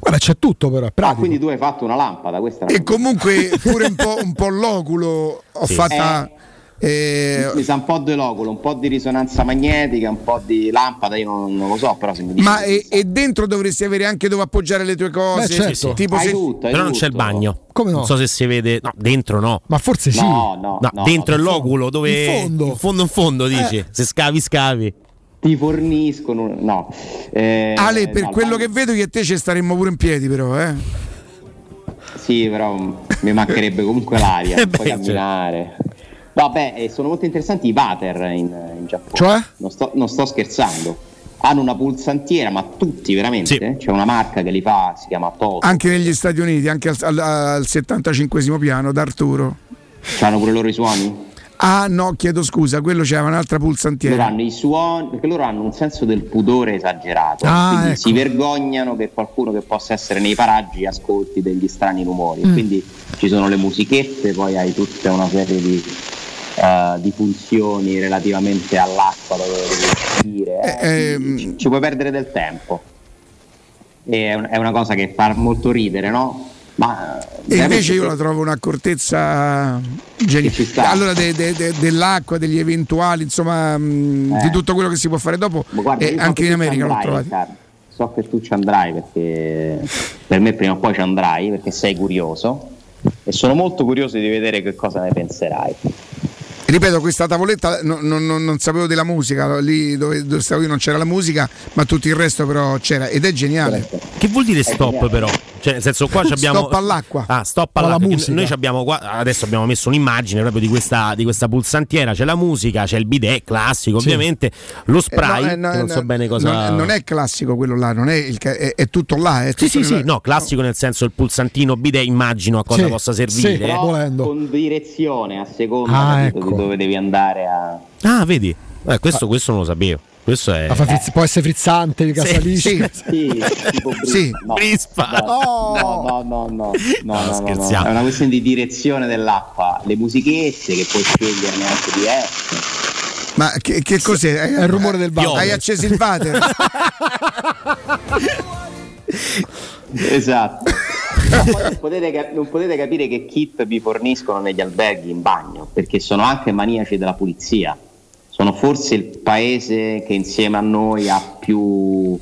Guarda, c'è tutto però, Ah, quindi tu hai fatto una lampada, questa E comunque pure un po', un po' l'oculo ho Sì. fatta. eh, Mi sa un po' dell'oculo, un po' di risonanza magnetica, un po' di lampada, io non, non lo so, però se mi dici ma e, e dentro dovresti avere anche dove appoggiare le tue cose. Beh, certo. Tipo Hai se- tutto, hai Però non c'è il tutto. bagno. Come no? Non so se si vede. No, dentro no. Ma forse sì. No, no, no, dentro no, è l'oculo dove. In fondo. In fondo, in fondo, dici. Se scavi, scavi. Ti forniscono, no. Eh, Ale, per no, quello che vedo io e te ci staremmo pure in piedi, però, eh. Sì, però mi mancherebbe comunque l'aria, Eh beh, camminare. Vabbè, e sono molto interessanti i water in, in Giappone. Cioè? Non sto, non sto scherzando. Hanno una pulsantiera, ma tutti veramente. C'è una marca che li fa, si chiama Toto. Anche negli Stati Uniti, anche al, al- al 75 piano, da Arturo. Hanno pure loro i suoni. Ah no, chiedo scusa, quello c'era un'altra Loro pulsantiera. hanno i suoni, perché loro hanno un senso del pudore esagerato. Ah, quindi ecco. si vergognano che qualcuno che possa essere nei paraggi ascolti degli strani rumori. Mm. Quindi ci sono le musichette, poi hai tutta una serie di, eh, di funzioni relativamente all'acqua dove devi uscire. eh. ehm, Ci- ci puoi perdere del tempo. È, un- è una cosa che fa molto ridere, no? Ma E invece io la trovo un'accortezza geniale. Allora, de- de- de- dell'acqua, degli eventuali, insomma, mh, di tutto quello che si può fare dopo, guarda, e so anche che in America l'ho. Riccardo. So che tu ci andrai perché per me prima o poi ci andrai perché sei curioso e sono molto curioso di vedere che cosa ne penserai. Ripeto, questa tavoletta no- no- no- non sapevo della musica, lì dove, dove stavo io non c'era la musica, ma tutto il resto però c'era ed è geniale. Che vuol dire stop però? Cioè, nel senso qua ci abbiamo Stop all'acqua. Ah, stop Alla all'acqua. musica. Noi ci abbiamo qua adesso abbiamo messo un'immagine proprio di questa, di questa pulsantiera, c'è la musica, c'è il bidet classico, Sì. ovviamente, lo spray, Eh, no, eh, no, che non no, so bene cosa Non, non è classico quello là, non è, il è, è tutto là. È Sì, tutto sì, sì, nel- no, classico nel senso il pulsantino bidet, immagino a cosa Sì, possa servire. Però con direzione a seconda Ah, ecco dove devi andare a... Ah, vedi? Eh, questo, questo non lo sapevo. Questo è... Frizz- eh. Può essere frizzante, di casa salisce. Sì, sì, no, brispa. No, no, no, no, no, no, scherziamo. È una questione di direzione dell'acqua. Le musichette che puoi scegliere neanche di diverse. Ma che, che cos'è? È il rumore del bar. Hai acceso il water. Esatto. Non potete, non potete capire che kit vi forniscono negli alberghi in bagno, perché sono anche maniaci della pulizia. Sono forse il paese che insieme a noi ha più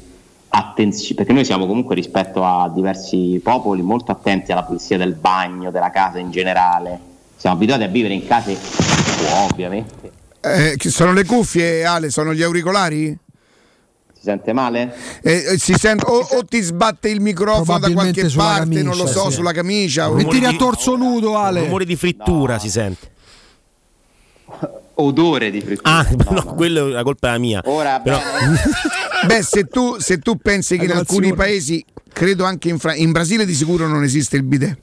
attenzione, perché noi siamo comunque rispetto a diversi popoli molto attenti alla pulizia del bagno, della casa in generale. Siamo abituati a vivere in case ovviamente. Eh, sono le cuffie, Ale? Sono gli auricolari? Si sente male? Eh, eh, si sente, o, o ti sbatte il microfono da qualche parte, non lo camicia, so, sì. sulla camicia. o- E tiri a torso nudo, Ale. rumore di frittura si sente. Odore di frittura. Ah, no, quello è la colpa è mia. Ora, Però, Beh, se tu, se tu pensi che in alcuni paesi, credo anche in, Fra- in Brasile di sicuro non esiste il bidet.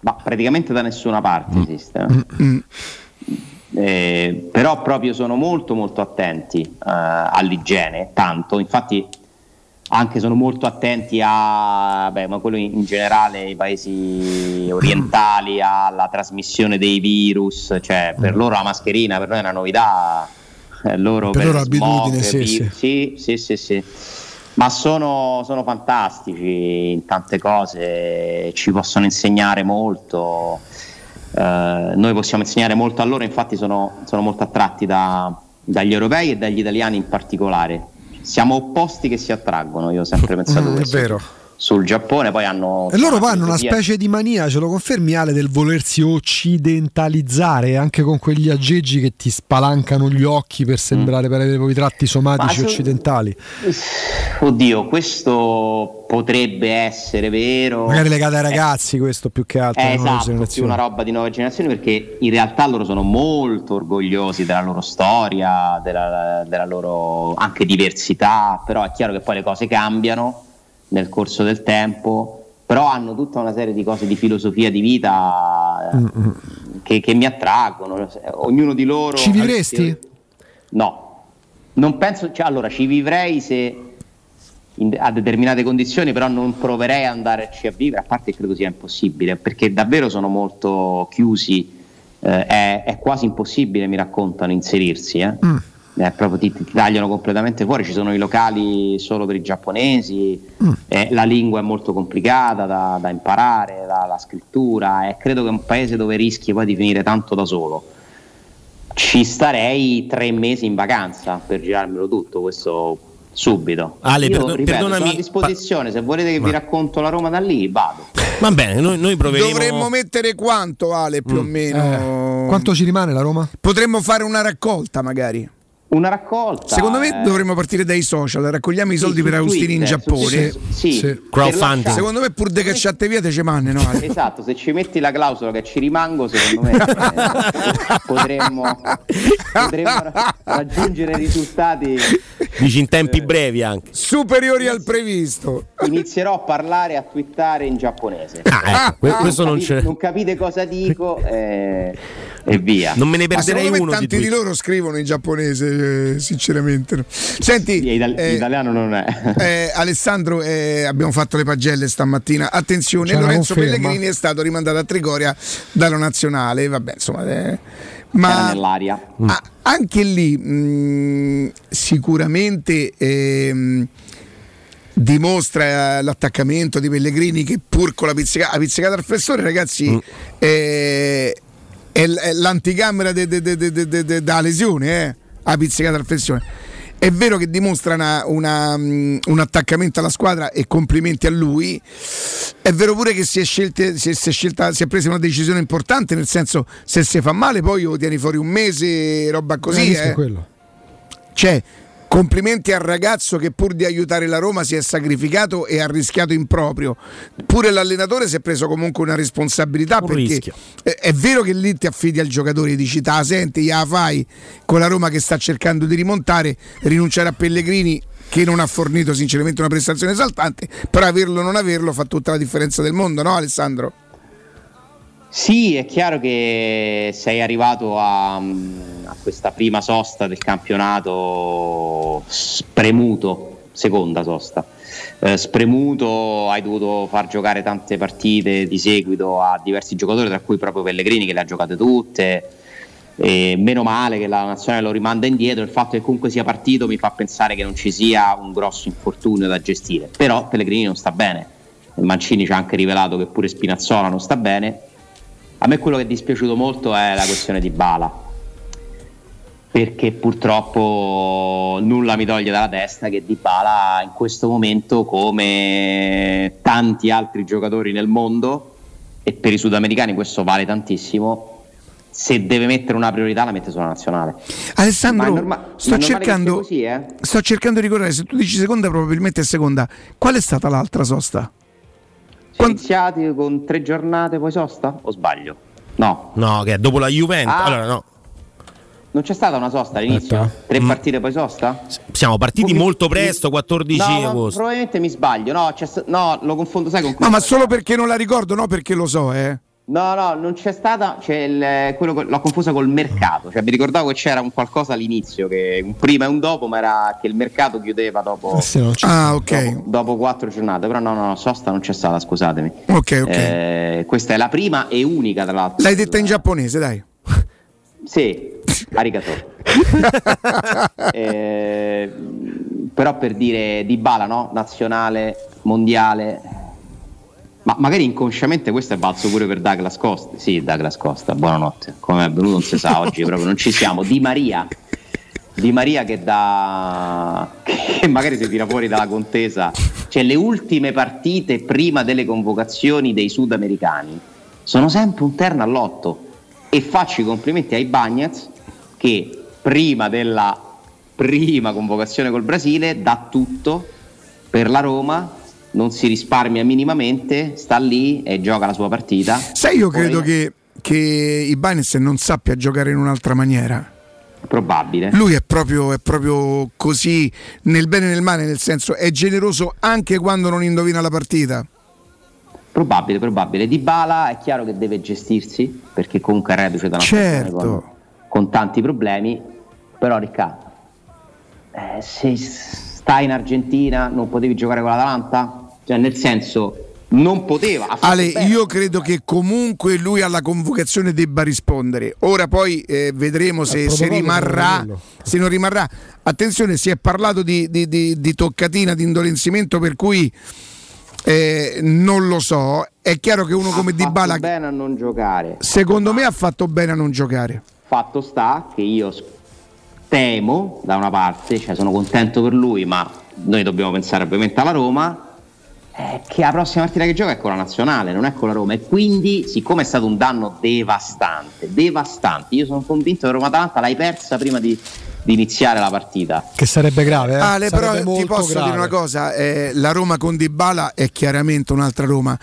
Ma praticamente da nessuna parte esiste. Mm. Eh, però proprio sono molto molto attenti eh, all'igiene, tanto, infatti anche sono molto attenti a, beh, ma quello in, in generale i paesi orientali, alla trasmissione dei virus, cioè per loro la mascherina per noi è una novità, eh, loro Per loro abitudine, smog, sì, vi- sì. sì, sì, sì, sì. Ma sono, sono fantastici in tante cose, ci possono insegnare molto. Eh, noi possiamo insegnare molto a loro, infatti sono, sono molto attratti da- dagli europei e dagli italiani in particolare. Siamo opposti che si attraggono, io ho sempre pensato Mm, è questo. vero. Sul Giappone poi hanno... E loro hanno una specie di mania, ce lo confermi Ale, del volersi occidentalizzare anche con quegli aggeggi che ti spalancano gli occhi per sembrare per avere i tratti somatici Ma se- occidentali. Oddio, questo potrebbe essere vero. Magari legate ai ragazzi questo più che altro. Eh, esatto, più una roba di nuove generazioni perché in realtà loro sono molto orgogliosi della loro storia, della, della loro anche diversità, però è chiaro che poi le cose cambiano nel corso del tempo, però hanno tutta una serie di cose di filosofia di vita eh, Mm, che, che mi attraggono, ognuno di loro... Ci vivresti? No, non penso, cioè, allora ci vivrei se in- a determinate condizioni, però non proverei ad andarci a vivere, a parte che credo sia impossibile, perché davvero sono molto chiusi, eh, è, è quasi impossibile, mi raccontano, inserirsi. eh. Mm. Eh, proprio ti, ti tagliano completamente fuori, ci sono i locali solo per i giapponesi, eh, la lingua è molto complicata da, da imparare, la, la scrittura, e credo che è un paese dove rischi poi di finire tanto da solo. Ci starei tre mesi in vacanza per girarmelo tutto, questo subito. Ale, Io, perdo- ripeto, perdonami, sono a disposizione, se volete che Ma- vi racconto la Roma da lì, vado. va bene, noi, noi proveremo. Dovremmo mettere quanto, Ale, più o meno? Eh, quanto ci rimane la Roma? Potremmo fare una raccolta, magari. Una raccolta. Secondo me eh, dovremmo partire dai social, raccogliamo i Sì, soldi su per Agostini in su Giappone. Twitter, sì. Sì. Crowdfunding. Secondo me pur de cacciate via te ce manne, no? Esatto, se ci metti la clausola che ci rimango, secondo me eh, potremmo, potremmo ra- raggiungere risultati. Dici in tempi brevi anche. Superiori al previsto. Inizierò a parlare, a twittare in giapponese. Ah, ecco, que- questo non capite, c'è. non capite cosa dico eh, e via. Non me ne perderei uno di tanti di, tweet. loro scrivono in giapponese, eh, sinceramente. Senti, Sì, itali- eh, italiano non è. eh, Alessandro, eh, abbiamo fatto le pagelle stamattina. Attenzione, C'è Lorenzo. Pellegrini è stato rimandato a Trigoria dalla nazionale. Vabbè, insomma, eh, ma nell'aria. Ah, anche lì mh, sicuramente ehm, dimostra eh, l'attaccamento di Pellegrini che pur con la, pizzica- la pizzicata al flessore ragazzi è, è l'anticamera da lesione eh? la pizzicata al flessore è vero che dimostra una- una, un attaccamento alla squadra e complimenti a lui. È vero pure che si è, scelte- si è- si è scelta, si è presa una decisione importante, nel senso se si fa male poi lo tieni fuori un mese, roba così. Eh. quello. Cioè, complimenti al ragazzo che pur di aiutare la Roma si è sacrificato e ha rischiato in proprio. Pure l'allenatore si è preso comunque una responsabilità Un perché rischio. è, vero che lì ti affidi al giocatore e dici, "Ta, senti, gliela fai con la Roma che sta cercando di rimontare, rinunciare a Pellegrini che non ha fornito sinceramente una prestazione esaltante, però averlo o non averlo fa tutta la differenza del mondo, no Alessandro? Sì, è chiaro che sei arrivato a, a questa prima sosta del campionato spremuto, seconda sosta. Eh, spremuto, hai dovuto far giocare tante partite di seguito a diversi giocatori, tra cui proprio Pellegrini che le ha giocate tutte. E meno male che la nazionale lo rimanda indietro. Il fatto che comunque sia partito mi fa pensare che non ci sia un grosso infortunio da gestire. Però Pellegrini non sta bene. Mancini ci ha anche rivelato che pure Spinazzola non sta bene. A me quello che è dispiaciuto molto è la questione di Bala, perché purtroppo nulla mi toglie dalla testa che Di Bala in questo momento, come tanti altri giocatori nel mondo, e per i sudamericani questo vale tantissimo, se deve mettere una priorità la mette sulla nazionale. Alessandro, norma- ma sto, cercando, così, eh? sto cercando di ricordare, se tu dici seconda probabilmente è seconda. Qual è stata l'altra sosta? Siamo iniziati con tre giornate poi sosta? O sbaglio? No. No, che è dopo la Juventus. Ah. Allora, no. Non c'è stata una sosta all'inizio? Tre partite poi sosta? Siamo partiti Mi- molto presto, 14 No, agosto. probabilmente mi sbaglio. No, no, lo confondo, sai con No, ma solo perché non la ricordo, no perché lo so, eh. No, no, non c'è stata. C'è il- quello l'ho confusa col mercato. Cioè, mi ricordavo che c'era un qualcosa all'inizio, che un prima e un dopo, ma era che il mercato chiudeva dopo, Ah, ok. dopo, dopo quattro giornate. Però no, no, no, sosta non c'è stata, scusatemi. Ok, ok. Eh, questa è la prima e unica, tra l'altro. L'hai detta in giapponese, dai. Sì, arigato. Eh, però per dire di Bala, no? Nazionale, mondiale. Ma magari inconsciamente questo è balzo pure per Douglas Costa. Sì, Douglas Costa, buonanotte. Come è venuto non si sa oggi, proprio non ci siamo. Di Maria. Di Maria che da che magari si tira fuori dalla contesa. Cioè le ultime partite prima delle convocazioni dei sudamericani sono sempre un terno all'otto. E faccio i complimenti ai Bagnets che prima della prima convocazione col Brasile dà tutto per la Roma, non si risparmia minimamente, sta lì e gioca la sua partita. Sai, io Poi- credo che, che Ibanez non sappia giocare in un'altra maniera. Probabile. Lui è proprio, è proprio così nel bene e nel male, nel senso è generoso anche quando non indovina la partita. Probabile, probabile. Di Bala è chiaro che deve gestirsi perché comunque è reduce da una Certo. con, con tanti problemi. Però, Riccardo, eh, se stai in Argentina non potevi giocare con l'Atalanta? Cioè, nel senso, non poteva. Ale, bene. io credo che comunque lui alla convocazione debba rispondere. Ora poi eh, vedremo se, se protocollo rimarrà, se non rimarrà. Attenzione, si è parlato di, di- di- di toccatina, di indolenzimento, per cui eh, non lo so. È chiaro che uno come ha fatto Dybala, bene a non giocare. secondo me, ha fatto bene a non giocare. Fatto sta che io temo da una parte, cioè sono contento per lui, ma noi dobbiamo pensare ovviamente alla Roma. Eh, che la prossima partita che gioca è con la nazionale, non è con la Roma. E quindi, siccome è stato un danno devastante, devastante, io sono convinto che Roma-Atalanta l'hai persa prima di, di iniziare la partita. Che sarebbe grave, eh? Ale, però Sarebbe ti molto posso grave. dire una cosa: eh, la Roma con Dybala è chiaramente un'altra Roma.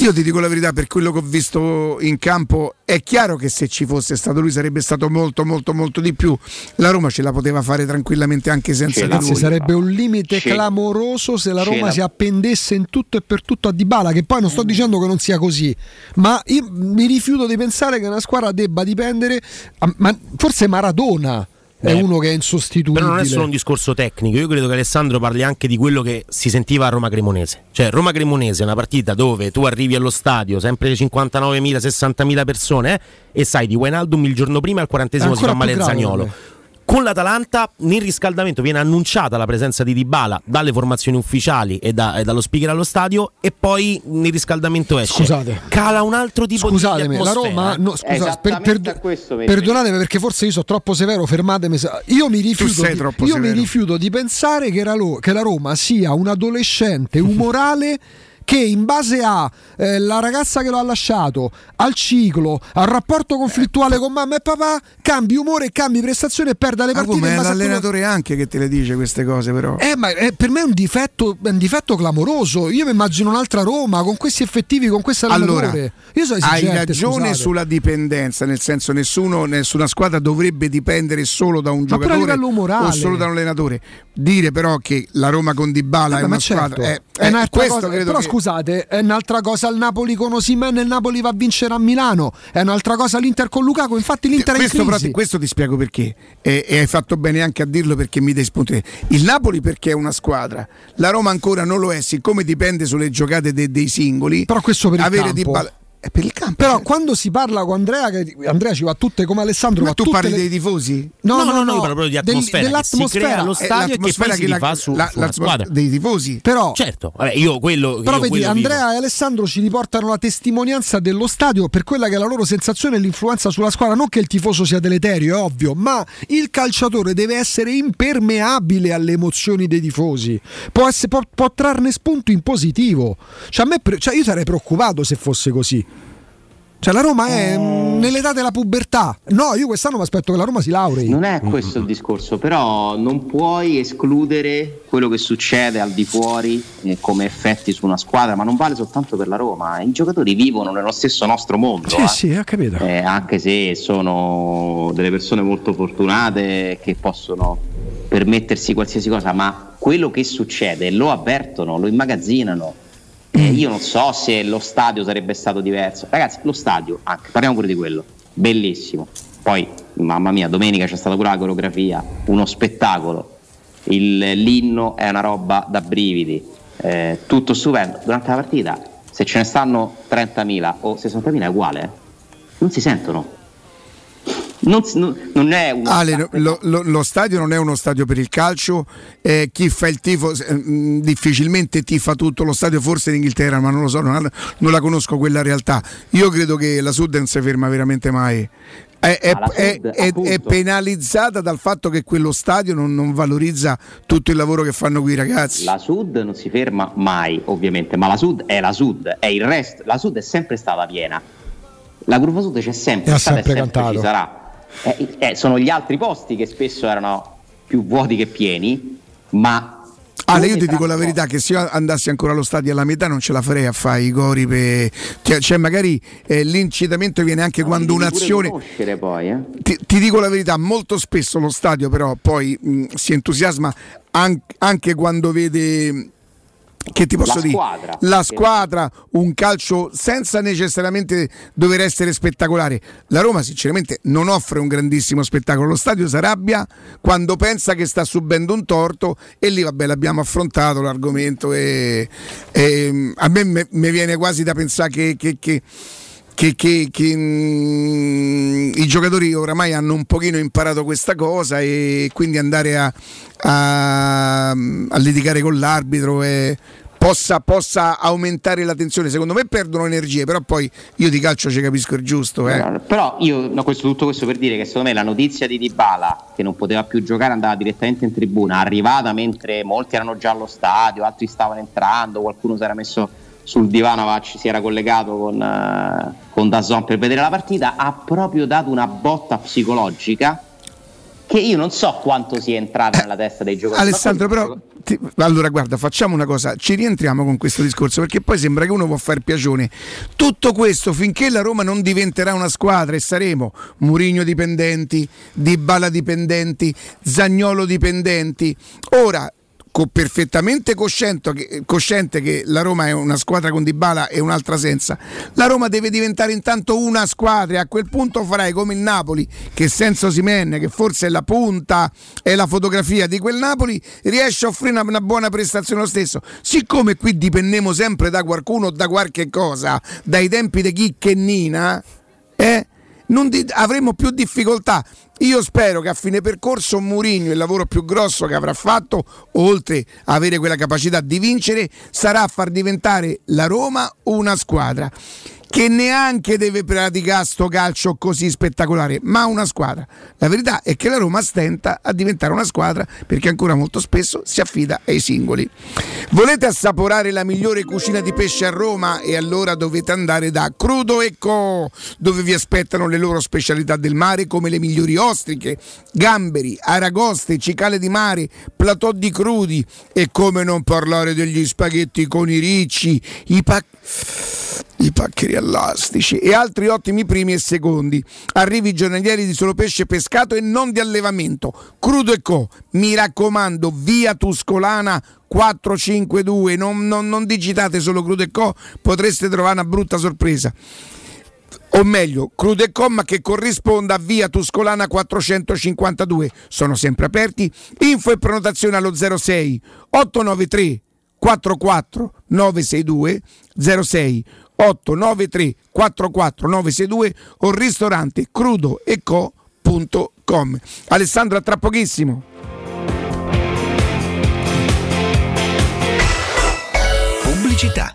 Io ti dico la verità, per quello che ho visto in campo, è chiaro che se ci fosse stato lui sarebbe stato molto, molto, molto di più. La Roma ce la poteva fare tranquillamente anche senza di Ragazzi, lui. sarebbe un limite Ce- clamoroso se la ce Roma la- si appendesse in tutto e per tutto a Dybala, che poi non sto dicendo che non sia così, ma io mi rifiuto di pensare che una squadra debba dipendere a- ma forse Maradona è Beh, uno che è insostituibile. Però non è solo un discorso tecnico, io credo che Alessandro parli anche di quello che si sentiva a Roma Cremonese. Cioè, Roma Cremonese è una partita dove tu arrivi allo stadio, sempre 59.000, 60.000 persone, eh, e sai di Wijnaldum il giorno prima al quarantesimo si fa male Zagnolo. Con l'Atalanta nel riscaldamento viene annunciata la presenza di Dybala dalle formazioni ufficiali e, da- e dallo speaker allo stadio e poi nel riscaldamento esce. Scusate. Cala un altro tipo Scusatemi, di la atmosfera. Roma, no, scusa, per- per- questo mi perdonatemi perché forse io sono troppo severo, fermatemi. Io mi rifiuto, di, io mi severo. rifiuto di pensare che, la Ro- che la Roma sia un adolescente umorale che in base a eh, ragazza che lo ha lasciato, al ciclo, al rapporto conflittuale con mamma e papà, cambi umore, cambi prestazione e perda le Ma partite. in è a quello- l'allenatore anche che te le dice queste cose, però. eh, ma eh, per me è un difetto, è un difetto clamoroso. Io mi immagino un'altra Roma con questi effettivi, con questo allenatore. Allora, Io sono hai ragione scusate. sulla dipendenza, nel senso nessuno, nessuna squadra dovrebbe dipendere solo da un Ma giocatore o solo da un allenatore. Dire però che la Roma con Dybala Vabbè, è una ma certo, squadra è, è un'altra questo cosa, credo però che- scusate, è un'altra cosa il Napoli con Osimhen e il Napoli va a vincere a Milano, è un'altra cosa l'Inter con Lukaku, infatti l'Inter è in questo, crisi. ti- questo ti spiego perché e, e hai fatto bene anche a dirlo perché mi dai spunti il Napoli perché è una squadra la Roma ancora non lo è siccome dipende sulle giocate de- dei singoli Però questo per il avere campo. Dybala- è per il campo Però quando si parla con Andrea, che Andrea ci va tutte come Alessandro, ma va tu tutte parli le- dei tifosi? No, no, no, io parlo proprio di del- atmosfera, si dell'atmosfera. allo È stadio e che poi si che la- rifà su, la- su la- squadra. dei tifosi Però, Certo, vabbè, io quello, però io vedi, quello vivo. Andrea e Alessandro ci riportano la testimonianza dello stadio per quella che è la loro sensazione e l'influenza sulla squadra. Non che il tifoso sia deleterio, è ovvio, ma il calciatore deve essere impermeabile alle emozioni dei tifosi. Può, essere- può- può trarne spunto in positivo. Cioè, a me pre- cioè, io sarei preoccupato se fosse così. Cioè, la Roma è Eh. nell'età della pubertà. No, io quest'anno mi aspetto che la Roma si laurei. Non è questo il discorso, però non puoi escludere quello che succede al di fuori eh, come effetti su una squadra, ma non vale soltanto per la Roma. I giocatori vivono nello stesso nostro mondo. Sì, eh. sì, ho capito. Eh, anche se sono delle persone molto fortunate che possono permettersi qualsiasi cosa, ma quello che succede lo avvertono, lo immagazzinano. Eh, io non so se lo stadio sarebbe stato diverso. Ragazzi, lo stadio, anche, parliamo pure di quello, bellissimo. Poi, mamma mia, domenica c'è stata pure la coreografia, uno spettacolo. Il- l'inno è una roba da brividi, eh, tutto stupendo. Durante la partita, se ce ne stanno 30.000 o 60.000 è uguale, eh. non si sentono. Non, non- è una Ale, lo, lo- lo stadio non è uno stadio per il calcio, eh, chi fa il tifo eh, difficilmente tifa tutto lo stadio, forse in Inghilterra, ma non lo so, non, non la conosco quella realtà. Io credo che la Sud non si ferma veramente mai. È, è- la è- Sud, è- è penalizzata dal fatto che quello stadio non, non valorizza tutto il lavoro che fanno qui i ragazzi. La Sud non si ferma mai, ovviamente, ma la Sud è la Sud, è il resto. La Sud è sempre stata piena. La curva Sud c'è sempre e sempre sempre ci sarà. Eh, eh, sono gli altri posti che spesso erano più vuoti che pieni, ma Ale, io ti dico la verità che se io andassi ancora allo stadio alla metà non ce la farei a fare i cori per... Cioè, cioè, magari eh, l'incitamento viene anche quando Devi pure un'azione... conoscere poi, eh. Ti, ti dico la verità, molto spesso lo stadio però poi mh, si entusiasma an- anche quando vede che ti posso La dire? squadra. la squadra un calcio senza necessariamente dover essere spettacolare. La Roma sinceramente non offre un grandissimo spettacolo. Lo stadio si arrabbia quando pensa che sta subendo un torto e lì vabbè l'abbiamo affrontato l'argomento e, e, mh, a me me- mi viene quasi da pensare che- che- che che, che- che, mm, i giocatori oramai hanno un pochino imparato questa cosa e quindi andare a, a- a litigare con l'arbitro e possa, possa aumentare la tensione. Secondo me perdono energie, però poi io di calcio ci capisco il giusto. eh. Però io, no, questo, tutto questo per dire che secondo me la notizia di Dybala che non poteva più giocare andava direttamente in tribuna, arrivata mentre molti erano già allo stadio, altri stavano entrando, qualcuno si era messo sul divano, aveva- ci si era collegato con, eh, con Dazon per vedere la partita, ha proprio dato una botta psicologica che io non so quanto sia entrata nella testa dei giocatori. Alessandro, però, ti- allora guarda, facciamo una cosa, ci rientriamo con questo discorso perché poi sembra che uno può far piacione. Tutto questo finché la Roma non diventerà una squadra e saremo Murigno dipendenti, Dybala dipendenti, Zagnolo dipendenti. Ora perfettamente cosciente che, cosciente che la Roma è una squadra con Dybala e un'altra senza la Roma deve diventare intanto una squadra e a quel punto farai come il Napoli che senza Osimhen che forse è la punta è la fotografia di quel Napoli riesce a offrire una, una buona prestazione lo stesso siccome qui dipendiamo sempre da qualcuno o da qualche cosa dai tempi di Chicca e Nina eh? Non di- avremo più difficoltà. Io spero che a fine percorso Mourinho, il lavoro più grosso che avrà fatto, oltre a avere quella capacità di vincere, sarà far diventare la Roma una squadra che neanche deve praticare sto calcio così spettacolare, ma una squadra. La verità è che la Roma stenta a diventare una squadra perché ancora molto spesso si affida ai singoli. Volete assaporare la migliore cucina di pesce a Roma e allora dovete andare da Crudo e dove vi aspettano le loro specialità del mare come le migliori ostriche, gamberi, aragoste, cicale di mare, platò di crudi e come non parlare degli spaghetti con i ricci, i pacchi i paccheri elastici e altri ottimi primi e secondi. Arrivi giornalieri di solo pesce pescato e non di allevamento. Crudo e Co. Mi raccomando, via Tuscolana 452. Non, non, non digitate solo Crudo e Co. Potreste trovare una brutta sorpresa. O meglio, Crudo e Co, ma che corrisponda a via Tuscolana 452. Sono sempre aperti. Info e prenotazione allo 06 893 44 962 06 893 44 962 o ristorante crudoeco.com. Alessandro, a tra pochissimo. Pubblicità.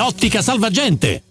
Ottica Salvagente.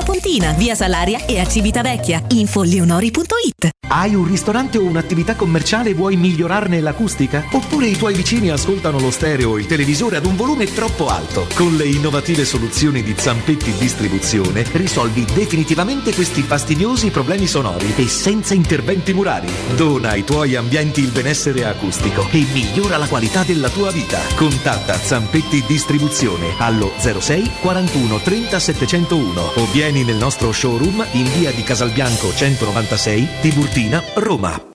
Pontina, via Salaria e a Civitavecchia. Info leonori.it Hai un ristorante o un'attività commerciale e vuoi migliorarne l'acustica? Oppure i tuoi vicini ascoltano lo stereo o il televisore ad un volume troppo alto? Con le innovative soluzioni di Zampetti Distribuzione risolvi definitivamente questi fastidiosi problemi sonori e senza interventi murari. Dona ai tuoi ambienti il benessere acustico e migliora la qualità della tua vita. Contatta Zampetti Distribuzione allo 06 41 30 701 o vieni nel nostro showroom in via di Casalbianco 196 Tiburtina, Roma.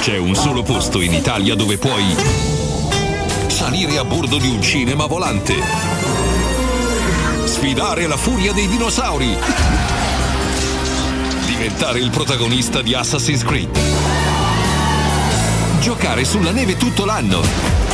C'è un solo posto in Italia dove puoi salire a bordo di un cinema volante, sfidare la furia dei dinosauri, diventare il protagonista di Assassin's Creed, giocare sulla neve tutto l'anno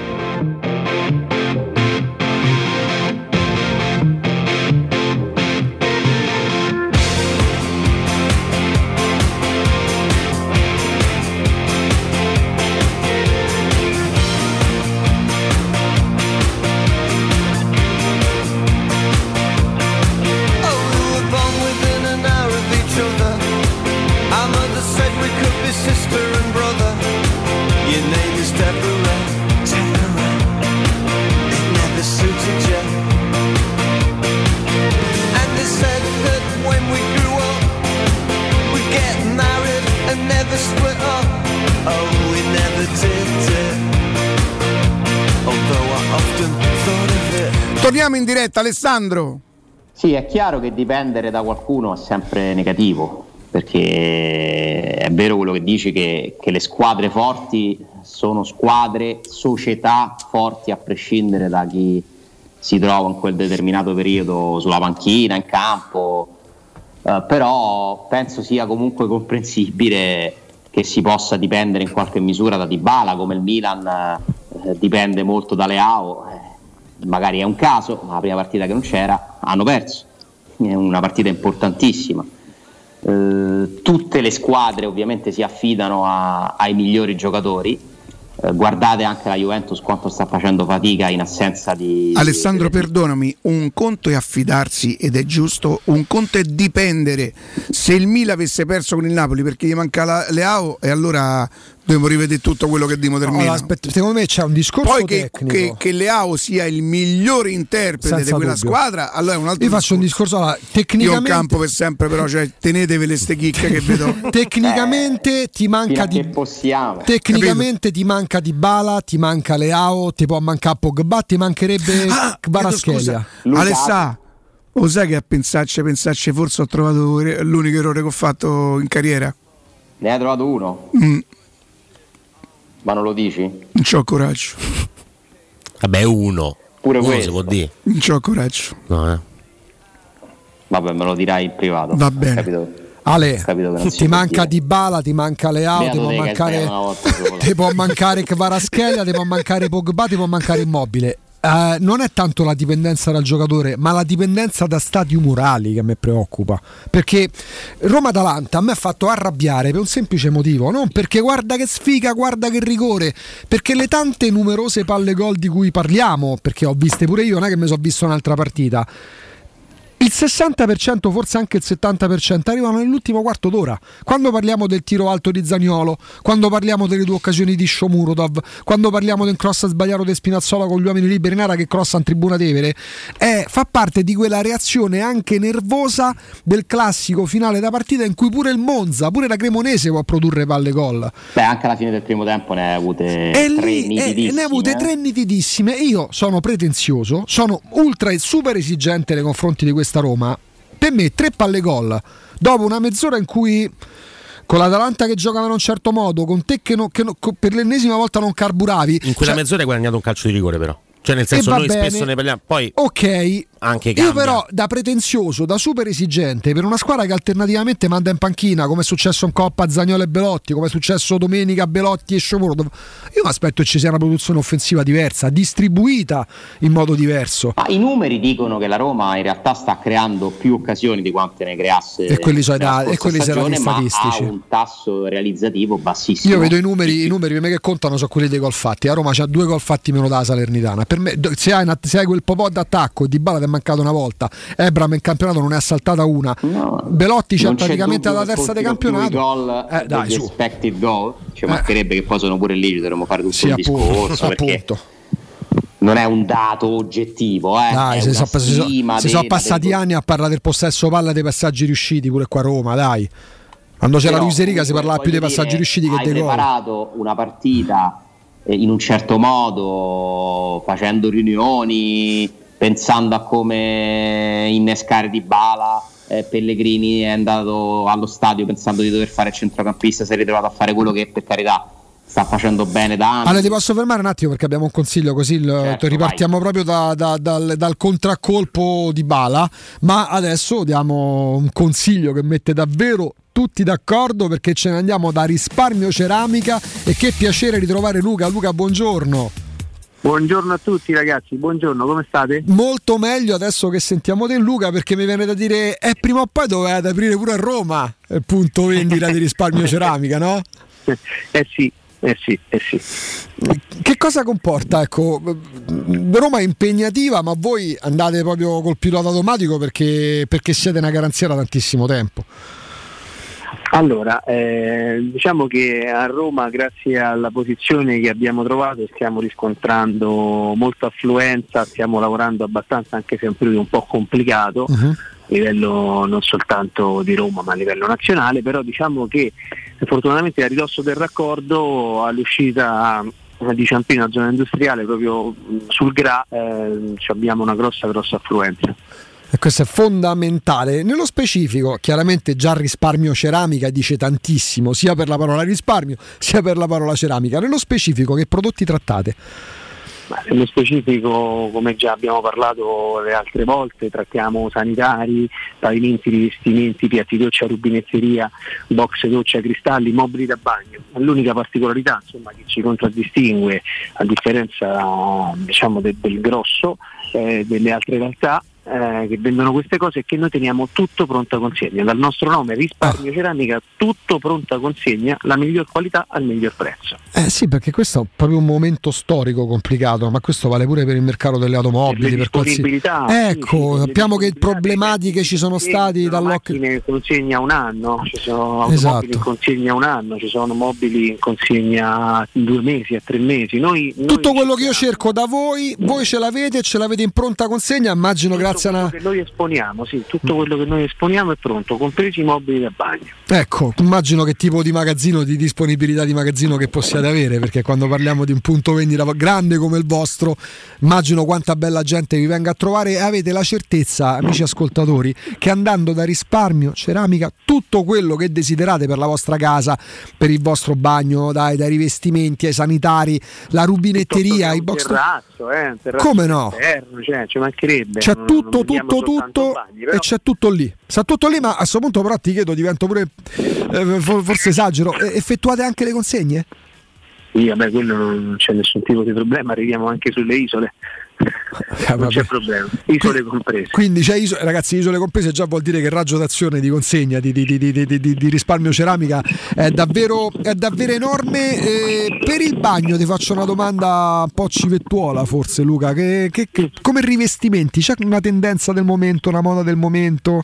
diretta, Alessandro. Sì, è chiaro che dipendere da qualcuno è sempre negativo, perché è vero quello che dici che, che le squadre forti sono squadre, società forti a prescindere da chi si trova in quel determinato periodo sulla panchina, in campo, Eh, però penso sia comunque comprensibile che si possa dipendere in qualche misura da Dybala, come il Milan eh, dipende molto da Leao. Magari è un caso, ma la prima partita che non c'era hanno perso, è una partita importantissima. Eh, tutte le squadre ovviamente si affidano a- ai migliori giocatori. Eh, guardate anche la Juventus quanto sta facendo fatica in assenza di. Alessandro, perdonami, un conto è affidarsi ed è giusto, un conto è dipendere. Se il Milan avesse perso con il Napoli perché gli manca la Leao e allora dobbiamo rivedere tutto quello che dimo termina. Allora, aspetta, secondo me c'è un discorso Poi che, tecnico. che, che Leao sia il migliore interprete Senza di quella dubbio. squadra, allora è un altro Io faccio un discorso allora, Io ho tecnicamente campo per sempre, però cioè, tenetevele ste chicche che vedo. tecnicamente ti manca di possiamo. Tecnicamente ti manca di Bala, ti manca Leao, ti può mancare Pogba, ti mancherebbe Ah, Kvaratskhelia. Alessà, lo sai che a pensarci, pensarci, forse ho trovato l'unico errore che ho fatto in carriera? Ne hai trovato uno, Mm, ma non lo dici? non c'ho coraggio. Vabbè, uno. Pure uno questo. si può dire. Non c'ho coraggio. No, eh. Vabbè, me lo dirai in privato. Va bene. Capito? Ale, ti manca di Bala, ti manca Leao, ti può mancare, ti può mancare Kvaratskhelia, ti può mancare Pogba, ti può mancare Immobile. Eh, non è tanto la dipendenza dal giocatore, ma la dipendenza da stati umorali che me preoccupa. Perché Roma-Atalanta a me ha fatto arrabbiare per un semplice motivo: non perché guarda che sfiga, guarda che rigore, perché le tante numerose palle gol di cui parliamo, perché ho viste pure io, non è che mi sono visto un'altra partita. Il 60%, forse anche il 70% arrivano nell'ultimo quarto d'ora. Quando parliamo del tiro alto di Zaniolo, quando parliamo delle due occasioni di Shomurodov, quando parliamo del cross sbagliato di Spinazzola con gli uomini liberi Nara che crossa in tribuna Tevere, è- fa parte di quella reazione anche nervosa del classico finale da partita in cui pure il Monza, pure la Cremonese può produrre palle gol. Beh, anche alla fine del primo tempo ne hai avute E tre lì nitidissime. ne ha avute eh. tre nitidissime. Io sono pretenzioso, sono ultra e super esigente nei confronti di questa Roma. Per me, tre palle gol dopo una mezz'ora in cui. Con l'Atalanta che giocava in un certo modo, con te che, no- che no- co- per l'ennesima volta non carburavi. In quella Cioè, mezz'ora hai guadagnato un calcio di rigore, però. Cioè, nel senso, noi bene. spesso ne parliamo. Poi Ok, anche io cambia. però da pretenzioso, da super esigente, per una squadra che alternativamente manda in panchina, come è successo in Coppa Zagnolo e Belotti, come è successo domenica Belotti e Sciomuro, io mi aspetto che ci sia una produzione offensiva diversa, distribuita in modo diverso. Ma i numeri dicono che la Roma in realtà sta creando più occasioni di quante ne creasse E quelli sono dati- e quelli sono i stagione, ma statistici. ha un tasso realizzativo bassissimo. Io vedo i numeri, i numeri per me che contano sono quelli dei gol fatti. A Roma c'ha due gol fatti meno della Salernitana. Per me, se hai, una- se hai quel popò d'attacco e di balla ti mancata una volta. Ebram in campionato non ne ha saltata una. Belotti c'è praticamente alla terza di campionato. gol Eh, dai, degli su. expected goal ci mancherebbe che poi sono pure lì dovremmo fare tutto Sì, il appunto, discorso appunto. non è un dato oggettivo eh, Dai, è si sono, sono dei- passati dei- anni a parlare del possesso palla dei passaggi riusciti pure qua a Roma, dai. Quando c'era Però, Luis Enrica si parlava più dei passaggi dire, riusciti che hai dei gol. preparato una partita eh, in un certo modo facendo riunioni pensando a come innescare di bala Pellegrini è andato allo stadio pensando di dover fare il centrocampista si è ritrovato a fare quello che per carità sta facendo bene da anni Ale, ti posso fermare un attimo perché abbiamo un consiglio così Certo, ripartiamo proprio da- da- dal, dal contraccolpo di Bala, ma adesso diamo un consiglio che mette davvero tutti d'accordo perché ce ne andiamo da risparmio ceramica e che piacere ritrovare Luca. Luca, buongiorno. Buongiorno a tutti ragazzi, buongiorno, come state? Molto meglio adesso che sentiamo te Luca perché mi viene da dire eh, prima o poi dovete aprire pure a Roma il punto vendita di risparmio ceramica, no? Eh sì, eh sì, eh sì. Che cosa comporta? Ecco, Roma è impegnativa, ma voi andate proprio col pilota automatico perché, perché siete una garanzia da tantissimo tempo. Allora, eh, diciamo che a Roma, grazie alla posizione che abbiamo trovato, stiamo riscontrando molta affluenza, stiamo lavorando abbastanza, anche se è un periodo un po' complicato, a livello non soltanto di Roma, ma a livello nazionale, però diciamo che fortunatamente a ridosso del raccordo all'uscita di Ciampino, zona industriale, proprio mh, sul Gra, eh, abbiamo una grossa, grossa affluenza. E questo è fondamentale. Nello specifico, chiaramente già risparmio ceramica dice tantissimo, sia per la parola risparmio, sia per la parola ceramica. Nello specifico, che prodotti trattate? Ma nello specifico, come già abbiamo parlato le altre volte, trattiamo sanitari, pavimenti, rivestimenti, piatti doccia, rubinetteria, box doccia, cristalli, mobili da bagno. L'unica particolarità insomma, che ci contraddistingue, a differenza diciamo, de- del grosso eh, delle altre realtà, eh, che vendono queste cose è che noi teniamo tutto pronta consegna. Dal nostro nome risparmio ceramica, tutto pronta consegna, la miglior qualità al miglior prezzo. Eh sì, perché questo è proprio un momento storico complicato, ma questo vale pure per il mercato delle automobili. Le Per qualsiasi... Ecco, sì, sappiamo che problematiche ci sono stati Sono dall'oc... macchine in consegna un anno, ci sono Esatto. automobili in consegna un anno, ci sono mobili in consegna due mesi, a tre mesi. Noi, noi Tutto quello che io cerco da voi, voi ce l'avete e ce l'avete in pronta consegna, immagino grazie a una... che noi esponiamo, sì, tutto quello che noi esponiamo è pronto, compresi i mobili da bagno. Ecco, immagino che tipo di magazzino, di disponibilità di magazzino che possiate avere, perché quando parliamo di un punto vendita grande come il vostro, immagino quanta bella gente vi venga a trovare e avete la certezza, amici ascoltatori, che andando da risparmio, ceramica, tutto quello che desiderate per la vostra casa, per il vostro bagno, dai, dai rivestimenti ai sanitari, la rubinetteria, i box... terrazzo, eh, terrazzo Come no? esterno, cioè, ci mancherebbe. C'è non- tutto, tutto, tutto bagni, però- e c'è tutto lì. Sta tutto lì, ma a questo punto però ti chiedo, divento pure, eh, for- forse esagero, effettuate anche le consegne? Sì, vabbè, quello non c'è nessun tipo di problema, arriviamo anche sulle isole. Non c'è problema, isole comprese. Quindi c'è iso- ragazzi, isole comprese già vuol dire che il raggio d'azione di consegna di, di- di- di- di- di- di risparmio ceramica è davvero, è davvero enorme. Eh, per il bagno ti faccio una domanda un po' civettuola forse Luca, che, che- che- come rivestimenti c'è una tendenza del momento, una moda del momento?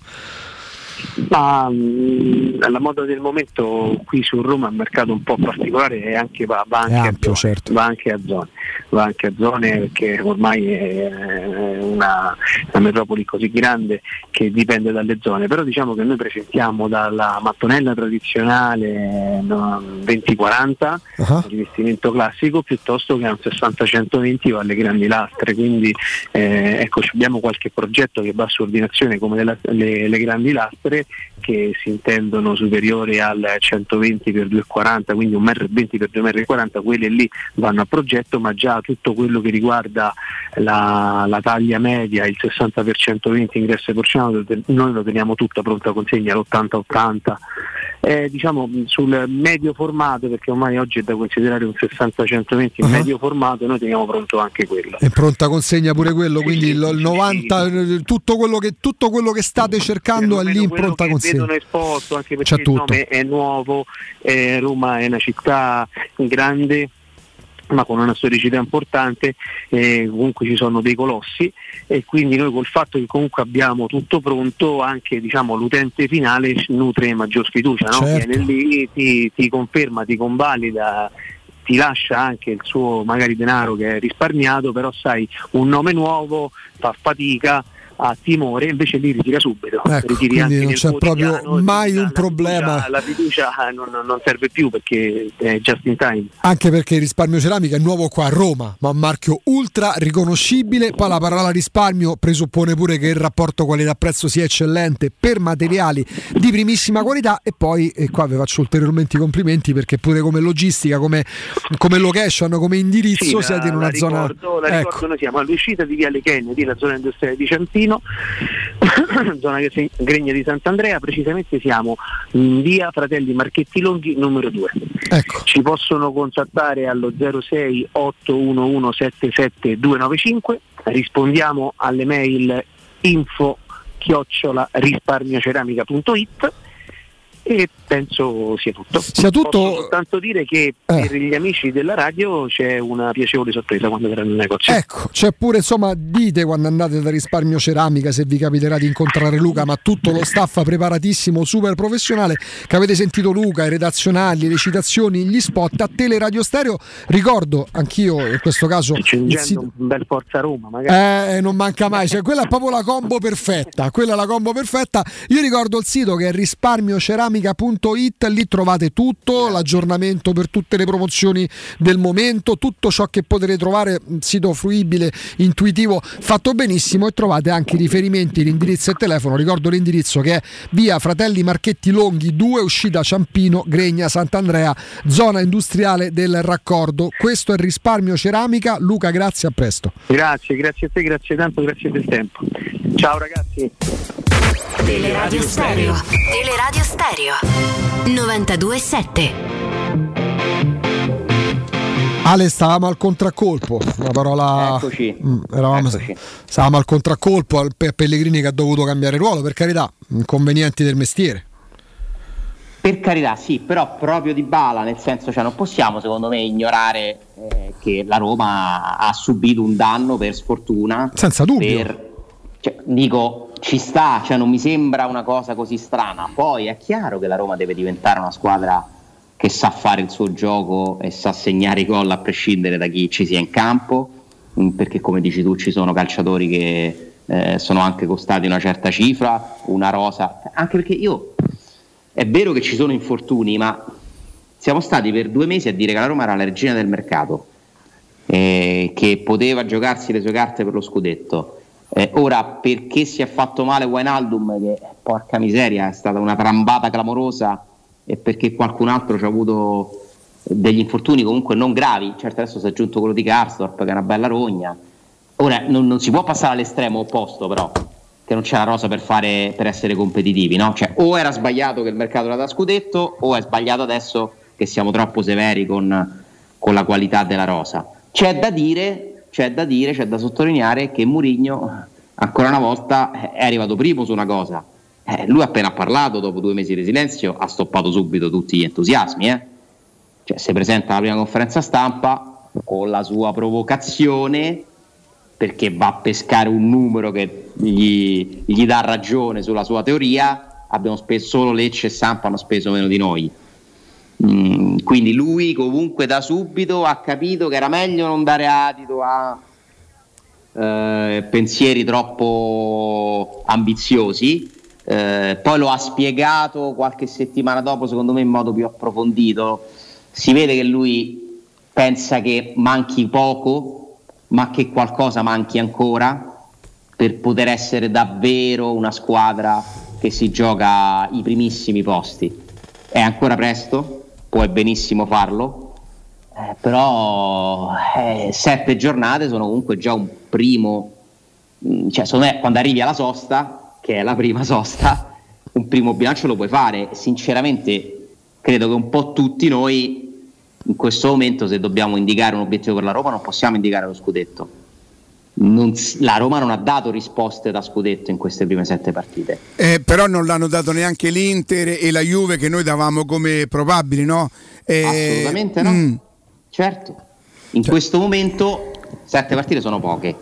Ma mh, la moda del momento qui su Roma è un mercato un po' particolare e anche va, va anche, ampio, a zone, va anche a zone, va anche a zone perché ormai è una, una metropoli così grande che dipende dalle zone, però diciamo che noi presentiamo dalla mattonella tradizionale no, 2040, Ah. il rivestimento classico, piuttosto che a un 60-120 o alle grandi lastre, quindi eh, ecco abbiamo qualche progetto che va su ordinazione come le, le- le grandi lastre che si intendono superiori al 120 x 240 quindi 1,20 m x 2,40 m quelle lì vanno a progetto ma già tutto quello che riguarda la, la taglia media il 60 x 120 ingresso e porcinato noi lo teniamo tutta pronta consegna l'80-80 eh, diciamo sul medio formato perché ormai oggi è da considerare un 60-120 il Ah. medio formato noi teniamo pronto anche quello È pronta consegna pure quello, quindi il, il 90, eh, tutto, quello che, tutto quello che state cercando è lì in pronta consegna. vedono esposto anche perché C'è il tutto. nome è nuovo, eh, Roma è una città grande ma con una storicità importante, eh, comunque ci sono dei colossi e quindi noi col fatto che comunque abbiamo tutto pronto, anche diciamo, l'utente finale nutre maggior fiducia, no? Certo. viene lì, ti, ti conferma, ti convalida ti lascia anche il suo magari denaro che è risparmiato, però sai, un nome nuovo fa fatica, ha timore, invece lì ritira subito. Ecco, Ritiri anche quindi non c'è proprio mai un la problema. fiducia- la fiducia non, non serve più perché è just in time. Anche perché il risparmio ceramica è nuovo qua a Roma, ma un marchio ultra riconoscibile. Poi la parola risparmio presuppone pure che il rapporto qualità-prezzo sia eccellente per materiali di primissima qualità. E poi, e qua vi faccio ulteriormente i complimenti perché pure come logistica, come, come location, come indirizzo Sì, la- siete in una la zona. ricordo, la Ecco. ricordo, noi siamo all'uscita di Viale Kennedy, la zona industriale di Ciampino, zona che si- Gregna di Sant'Andrea, precisamente siamo in via Fratelli Marchetti Longhi numero 2. Ecco. Ci possono contattare allo 06 811 77295, rispondiamo alle mail info chiocciola risparmioceramica.it e penso sia tutto. Sia tutto- Posso soltanto dire che per gli amici della radio c'è una piacevole sorpresa quando verranno in negozio. Ecco, c'è pure insomma, dite quando andate da risparmio ceramica se vi capiterà di incontrare Luca, ma tutto lo staff preparatissimo, super professionale, che avete sentito Luca, i redazionali, le citazioni, gli spot a Teleradio Stereo. Ricordo anch'io in questo caso il sito- un bel Forza Roma, magari. eh, non manca mai, cioè, quella è proprio la combo perfetta. Quella è la combo perfetta. Io ricordo il sito che è risparmioceramica.it, lì trovate tutto, l'aggiornamento per tutte le promozioni del momento, tutto ciò che potete trovare, sito fruibile, intuitivo, fatto benissimo e trovate anche i riferimenti, l'indirizzo e il telefono. Ricordo l'indirizzo che è via Fratelli Marchetti Longhi 2, uscita Ciampino, Gregna, Sant'Andrea, zona industriale del raccordo. Questo è risparmio ceramica. Luca, grazie, a presto. Grazie, grazie a te, grazie tanto, grazie del tempo. Ciao ragazzi. Teleradio Stereo. Teleradio Stereo. 92.7. Ale, stavamo al contraccolpo, una parola. Eccoci. Mm, eravamo- Eccoci. Stavamo al contraccolpo al Pe- Pellegrini che ha dovuto cambiare ruolo, per carità, inconvenienti del mestiere. Per carità, sì, però proprio di bala, nel senso, cioè, non possiamo secondo me ignorare eh, che la Roma ha subito un danno per sfortuna. Senza dubbio. per- cioè, dico, ci sta, cioè, non mi sembra una cosa così strana. Poi è chiaro che la Roma deve diventare una squadra che sa fare il suo gioco e sa segnare i gol a prescindere da chi ci sia in campo, mm, perché come dici tu ci sono calciatori che eh, sono anche costati una certa cifra, una rosa, anche perché io è vero che ci sono infortuni, ma siamo stati per due mesi a dire che la Roma era la regina del mercato, eh, che poteva giocarsi le sue carte per lo scudetto. Eh, ora, perché si è fatto male Wijnaldum, che porca miseria è stata una trambata clamorosa, e perché qualcun altro ci ha avuto degli infortuni comunque non gravi, certo adesso si è aggiunto quello di Karsdorp che è una bella rogna. Ora non, non si può passare all'estremo opposto però, che non c'è la rosa per, fare, per essere competitivi, no? Cioè, o era sbagliato che il mercato era da scudetto, o è sbagliato adesso che siamo troppo severi con, con la qualità della rosa. C'è da dire, c'è da dire, c'è da sottolineare che Mourinho ancora una volta è arrivato primo su una cosa. Eh, lui appena ha parlato, dopo due mesi di silenzio, ha stoppato subito tutti gli entusiasmi. Eh? Cioè, si presenta alla prima conferenza stampa con la sua provocazione perché va a pescare un numero che gli, gli dà ragione sulla sua teoria. Abbiamo speso solo Lecce e Sampa hanno speso meno di noi. Mm, quindi lui comunque da subito ha capito che era meglio non dare adito a eh, pensieri troppo ambiziosi. Eh, poi lo ha spiegato qualche settimana dopo, secondo me in modo più approfondito. Si vede che lui pensa che manchi poco, ma che qualcosa manchi ancora per poter essere davvero una squadra che si gioca i primissimi posti. È ancora presto, puoi benissimo farlo, eh, però eh, sette giornate sono comunque già un primo, mm, cioè secondo me quando arrivi alla sosta, che è la prima sosta, un primo bilancio lo puoi fare. Sinceramente credo che un po' tutti noi in questo momento se dobbiamo indicare un obiettivo per la Roma non possiamo indicare lo scudetto. Non la Roma non ha dato risposte da scudetto in queste prime sette partite. Eh, però non l'hanno dato neanche l'Inter e la Juve che noi davamo come probabili, no? Eh, Assolutamente no. mm, Certo. In questo momento sette partite sono poche.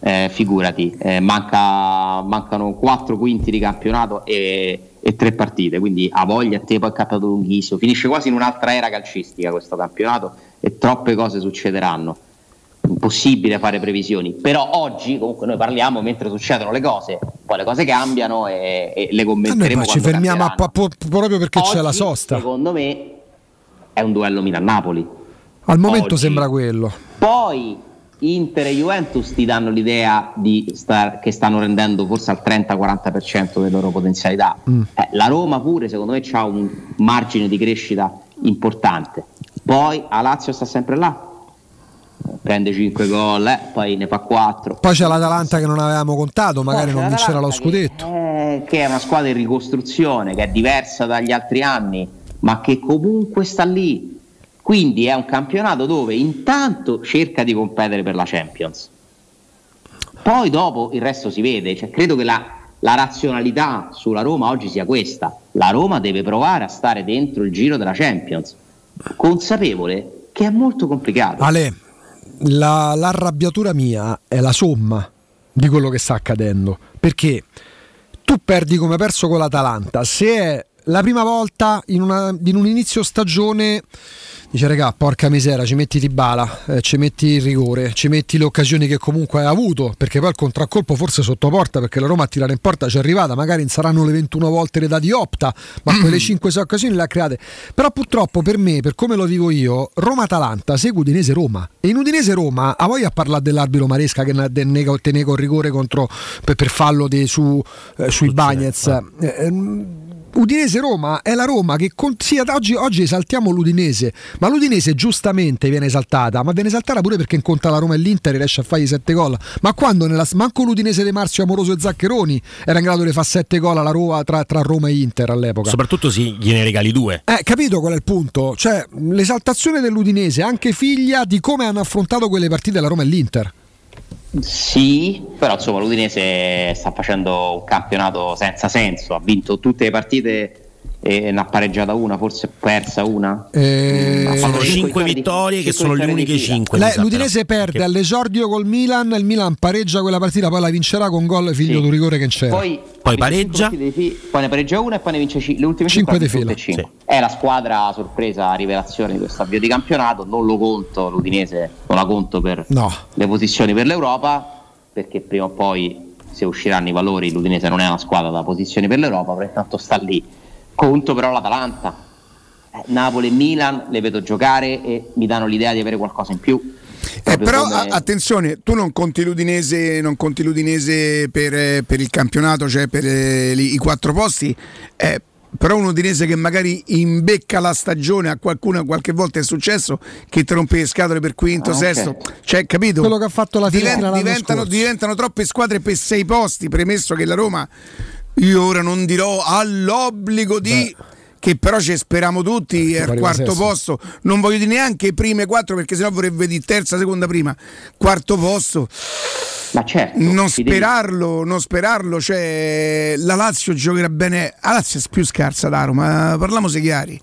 Eh, figurati, eh, manca- mancano quattro quinti di campionato e, e tre partite, quindi ha voglia a te poi è campionato lunghissimo. Finisce quasi in un'altra era calcistica questo campionato e troppe cose succederanno. Impossibile fare previsioni, però oggi comunque noi parliamo mentre succedono le cose, poi le cose cambiano e, e le A commenteremo. poi ci fermiamo a- po- proprio perché c'è la Oggi, sosta. Secondo me è un duello Milan-Napoli. Al momento Oggi. sembra quello. Poi Inter e Juventus ti danno l'idea di star- che stanno rendendo forse al 30-40% delle loro potenzialità. Mm. Eh, la Roma pure secondo me ha un margine di crescita importante. Poi a Lazio sta sempre là. Prende 5 gol, eh, poi ne fa 4. Poi c'è l'Atalanta che non avevamo contato, magari non vincerà lo scudetto. Eh, che è una squadra in ricostruzione, che è diversa dagli altri anni, ma che comunque sta lì. Quindi è un campionato dove intanto cerca di competere per la Champions. Poi dopo il resto si vede, cioè, credo che la, la razionalità sulla Roma oggi sia questa. La Roma deve provare a stare dentro il giro della Champions, consapevole che è molto complicato. Ale, la, l'arrabbiatura mia è la somma di quello che sta accadendo. Perché tu perdi come perso con l'Atalanta. Se è la prima volta in, una- in un inizio stagione, dice regà, porca misera, ci metti Tibala, eh, ci metti il rigore, ci metti le occasioni che comunque hai avuto, perché poi il contraccolpo forse sotto porta, perché la Roma a tirare in porta ci è arrivata, magari saranno le 21 volte le dati opta, ma quelle 5 occasioni le ha create. Però purtroppo per me, per come lo vivo io, Roma-Atalanta segue Udinese-Roma. E in Udinese-Roma, a voglia a parlare dell'arbitro Maresca che ne- nega un rigore contro, per, per fallo di- su, eh, sui Bagnets. Eh, ehm, Udinese-Roma è la Roma che con- sì, oggi, oggi esaltiamo l'Udinese, ma l'Udinese giustamente viene esaltata, ma viene esaltata pure perché incontra la Roma e l'Inter e riesce a fargli 7 gol. Ma quando nella, manco l'Udinese di Marzio Amoroso e Zaccheroni era in grado di fare 7 gol alla Roma tra, tra Roma e Inter all'epoca. Soprattutto se gliene regali due. Eh, capito qual è il punto? Cioè, l'esaltazione dell'Udinese è anche figlia di come hanno affrontato quelle partite la Roma e l'Inter. Sì, però insomma l'Udinese sta facendo un campionato senza senso, ha vinto tutte le partite e ne ha pareggiata una, forse persa una. Eh, Ha fatto Sono 5 di- vittorie che sono le uniche fila. 5. Lei- L'Udinese perde all'esordio col Milan, il Milan pareggia quella partita, poi la vincerà con gol figlio Sì. di un rigore che c'era. Poi, Poi pareggia. fi- poi ne pareggia una e poi ne vince ci- le ultime Cinque 5 di fila. cinque. È la squadra sorpresa rivelazione di questo avvio di campionato. Non lo conto, l'Udinese non la conto per No. le posizioni per l'Europa, perché prima o poi se usciranno i valori l'Udinese non è una squadra da posizioni per l'Europa, però intanto sta lì. Conto però l'Atalanta. Eh, Napoli e Milan le vedo giocare e mi danno l'idea di avere qualcosa in più. Eh, però come- a- attenzione, tu non conti l'Udinese, non conti l'Udinese per, eh, per il campionato, cioè per eh, i quattro posti, eh, però un Udinese che magari imbecca la stagione, a qualcuno qualche volta è successo che ti rompe le scatole per quinto, Ah, sesto, cioè capito? Quello che ha fatto la Diven- diventano, diventano troppe squadre per sei posti, premesso che la Roma, io ora non dirò, ha l'obbligo di... Che però ci speriamo tutti è al arriva quarto posto. Non voglio dire neanche prime quattro perché sennò vorrebbe di terza, seconda, prima. Quarto posto. Ma certo. Non sperarlo, non sperarlo. Cioè, la Lazio giocherà bene. La Lazio è più scarsa da Roma, parliamo se chiari.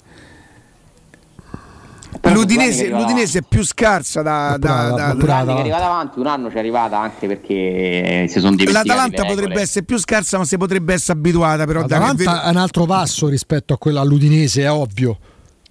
L'Udinese, l'Udinese è più scarsa da, da- da- da- anni che è arrivata avanti, un anno ci è arrivata anche perché si sono dimenticati L'Atalanta potrebbe essere più scarsa, ma si potrebbe essere abituata. Però L'Atalanta è un altro passo rispetto a quella all'Udinese, è ovvio.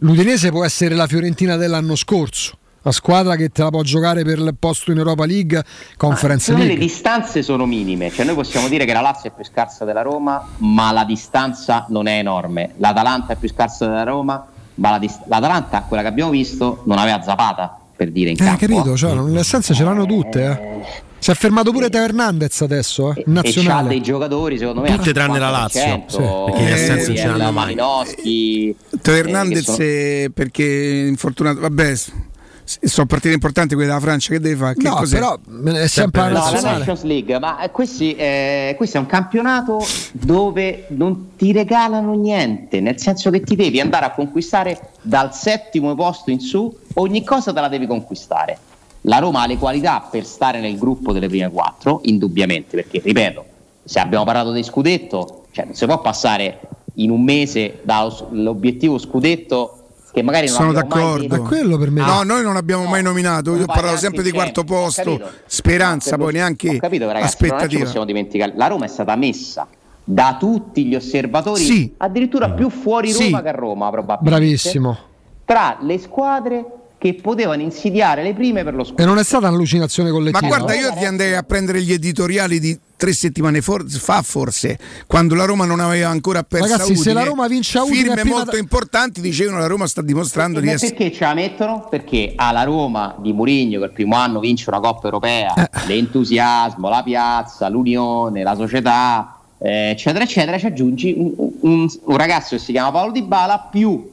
L'Udinese può essere la Fiorentina dell'anno scorso, la squadra che te la può giocare per il posto in Europa League, Conference Secondo me le League. distanze sono minime, cioè noi possiamo dire che la Lazio è più scarsa della Roma, ma la distanza non è enorme. L'Atalanta è più scarsa della Roma, ma l'Atalanta, quella che abbiamo visto, non aveva Zapata per dire in Eh, campo. capito? Cioè, non- le essenze ce l'hanno tutte. eh. Si è fermato pure Teo Hernandez adesso, eh, in E c'ha nazionale. dei giocatori, secondo me, Tutte tranne la Lazio, 50%, sì, perché gli assenza non eh, ce l'hanno mai. Malinowski, Teo eh, Hernandez che sono- eh, perché infortunato. Vabbè, sono partite importanti quelle della Francia. Che deve fare? Che No, cos'è? però è sempre la No, la. Nations League, ma eh, questi, eh, questo è un campionato dove non ti regalano niente, nel senso che ti devi andare a conquistare dal settimo posto in su, ogni cosa te la devi conquistare. La Roma ha le qualità per stare nel gruppo delle prime quattro, indubbiamente, perché ripeto, se abbiamo parlato di scudetto, cioè non si può passare in un mese dall'obiettivo scudetto che magari non Sono mai d'accordo. È quello per me. No, noi non abbiamo mai nominato. Io ho parlato sempre di quarto posto, speranza, poi neanche ho capito, ragazzi, aspettativa. possiamo dimenticare. La Roma è stata messa da tutti gli osservatori, Sì. addirittura più fuori Sì. Roma che a Roma, probabilmente. Bravissimo. Tra le squadre che potevano insidiare le prime per lo E non è stata un'allucinazione Ma collettiva. guarda, io ti andrei a prendere gli editoriali di tre settimane for- fa, forse, quando la Roma non aveva ancora perso Ragazzi, a se la Udine, Roma vince a Udine firme molto da- importanti dicevano la Roma sta dimostrando di Ma essere perché ce la mettono? Perché alla Roma di Mourinho che il primo anno vince una Coppa Europea, Eh. l'entusiasmo, la piazza, l'unione, la società, eh, eccetera, eccetera, ci aggiungi un, un- un ragazzo che si chiama Paolo Di Bala più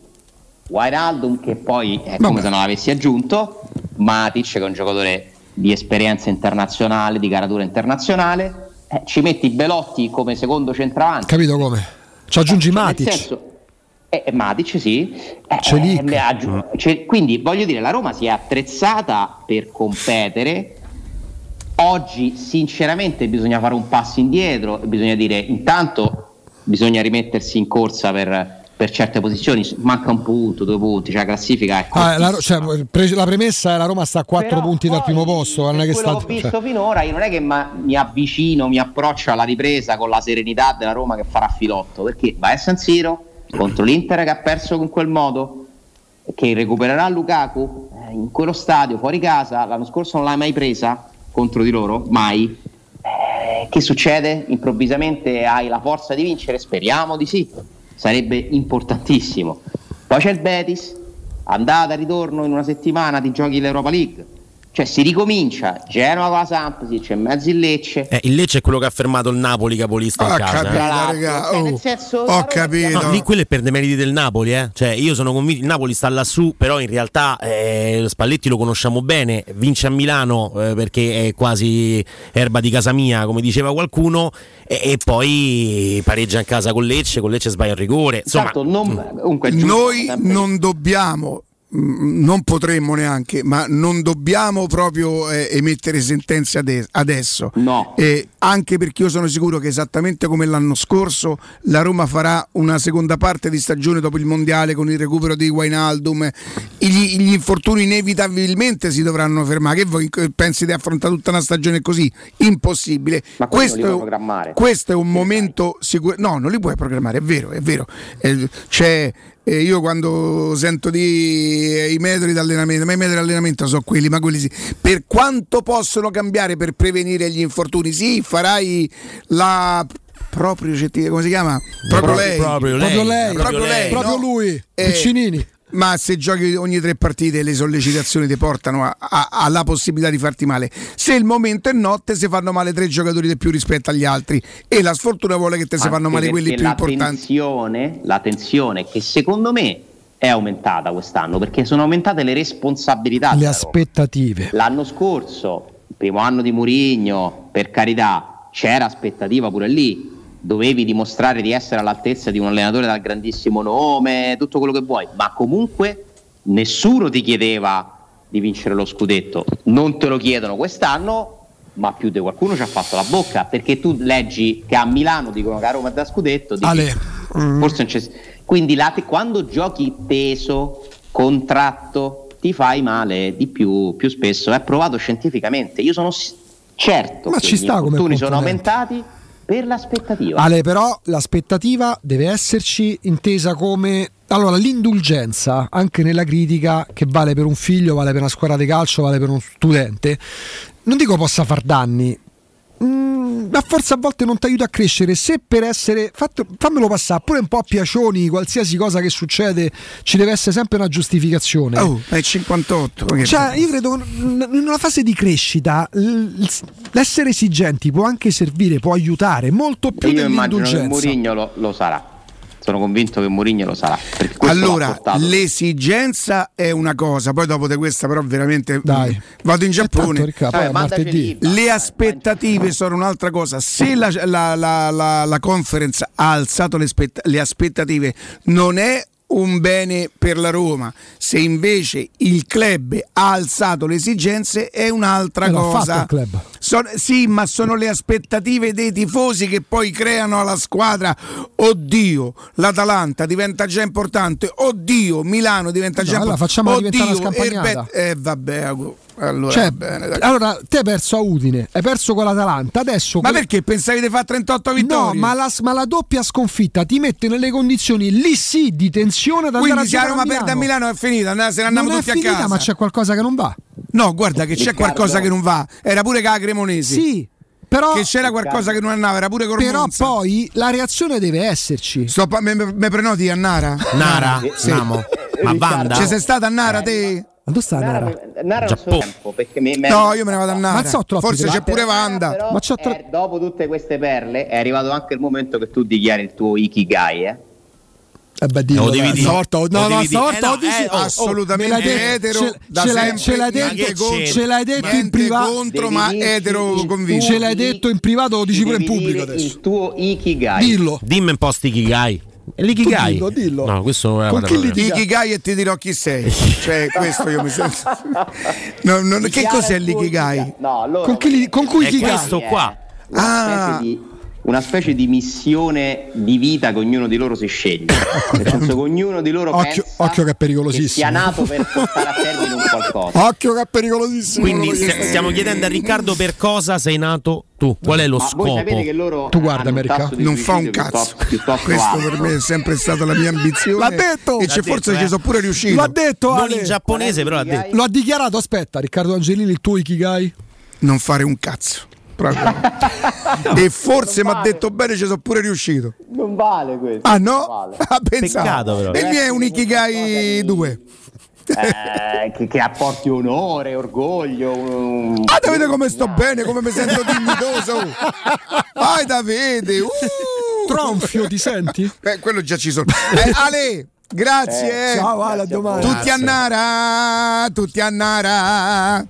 Wijnaldum che poi è come se non l'avessi aggiunto, Matic che è un giocatore di esperienza internazionale, di caratura internazionale, eh, ci metti Belotti come secondo centravanti. Capito come? Ci aggiungi Nel Matic. senso, eh, eh, Matic sì. Eh, eh, me aggiu- ce- quindi voglio dire, la Roma si è attrezzata per competere. Oggi sinceramente bisogna fare un passo indietro, bisogna dire intanto bisogna rimettersi in corsa per, per certe posizioni, manca un punto, due punti, cioè la classifica è Ah, la, cioè, pre- la premessa è la Roma sta a 4 Però punti dal primo posto. Non è che quello sta, che ho visto cioè- finora, io non è che ma- mi avvicino, mi approccio alla ripresa con la serenità della Roma che farà filotto, perché vai a San Siro contro l'Inter che ha perso in quel modo, che recupererà Lukaku eh, in quello stadio, fuori casa, l'anno scorso non l'hai mai presa contro di loro, mai. Eh, che succede? Improvvisamente hai la forza di vincere? Speriamo di sì, sarebbe importantissimo. Poi c'è il Betis, andata, ritorno in una settimana ti giochi l'Europa League. Cioè si ricomincia, Genova con la Samp, sì, c'è in mezzo il Lecce. Eh, il Lecce è quello che ha fermato il Napoli capolista in Ah, casa. capito, eh. raga, cioè, oh, nel senso, ho capito. No, lì quello è per demeriti del Napoli, eh. Cioè, io sono convinto, il Napoli sta lassù, però in realtà eh, Spalletti lo conosciamo bene, vince a Milano eh, perché è quasi erba di casa mia, come diceva qualcuno, e, e poi pareggia in casa con Lecce, con Lecce sbaglia il rigore. Insomma, Tanto non- comunque è giusto, Noi non dobbiamo, mm, non potremmo neanche, ma non dobbiamo proprio eh, emettere sentenze ade- adesso. No. Eh, anche perché io sono sicuro che esattamente come l'anno scorso la Roma farà una seconda parte di stagione dopo il mondiale con il recupero di Wijnaldum. Gli, gli infortuni inevitabilmente si dovranno fermare. Che voi pensi di affrontare tutta una stagione così? Impossibile. Ma questo, questo è un momento sicuro. No, non li puoi programmare, è vero, è vero. Eh, c'è. Eh, io quando sento di eh, i metodi di allenamento, ma i metodi di allenamento sono quelli, ma quelli sì. Per quanto possono cambiare per prevenire gli infortuni? Sì, farai la proprio come si chiama? Proprio lei. proprio lei, Proprio lei, proprio lei, proprio no? lui, Eh, Piccinini. Ma se giochi ogni tre partite le sollecitazioni ti portano a- a- alla possibilità di farti male. Se il momento è notte si fanno male tre giocatori di più rispetto agli altri e la sfortuna vuole che te si Anche fanno male quelli più la importanti. Tensione, la tensione che secondo me è aumentata quest'anno perché sono aumentate le responsabilità. Le aspettative. L'anno scorso, il primo anno di Murigno, per carità, c'era aspettativa pure lì. Dovevi dimostrare di essere all'altezza di un allenatore dal grandissimo nome, tutto quello che vuoi, ma comunque nessuno ti chiedeva di vincere lo scudetto. Non te lo chiedono quest'anno, ma più di qualcuno ci ha fatto la bocca perché tu leggi che a Milano dicono che a Roma è da scudetto. dici, mm, Forse non c'è. Quindi la quando giochi peso, contratto, ti fai male di più, più spesso. È provato scientificamente. Io sono certo Ma che ci gli infortuni sono aumentati per l'aspettativa. Ale, però l'aspettativa deve esserci intesa come allora l'indulgenza anche nella critica che vale per un figlio, vale per una squadra di calcio, vale per uno studente. Non dico possa far danni. Mm, Ma forse a volte non ti aiuta a crescere. Se per essere fatto, fammelo passare pure un po' a piacioni, qualsiasi cosa che succede, ci deve essere sempre una giustificazione. Oh, è 58. che- Cioè, io credo che in una fase di crescita l'essere esigenti può anche servire, può aiutare molto più Io immagino che. Mourinho lo, lo sarà. Sono convinto che Mourinho lo sarà. Allora, l'esigenza è una cosa, poi dopo di questa però veramente Dai. vado in Giappone. tanto, Ricca, Vabbè. Le aspettative sono un'altra cosa. Se la, la- la- la- la conference ha alzato le, spett- le aspettative, non è un bene per la Roma. Se invece il club ha alzato le esigenze, è un'altra l'ha cosa. Sono- sì, ma sono le aspettative dei tifosi che poi creano alla squadra. Oddio, l'Atalanta diventa già importante. Oddio, Milano diventa già No, allora importante. diventare Oddio, una scampagnata. Bet- eh, vabbè, allora, Cioè, bene, allora, te hai perso a Udine, hai perso con l'Atalanta, adesso... Ma que- perché pensavi di fare 38 No, vittorie? ma la, ma la doppia sconfitta ti mette nelle condizioni lì sì di tensione da andare Quindi a Roma a perde a Milano. È finita, no, se ne andiamo tutti finita, a casa. ma c'è qualcosa che non va. No, guarda che c'è Riccardo. qualcosa che non va. Era pure che la Cremonesi. Sì, però Che c'era qualcosa che non andava, era pure con Però poi la reazione deve esserci. Sto pa- me, me- me prenoti a Nara? Nara? Sì. Namo? Ma Wanda? Ci sei stata a Nara te? Ma dove sta Nara, Nara non so Giappone. tempo perché mi, mi- No, io me ne vado a Nara. Ma so troppi Forse c'è pure Wanda. Però Ma c'ho tro- eh, dopo tutte queste perle è arrivato anche il momento che tu dichiari il tuo Ikigai, eh? Eh beh, dillo, Lo devi stavolta- Lo no, no, devi dire. stavolta Eh no, dici- eh, oh, oh, assolutamente me l'hai detto- etero ce- da ce l'hai- sempre, ce l'hai detto, contro- ce l'hai detto in privato. contro, ma etero convinto. Ce l'hai detto in privato, lo dici pure in pubblico adesso. Il tuo Ikigai. Dillo. Dimmi un po' sti Kigai. L'ikigai? dillo, dillo. No, questo non Con chi proprio. litiga? Ikigai e ti dirò chi sei. Cioè, questo io mi sento. No, non- che cos'è l'ikigai? No, allora, Con chi li- con cui È Ikigai? questo qua. Ah. di, una specie di missione di vita che ognuno di loro si sceglie. Nel senso che ognuno di loro Occhio- pensa occhio che è pericolosissimo. che sia nato per portare a termine un qualcosa. Occhio che è pericolosissimo. Quindi st- stiamo chiedendo a Riccardo per cosa sei nato tu. Qual è lo Ma voi sapete scopo? che loro Tu guarda, America, Non fa un cazzo. piuttosto, piuttosto Questo alto. per me è sempre stata la mia ambizione. L'ha detto! E L'ha forse detto, ci eh. sono pure riuscito. Lo ha detto Non Ale. in giapponese, però ha detto. Lo ha dichiarato, aspetta, Riccardo Angelini, il tuo Ikigai. Non fare un cazzo. Proprio. e forse mi ha detto bene, ci sono pure riuscito. Non vale questo. Ah no? vale. Ah. Peccato, però. Il mio è un Ikigai 2. Eh, che, che apporti onore, orgoglio. un- Ah, Davide come sto bene, come mi sento dignitoso. Vai Davide. Uh. Tronfio, ti senti? Eh, quello già ci sono. Eh, Ale, grazie. Eh, ciao, Ale, a domani. Tutti a Nara, tutti a Nara.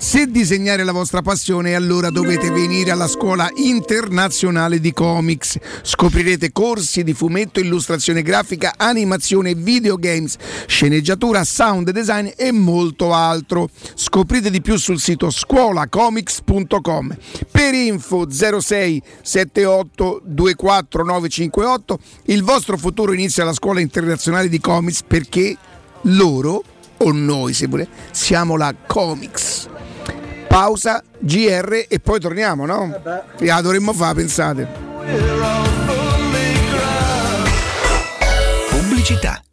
Se disegnare è la vostra passione, allora dovete venire alla scuola internazionale di comics. Scoprirete corsi di fumetto, illustrazione grafica, animazione, videogames, sceneggiatura, sound design e molto altro. Scoprite di più sul sito scuolacomics.com. Per info 06 78 24 958 il vostro futuro inizia alla scuola internazionale di comics perché loro o noi se volete siamo la comics pausa GR e poi torniamo no? la dovremmo fare pensate Pubblicità.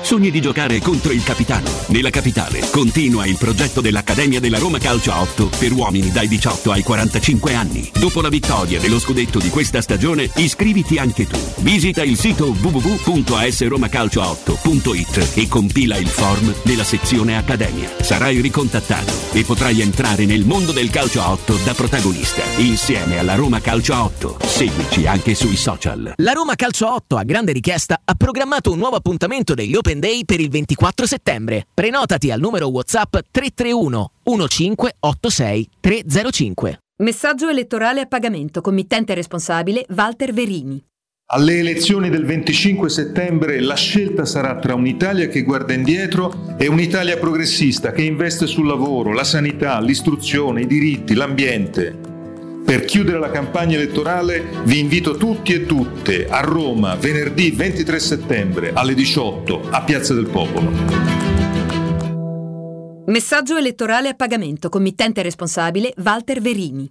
Sogni di giocare contro il capitano. Nella capitale continua il progetto dell'Accademia della Roma Calcio a 8 per uomini dai 18 ai 45 anni. Dopo la vittoria dello scudetto di questa stagione, iscriviti anche tu. Visita il sito www.asromacalcio8.it e compila il form nella sezione Accademia. Sarai ricontattato e potrai entrare nel mondo del calcio a 8 da protagonista, insieme alla Roma Calcio a 8. Seguici anche sui social. La Roma Calcio 8, a grande richiesta, ha programmato un nuovo appuntamento degli Open Day per il 24 settembre. Prenotati al numero WhatsApp 331 1586 305. Messaggio elettorale a pagamento. Committente responsabile Walter Verini. Alle elezioni del 25 settembre la scelta sarà tra un'Italia che guarda indietro e un'Italia progressista che investe sul lavoro, la sanità, l'istruzione, i diritti, l'ambiente. Per chiudere la campagna elettorale vi invito tutti e tutte a Roma venerdì 23 settembre alle 18 a Piazza del Popolo. Messaggio elettorale a pagamento. Committente responsabile Walter Verini.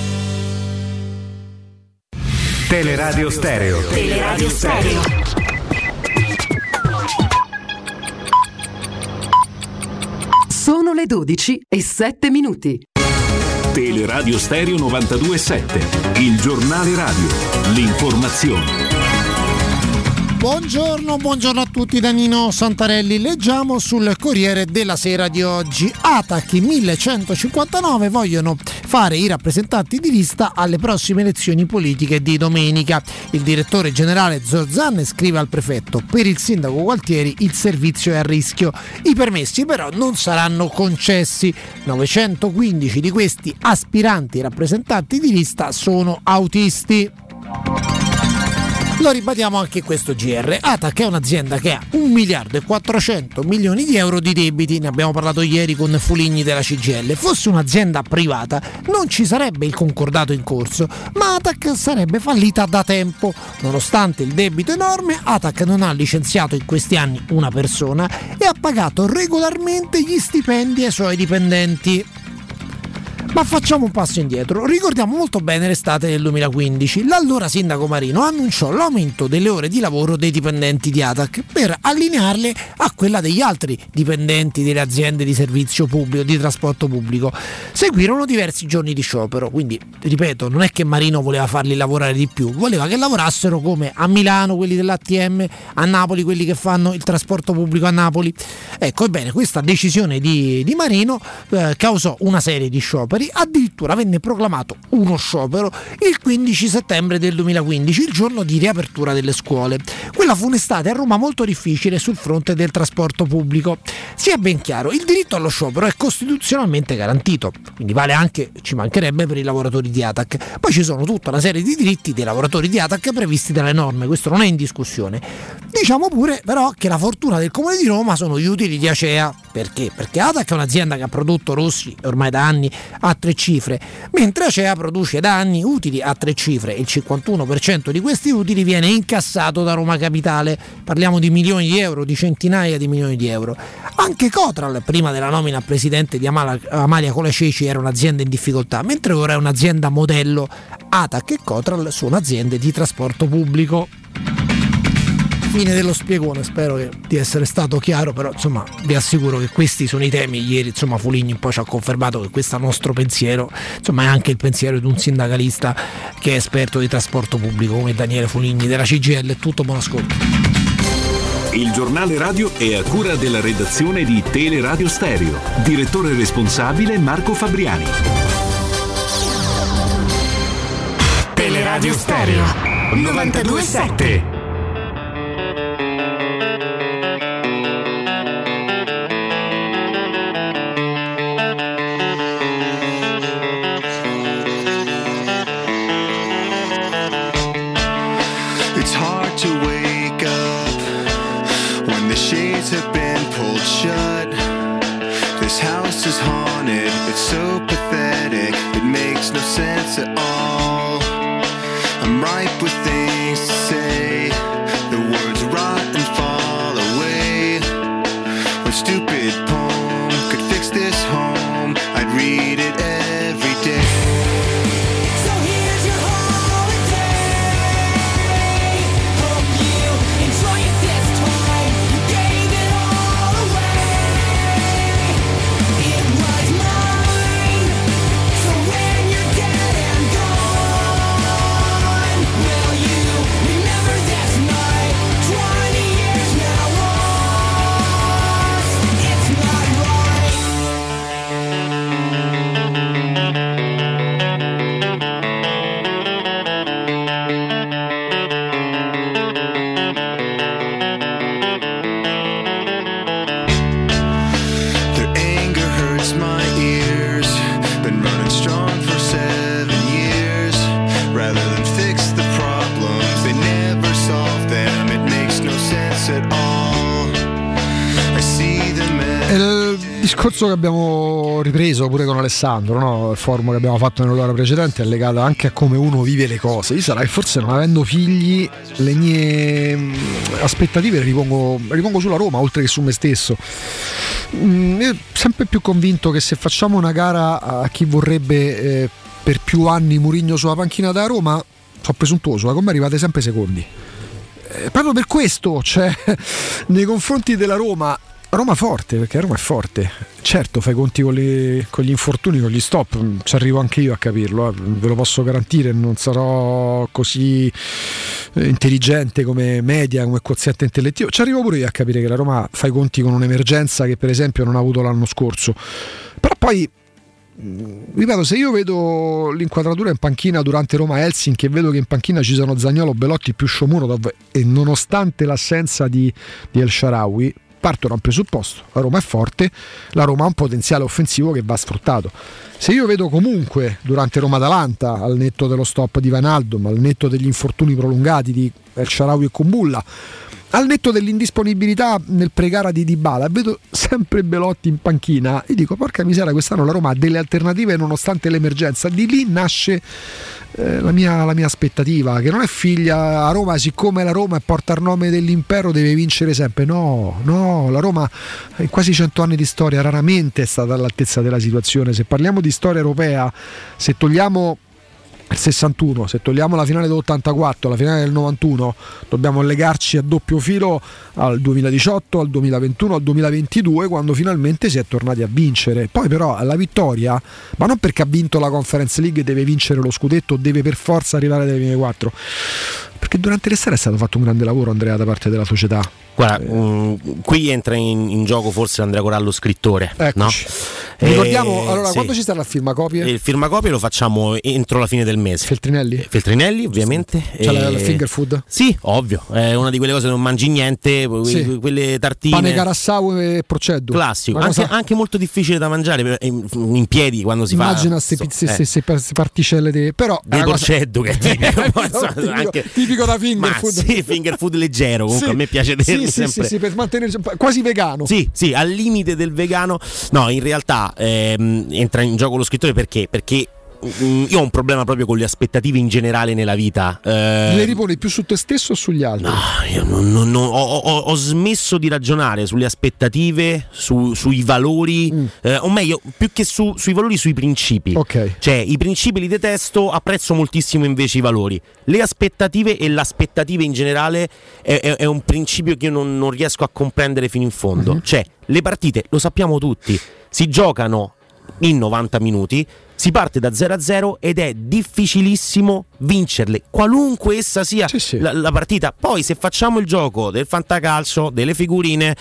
Teleradio Stereo. Teleradio Stereo. Sono le 12 e 7 minuti. Teleradio Stereo 927, il giornale radio, l'informazione. Buongiorno, buongiorno a tutti da Nino Santarelli. Leggiamo sul Corriere della Sera di oggi. Atac 1159 vogliono fare i rappresentanti di lista alle prossime elezioni politiche di domenica. Il direttore generale Zorzan scrive al prefetto: Per il sindaco Gualtieri il servizio è a rischio. I permessi però non saranno concessi. 915 di questi aspiranti rappresentanti di lista sono autisti. Lo ribadiamo anche questo GR. Atac è un'azienda che ha 1 miliardo e 400 milioni di euro di debiti, ne abbiamo parlato ieri con Fuligni della CGL. Fosse un'azienda privata non ci sarebbe il concordato in corso, ma Atac sarebbe fallita da tempo. Nonostante il debito enorme, Atac non ha licenziato in questi anni una persona e ha pagato regolarmente gli stipendi ai suoi dipendenti. Ma facciamo un passo indietro. Ricordiamo molto bene l'estate del 2015. L'allora sindaco Marino annunciò l'aumento delle ore di lavoro dei dipendenti di ATAC per allinearle a quella degli altri dipendenti delle aziende di servizio pubblico, di trasporto pubblico. Seguirono diversi giorni di sciopero, quindi ripeto, non è che Marino voleva farli lavorare di più, voleva che lavorassero come a Milano quelli dell'ATM, a Napoli quelli che fanno il trasporto pubblico a Napoli. Ecco, ebbene, questa decisione di, di Marino eh, causò una serie di scioperi addirittura venne proclamato uno sciopero il 15 settembre del 2015, il giorno di riapertura delle scuole. Quella fu un'estate a Roma molto difficile sul fronte del trasporto pubblico. Sia ben chiaro, il diritto allo sciopero è costituzionalmente garantito, quindi vale anche, ci mancherebbe, per i lavoratori di ATAC. Poi ci sono tutta una serie di diritti dei lavoratori di ATAC previsti dalle norme, questo non è in discussione. Diciamo pure però che la fortuna del Comune di Roma sono gli utili di Acea. Perché? Perché ATAC è un'azienda che ha prodotto rossi ormai da anni a tre cifre, mentre Acea produce da anni utili a tre cifre e il 51% di questi utili viene incassato da Roma Capitale. Parliamo di milioni di euro, di centinaia di milioni di euro. Anche Cotral, prima della nomina a presidente di Amala- Amalia Colaceci, era un'azienda in difficoltà, mentre ora è un'azienda modello. ATAC e Cotral sono aziende di trasporto pubblico fine dello spiegone, spero che- di essere stato chiaro, però insomma vi assicuro che questi sono i temi. Ieri insomma Fuligni un po' ci ha confermato che questo è il nostro pensiero, insomma è anche il pensiero di un sindacalista che è esperto di trasporto pubblico come Daniele Fuligni della CGL. Tutto buon ascolto. Il giornale radio è a cura della redazione di Teleradio Stereo. Direttore responsabile Marco Fabriani. Teleradio Stereo 927. So pathetic, it makes no sense at all. Ripreso pure con Alessandro, no? il forum che abbiamo fatto nell'ora precedente è legato anche a come uno vive le cose. Io sarà che forse non avendo figli le mie mm, aspettative le ripongo, le ripongo sulla Roma oltre che su me stesso. Mm, Io sempre più convinto che se facciamo una gara a chi vorrebbe eh, per più anni Murigno sulla panchina da Roma, sono presuntuoso, ma con me arrivate sempre secondi. Eh, proprio per questo, cioè, nei confronti della Roma, Roma forte, perché Roma è forte. Certo, fai conti con, le- con gli infortuni, con gli stop, mm, ci arrivo anche io a capirlo, eh, ve lo posso garantire, non sarò così eh, intelligente come media, come quoziente intellettivo. Ci arrivo pure io a capire che la Roma fa i conti con un'emergenza che per esempio non ha avuto l'anno scorso. Però poi ripeto, se io vedo l'inquadratura in panchina durante Roma-Helsinki e vedo che in panchina ci sono Zagnolo, Belotti più Shomurodov e nonostante l'assenza di, di El Sharawi, parto da un presupposto, la Roma è forte, la Roma ha un potenziale offensivo che va sfruttato. Se io vedo comunque durante Roma-Atalanta, al netto dello stop di Van Aldum, al netto degli infortuni prolungati di El Sharawi e Kumbulla, al netto dell'indisponibilità nel pregara di Dybala, vedo sempre Belotti in panchina e dico porca miseria, quest'anno la Roma ha delle alternative nonostante l'emergenza. Di lì nasce eh, la, mia, la mia aspettativa, che non è figlia a Roma, siccome la Roma è porta il nome dell'impero deve vincere sempre. No, no, la Roma in quasi cento anni di storia raramente è stata all'altezza della situazione. Se parliamo di storia europea, se togliamo 61, se togliamo la finale dell'84, la finale del 91, dobbiamo legarci a doppio filo al 2018, al 2021, al 2022, quando finalmente si è tornati a vincere. Poi però la vittoria, ma non perché ha vinto la Conference League deve vincere lo scudetto, deve per forza arrivare alle prime 4, perché durante l'estate è stato fatto un grande lavoro Andrea da parte della società. Guarda, mh, qui entra in, in gioco forse Andrea Corallo scrittore. No? Ricordiamo, Eh, allora, sì. quando ci sarà il firma copie? Il firmacopie lo facciamo entro la fine del mese. Feltrinelli? Feltrinelli, ovviamente. C'è la, E- la finger food? Sì, ovvio. È una di quelle cose che non mangi niente, Sì. quelle tartine. Pane carassau e proceddo. Classico, anche, anche molto difficile da mangiare in, in piedi quando si Immagina fa. queste so- pizze, eh, se, se, se particelle di... però del una cosa- che tipico, poi, insomma, tipico, da finger Ma food. sì, finger food leggero, comunque Sì. a me piace tenerli sì, sempre. sì, sì, per mantenere quasi vegano. Sì, sì, al limite del vegano. No, in realtà ehm, entra in gioco lo scrittore perché? Perché io ho un problema proprio con le aspettative in generale nella vita. Eh, Le riponi più su te stesso o sugli altri? No, io non- non- non- ho, ho- ho smesso di ragionare sulle aspettative, su- sui valori, eh, o meglio, più che su- sui valori, sui principi. Ok. Cioè, i principi li detesto, apprezzo moltissimo invece i valori. Le aspettative e l'aspettativa in generale è, è- è un principio che io non, non riesco a comprendere fino in fondo. Cioè, le partite, lo sappiamo tutti, si giocano in 90 minuti. Si parte da 0 a 0 ed è difficilissimo vincerle, qualunque essa sia La, la partita. Poi, se facciamo il gioco del fantacalcio, delle figurine, eh,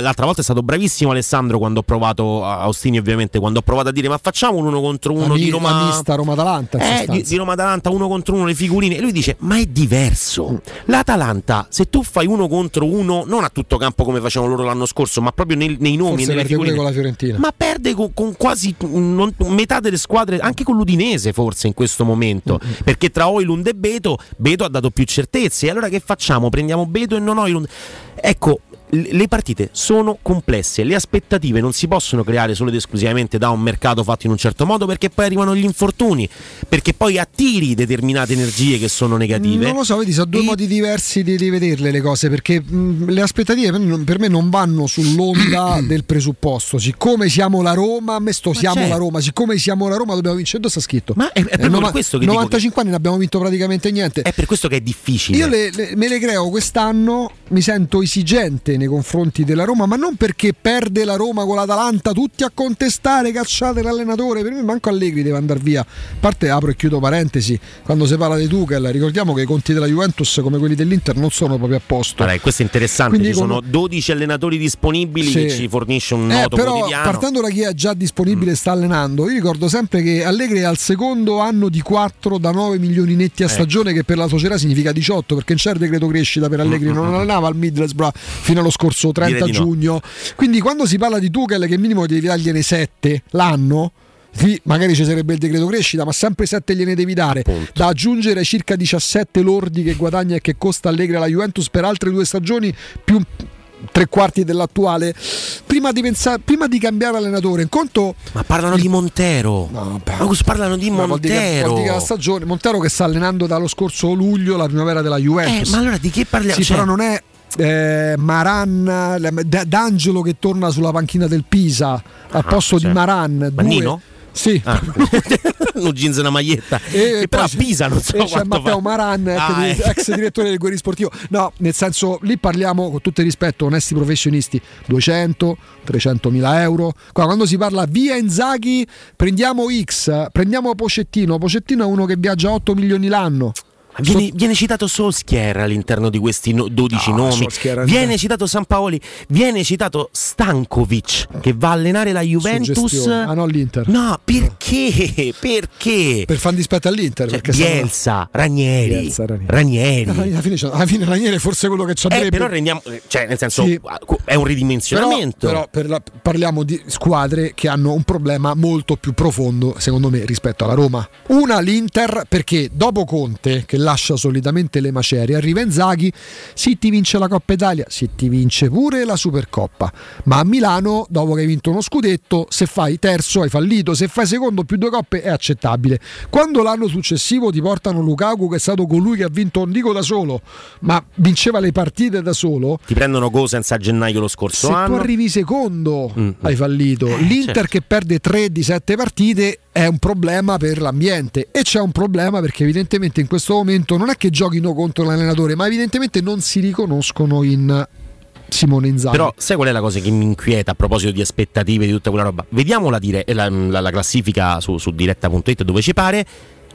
l'altra volta è stato bravissimo Alessandro quando ho provato, a Austini ovviamente, quando ho provato a dire ma facciamo un uno contro uno La mi- di Roma. mista Roma-Atalanta, Eh, di, di Roma Atalanta uno contro uno le figurine e lui dice ma è diverso l'Atalanta se tu fai uno contro uno non a tutto campo come facevano loro l'anno scorso ma proprio nei, nei nomi Forse nelle figurine con la Fiorentina. ma perde con, con quasi non- metà delle squadre, anche con l'Udinese forse in questo momento, Mm, perché tra Oilund e Beto, Beto ha dato più certezze. E allora che facciamo? Prendiamo Beto e non Oilund? Ecco, le partite sono complesse, le aspettative non si possono creare solo ed esclusivamente da un mercato fatto in un certo modo perché poi arrivano gli infortuni, perché poi attiri determinate energie che sono negative. Non lo so, vedi, sono due modi diversi di, vederle le cose, perché mh, le aspettative per me, non vanno sull'onda del presupposto. Siccome siamo la Roma, a me sto siamo certo. la Roma, siccome siamo la Roma dobbiamo vincere. Dove sta scritto? Ma è, è proprio per questo che dico 95 anni non abbiamo vinto praticamente niente. È per questo che è difficile. Io le- le- me le creo quest'anno, mi sento esigente nei confronti della Roma, ma non perché perde la Roma con l'Atalanta, tutti a contestare, cacciate l'allenatore, per me manco Allegri deve andare via. A parte apro e chiudo parentesi, quando si parla di Tuchel, ricordiamo che i conti della Juventus come quelli dell'Inter non sono proprio a posto. Guarda, questo è interessante, Quindi ci sono 12 allenatori disponibili Sì. che ci fornisce un Eh, noto però quotidiano. partendo da chi è già disponibile e sta allenando, io ricordo sempre che Allegri è al secondo anno di 4 da 9 milioni netti a Ecco. stagione, che per la società significa 18, perché non c'è il decreto crescita per Allegri, non allenava al Middlesbrough fino allo scorso 30 Direi di no. giugno. Quindi quando si parla di Tuchel che minimo devi dargliene 7 l'anno, sì, magari ci sarebbe il decreto crescita, ma sempre 7 gliene devi dare. Da aggiungere circa 17 lordi che guadagna e che costa Allegri alla Juventus per altre due stagioni, più tre quarti dell'attuale. Prima di, pensare, prima di cambiare allenatore, in conto. Ma parlano di Montero. ma cosa parlano di Ma vuol dire Montero? vuol dire la stagione Montero che sta allenando dallo scorso luglio la primavera della Juventus. Eh, ma allora di che parliamo? Sì, Cioè- però non è eh, Maran, D'Angelo che torna sulla panchina del Pisa al posto cioè. di Maran. due- Mannino? Sì. Ah. un jeans e una maglietta. E che però a Pisa non so e c'è Matteo fa. Maran, ex, Ah, di- eh. ex direttore del Guerri Sportivo. No, nel senso, lì parliamo con tutto il rispetto, onesti professionisti, 200, 300 mila euro. Qua, quando si parla via Inzaghi, prendiamo X, prendiamo Pocettino. Pocettino è uno che viaggia 8 milioni l'anno. Viene, viene citato Solskjaer all'interno di questi no- 12 No, nomi. Solskjaer è- Viene citato Sampaoli. Viene citato Stankovic che va a allenare la Juventus. Ah no, l'Inter. No, perché? Perché? Per far dispetto all'Inter. Cioè, Bielsa, Ranieri. Bielsa, Ranieri. Ranieri. Alla fine, alla fine Ranieri è forse quello che ci Eh, andrebbe. però rendiamo, cioè, nel senso, Sì. è un ridimensionamento. Però, però per la- parliamo di squadre che hanno un problema molto più profondo, secondo me, rispetto alla Roma. Una l'Inter, perché dopo Conte, che lascia solitamente le macerie. Arriva Inzaghi, sì ti vince la Coppa Italia, sì ti vince pure la Supercoppa, ma a Milano dopo che hai vinto uno scudetto, se fai terzo hai fallito, se fai secondo più due coppe è accettabile. Quando l'anno successivo ti portano Lukaku che è stato colui che ha vinto, non dico da solo, ma vinceva le partite da solo, Ti prendono Gosens a gennaio lo scorso se anno. tu arrivi secondo Mm, mm. hai fallito. L'Inter certo. che perde 3 di 7 partite è un problema per l'ambiente e c'è un problema perché evidentemente in questo momento non è che giochino contro l'allenatore, ma evidentemente non si riconoscono in Simone Inzaghi. Però sai qual è la cosa che mi inquieta a proposito di aspettative di tutta quella roba? Vediamo la, dire- la- la- la classifica su, su diretta.it dove ci pare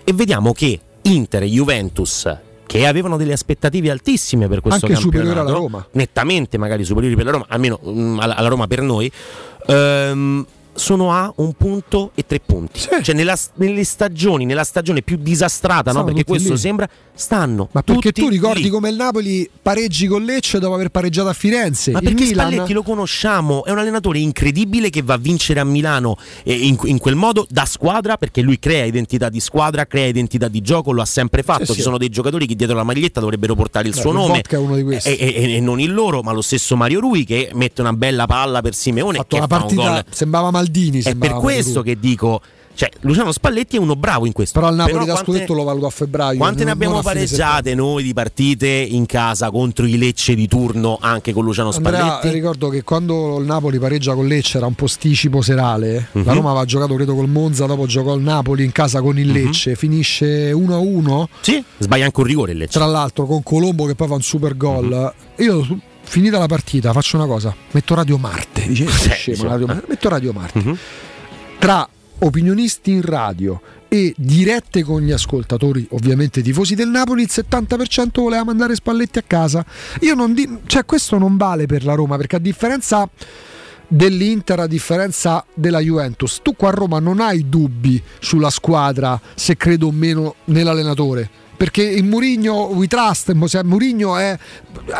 e vediamo che Inter e Juventus che avevano delle aspettative altissime per questo Anche campionato, superiore alla Roma. nettamente magari superiori per la Roma, almeno mm, alla, alla Roma per noi, ehm, sono a un punto e tre punti. Cioè nella- nelle stagioni, nella stagione più disastrata, no? Perché questo lì. sembra, stanno. Ma perché tu ricordi lì. come il Napoli pareggi con Lecce dopo aver pareggiato a Firenze? Ma il perché Milan Spalletti lo conosciamo, è un allenatore incredibile che va a vincere a Milano e in, in quel modo da squadra, perché lui crea identità di squadra, crea identità di gioco, lo ha sempre fatto. Sì, Ci sì. sono dei giocatori che dietro la maglietta dovrebbero portare il Beh, suo il nome Vodka è uno di questi. e, e- e non il loro, ma lo stesso Mario Rui che mette una bella palla per Simeone fatto che una fa un partita gol. sembrava Maldini, È per questo che dico, cioè Luciano Spalletti è uno bravo in questo. Però il Napoli da quante- scudetto lo valuto a febbraio. quante ne non- abbiamo non a fine pareggiate noi di partite in casa contro i Lecce di turno anche con Luciano Andrea, Spalletti? ricordo che quando il Napoli pareggia con Lecce era un posticipo serale. Mhm. La Roma aveva giocato credo col Monza, dopo giocò il Napoli in casa con il Mhm. Lecce, finisce 1-1. Sì, sbaglia anche un rigore il Lecce. Tra l'altro con Colombo che poi fa un super gol. Mhm. Io finita la partita faccio una cosa, metto Radio Marte, dice, scemo, Radio. Marte. metto Radio Marte. Mhm. Tra opinionisti in radio e dirette con gli ascoltatori, ovviamente tifosi del Napoli, il 70% voleva mandare Spalletti a casa. Io non di- cioè questo non vale per la Roma perché a differenza dell'Inter, a differenza della Juventus, tu qua a Roma non hai dubbi sulla squadra se credo o meno nell'allenatore. Perché in Murigno we trust, cioè Murigno è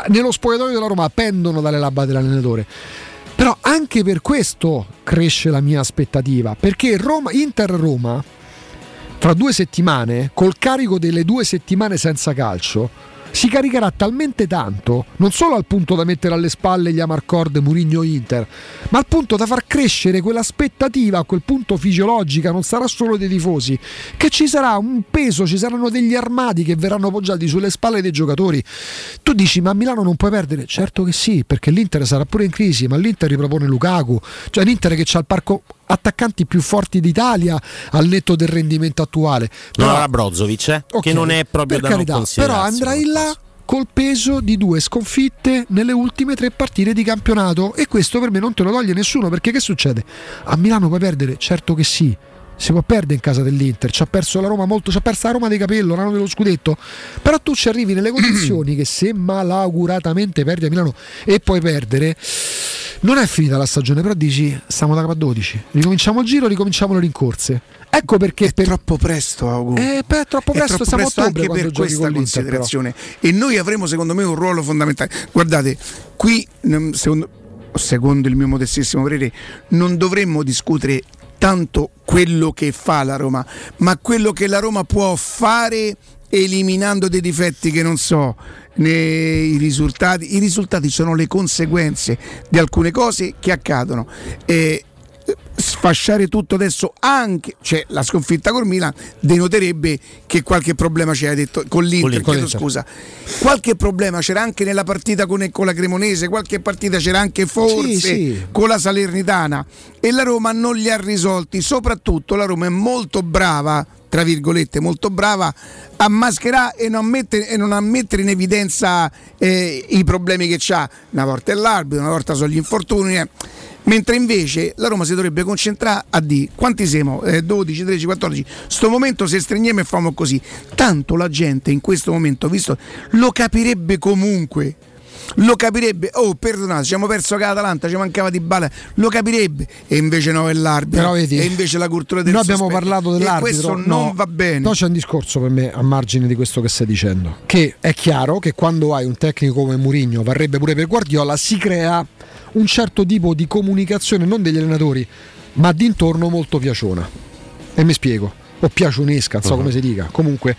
nello spogliatoio della Roma pendono dalle labbra dell'allenatore. Però anche per questo cresce la mia aspettativa, perché Roma, Inter-Roma, fra due settimane, col carico delle due settimane senza calcio, si caricherà talmente tanto, non solo al punto da mettere alle spalle gli Amarcord Murigno Inter, ma al punto da far crescere quell'aspettativa, a quel punto fisiologica, non sarà solo dei tifosi, che ci sarà un peso, ci saranno degli armadi che verranno poggiati sulle spalle dei giocatori. Tu dici, ma a Milano non puoi perdere? Certo che sì, perché l'Inter sarà pure in crisi, ma l'Inter ripropone Lukaku, cioè l'Inter che ha il parco attaccanti più forti d'Italia al netto del rendimento attuale. Non Però- avrà Brozovic, eh? Ok, che non è proprio per da carità, non però andrai là col peso di due sconfitte nelle ultime tre partite di campionato e questo per me non te lo toglie nessuno perché che succede? A Milano puoi perdere? Certo che sì. Si può perdere in casa dell'Inter, ci ha perso la Roma molto, ci ha perso la Roma di capello, l'anno dello scudetto. Però tu ci arrivi nelle condizioni che se malauguratamente perdi a Milano e puoi perdere, non è finita la stagione, però dici stiamo da capo a 12. Ricominciamo il giro, ricominciamo le rincorse. Ecco perché È troppo presto, Augu. Eh, beh, è troppo È presto, troppo siamo presto anche per questa con l'Inter, però. considerazione. E noi avremo, secondo me, un ruolo fondamentale. Guardate, qui, secondo, secondo il mio modestissimo parere, non dovremmo discutere tanto quello che fa la Roma, ma quello che la Roma può fare eliminando dei difetti che non so. nei risultati, i risultati sono le conseguenze di alcune cose che accadono. E, sfasciare tutto adesso anche cioè la sconfitta col Milan denoterebbe che qualche problema c'era detto con l'Inter, Con chiedo l'Inter. scusa qualche problema c'era anche nella partita con, con la Cremonese qualche partita c'era anche forse Sì, sì. con la Salernitana e la Roma non li ha risolti soprattutto la Roma è molto brava tra virgolette molto brava a mascherare e non, mettere, e non a mettere in evidenza eh, i problemi che ha una volta è l'arbitro una volta sono gli infortuni eh. Mentre invece la Roma si dovrebbe concentrare a di quanti siamo? Eh, 12, 13, 14. Sto momento se stringiamo e famo così. Tanto la gente in questo momento, visto, lo capirebbe comunque. Lo capirebbe, oh perdonate, ci abbiamo perso che l'Atalanta, ci mancava di bala, lo capirebbe, e invece no è l'arbitro, Però vedi, e invece la cultura del Noi abbiamo sospetto. parlato E dell'arbitro. questo no, non va bene. No, c'è un discorso per me a margine di questo che stai dicendo. Che è chiaro che quando hai un tecnico come Mourinho, varrebbe pure per Guardiola, si crea un certo tipo di comunicazione, non degli allenatori, ma d'intorno molto piaciona. E mi spiego, o piacionesca, non so Uh-huh. come si dica. Comunque.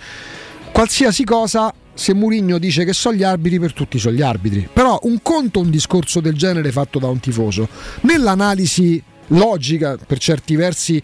qualsiasi cosa se Mourinho dice che sono gli arbitri per tutti sono gli arbitri però un conto un discorso del genere fatto da un tifoso nell'analisi logica per certi versi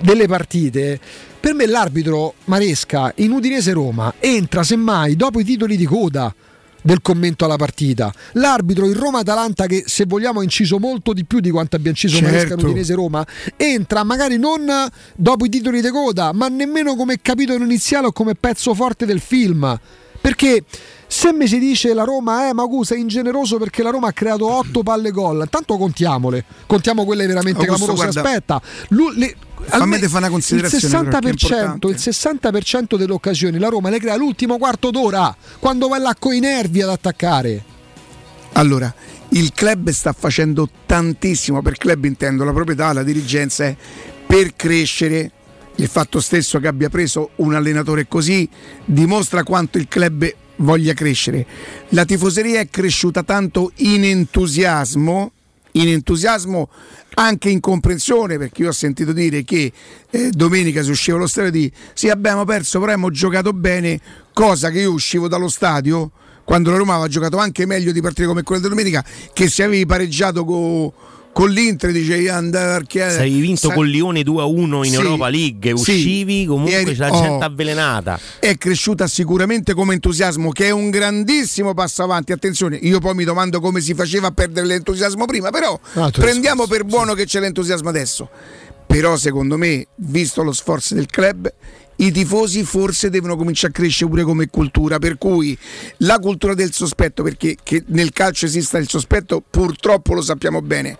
delle partite per me l'arbitro Maresca in Udinese Roma entra semmai dopo i titoli di coda del commento alla partita. L'arbitro in Roma-Atalanta, che se vogliamo ha inciso molto di più di quanto abbia inciso Certo. Maresca in Udinese Roma, entra magari non dopo i titoli di coda, ma nemmeno come capitolo iniziale o come pezzo forte del film. Perché se mi si dice la Roma è, ma Gu sei ingeneroso perché la Roma ha creato 8 palle gol, tanto contiamole, contiamo quelle veramente Augusto, clamorose. guarda, Aspetta, lu- le- fammi fare una considerazione, il però, che è 60%, il 60% delle occasioni la Roma le crea l'ultimo quarto d'ora, quando va là coi nervi ad attaccare. Allora, il club sta facendo tantissimo, per club intendo la proprietà, la dirigenza, eh, per crescere. Il fatto stesso che abbia preso un allenatore così dimostra quanto il club voglia crescere. La tifoseria è cresciuta tanto in entusiasmo, in entusiasmo anche in comprensione, perché io ho sentito dire che eh, domenica si usciva allo stadio di sì abbiamo perso, però abbiamo giocato bene, cosa che io uscivo dallo stadio quando la Roma aveva giocato anche meglio di partite come quella di domenica, che se avevi pareggiato co- con l'Inter dicevi andare che Se hai vinto sa- con Lione 2 a 1 in Sì, Europa League, sì. uscivi comunque Ieri- c'è la oh. gente avvelenata. è cresciuta sicuramente come entusiasmo, che è un grandissimo passo avanti. Attenzione, io poi mi domando come si faceva a perdere l'entusiasmo prima, però Altro prendiamo per buono che c'è l'entusiasmo adesso. Però secondo me, visto lo sforzo del club, i tifosi forse devono cominciare a crescere pure come cultura, per cui la cultura del sospetto, perché nel calcio esista il sospetto, purtroppo lo sappiamo bene,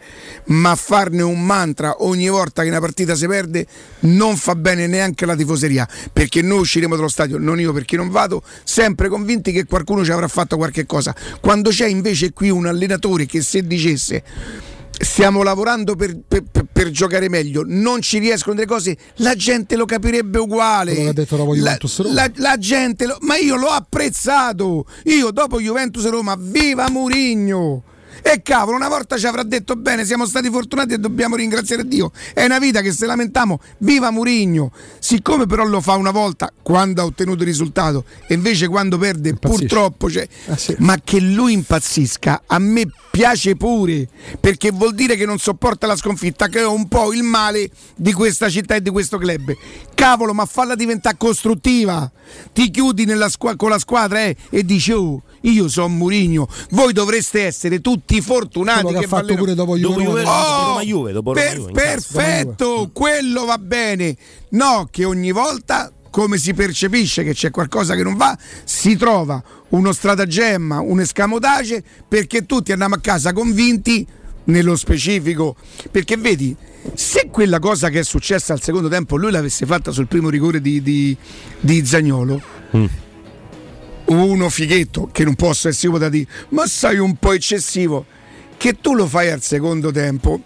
ma farne un mantra ogni volta che una partita si perde non fa bene neanche alla tifoseria, perché noi usciremo dallo stadio, non io perché non vado, sempre convinti che qualcuno ci avrà fatto qualche cosa. Quando c'è invece qui un allenatore che se dicesse stiamo lavorando per, per- per- per giocare meglio, non ci riescono delle cose, la gente lo capirebbe uguale. Che ha detto dopo la, Juventus Roma. la- la gente, lo- ma io l'ho apprezzato. Io dopo Juventus Roma, viva Murigno! E cavolo, una volta ci avrà detto bene, siamo stati fortunati e dobbiamo ringraziare Dio. È una vita che se lamentiamo, viva Murigno. Siccome però lo fa una volta quando ha ottenuto il risultato e invece quando perde Impazzisce. purtroppo c'è. Ah, sì. Ma che lui impazzisca, a me piace pure, perché vuol dire che non sopporta la sconfitta, che è un po' il male di questa città e di questo club. Cavolo, ma falla diventare costruttiva. Ti chiudi nella squa- con la squadra eh, e dici, oh, io sono Murigno, voi dovreste essere tutti fortunati. Quello che ha fatto pure dopo Dopo Juve. Juve, dopo Oh, Roma Juve, dopo Roma per- Juve, perfetto, quello va bene. No, che ogni volta, come si percepisce che c'è qualcosa che non va, si trova uno stratagemma, un escamotage, perché tutti andiamo a casa convinti nello specifico. Perché vedi, se quella cosa che è successa al secondo tempo lui l'avesse fatta sul primo rigore di, di, di Zagnolo, uno fighetto che non posso essere io da dire, ma sai un po' eccessivo, che tu lo fai al secondo tempo,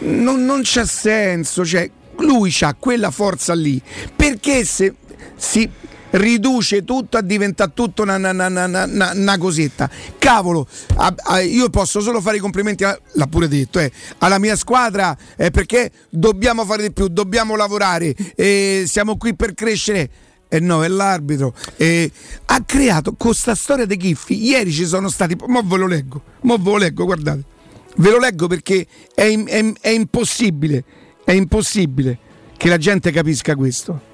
non, non c'ha senso, cioè lui ha quella forza lì, perché se si riduce tutto a diventare tutto una- una- una- una cosetta. Cavolo, a- a- io posso solo fare i complimenti, a- l'ha pure detto, eh, alla mia squadra eh, perché dobbiamo fare di più, dobbiamo lavorare, eh, siamo qui per crescere. E no, è l'arbitro. Eh, ha creato con sta storia dei Chiffi. Ieri ci sono stati. Mo ve lo leggo. Mo ve lo leggo, guardate. Ve lo leggo perché è, è- è impossibile. È impossibile che la gente capisca questo.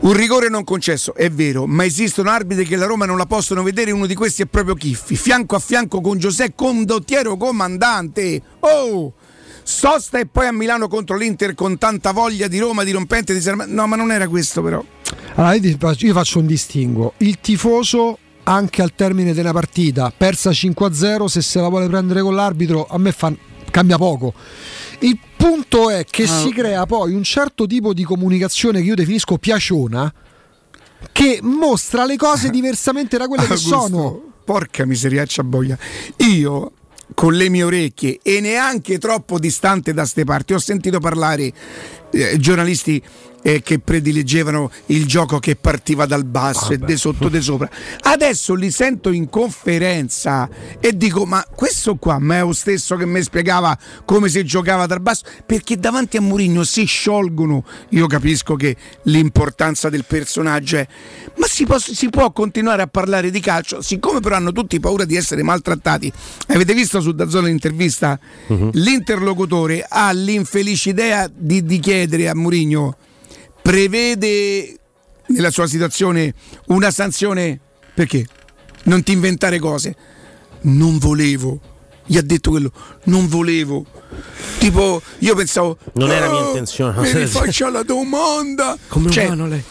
Un rigore non concesso, è vero, ma esistono arbitri che la Roma non la possono vedere, uno di questi è proprio Chiffi, fianco a fianco con Giuseppe Condottiero comandante. Oh! Sosta e poi a Milano contro l'Inter con tanta voglia di Roma, di rompente, di serma- No, ma non era questo però. Allora, io faccio- io faccio un distinguo. Il tifoso, anche al termine della partita, persa 5-0, se se la vuole prendere con l'arbitro, a me fa- cambia poco. Il punto è che Ah. si crea poi un certo tipo di comunicazione che io definisco piaciona, che mostra le cose diversamente da quelle che Augusto, sono. Porca miseriaccia boia. Io con le mie orecchie e neanche troppo distante da ste parti. Ho sentito parlare eh, giornalisti eh, che predileggevano il gioco che partiva dal basso e di sotto di sopra. Adesso li sento in conferenza e dico: Ma questo qua ma è lo stesso che mi spiegava come si giocava dal basso? Perché davanti a Mourinho si sciolgono. Io capisco che l'importanza del personaggio è, ma si può, si può continuare a parlare di calcio, siccome però hanno tutti paura di essere maltrattati. Avete visto su Dazzone l'intervista? L'interlocutore ha l'infelice idea di, di chiedere a Mourinho prevede nella sua situazione una sanzione? Perché? Non ti inventare cose. Non volevo. Gli ha detto quello. Non volevo. Tipo io pensavo Non era mia "Oh, intenzione. mi rifaccia la domanda. Come Cioè, umano lei.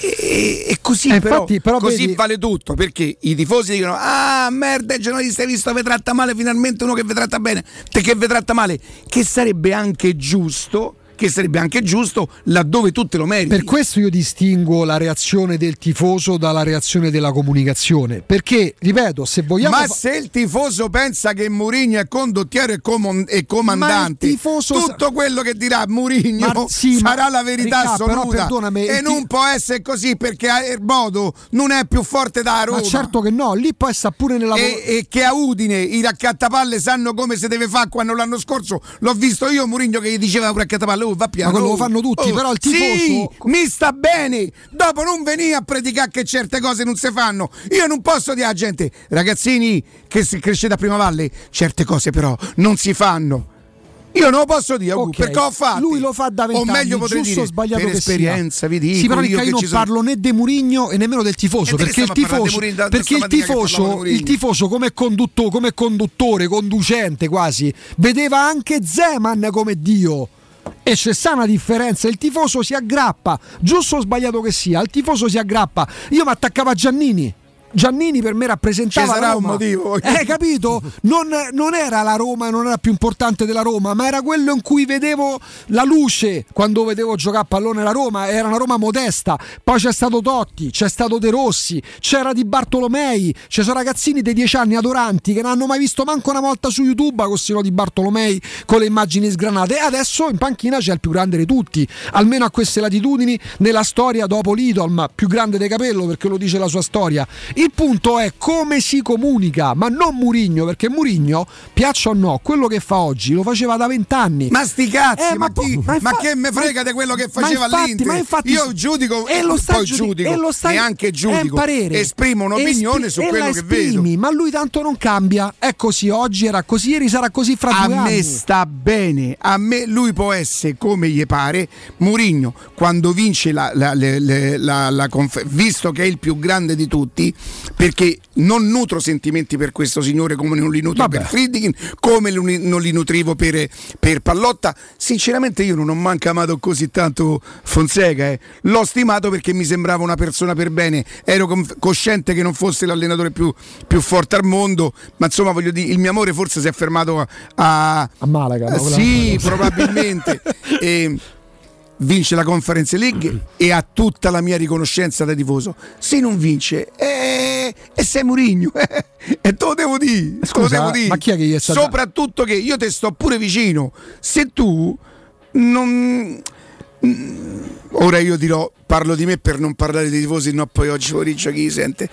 e, e così Eh, però, infatti, però così vedi- vale tutto perché i tifosi dicono ah merda il giornalista hai visto vi tratta male finalmente uno che vi tratta bene. Te che vi tratta male che sarebbe anche giusto che sarebbe anche giusto laddove tu te lo meriti Per questo io distingo la reazione del tifoso dalla reazione della comunicazione. Perché, ripeto, se vogliamo. ma se il tifoso pensa che Mourinho è condottiero e, comon- e comandante, tifoso tutto quello che dirà Mourinho Ma- sì, ma- sarà la verità Ricca, però assoluta. perdonami, e ti- non può essere così perché Erbodo non è più forte da Roma. Ma certo che no, lì poi sta pure nella. e, e che a Udine i raccattapalle sanno come si deve fare quando l'anno scorso l'ho visto io Mourinho che gli diceva un raccattapalle oh va piano. Ma quello lo fanno tutti, oh, però il sì, tifoso- mi sta bene. Dopo non venire a predicare che certe cose non si fanno. Io non posso dire alla gente ragazzini che si crescete a Prima Valle certe cose però non si fanno. Io non lo posso dire Ugo, Ok, perché ho fatto. Lui lo fa da o vent'anni, meglio potrei giusto o dire sbagliato per esperienza vi dico Sì, però io io non sono- parlo né di Murigno e nemmeno del tifoso. Perché il a tifoso, da- perché il tifoso, il tifoso come, condutto- come conduttore, conducente quasi, vedeva anche Zeman come Dio. E c'è sta una differenza, il tifoso si aggrappa, giusto o sbagliato che sia, il tifoso si aggrappa. Io mi attaccavo a Giannini. Giannini per me rappresentava Ci sarà Roma. un motivo. Eh, capito? Non, non era la Roma, non era più importante della Roma, ma era quello in cui vedevo la luce quando vedevo giocare a pallone la Roma. Era una Roma modesta. Poi c'è stato Totti, c'è stato De Rossi, c'era Di Bartolomei, ci sono ragazzini dei 10 anni adoranti che non hanno mai visto manco una volta su YouTube con Sino Di Bartolomei con le immagini sgranate. E adesso in panchina c'è il più grande di tutti, almeno a queste latitudini, nella storia dopo l'Idolm, più grande dei capello perché lo dice la sua storia. Il punto è come si comunica, ma non Murigno, perché Murigno, piaccia o no, quello che fa oggi lo faceva da vent'anni. Ma sti cazzi, Eh, ma, chi- ma ma infa- che me ma- frega di quello che ma faceva infatti- l'Inter? ma infatti- Io giudico e lo stai poi giudi- giudico, e lo stai- neanche giudico, parere. esprimo un'opinione Espri- su quello che esprimi, vedo. Ma lui tanto non cambia. È così, oggi era così, ieri sarà così fra A due anni. me sta bene, a me lui può essere come gli pare. Murigno, quando vince la, la- la- la confer- visto che è il più grande di tutti, perché non nutro sentimenti per questo signore come non li nutro per Friedkin, come non li- nutrivo per, per Pallotta. Sinceramente, io non ho manco amato così tanto Fonseca. eh. L'ho stimato perché mi sembrava una persona per bene. Ero cosciente che non fosse l'allenatore più, più forte al mondo, ma insomma, voglio dire, il mio amore forse si è fermato a, a, A Malaga, no? sì, probabilmente. E vince la Conference League e ha tutta la mia riconoscenza da tifoso. Se non vince, eh, e sei Murigno. e te lo devo dire. Scusa, devo dire. ma chi è che gli è stato- Soprattutto che io te sto pure vicino. Se tu non. mm, Ora io dirò, parlo di me per non parlare dei tifosi, no poi oggi pomeriggio chi sente.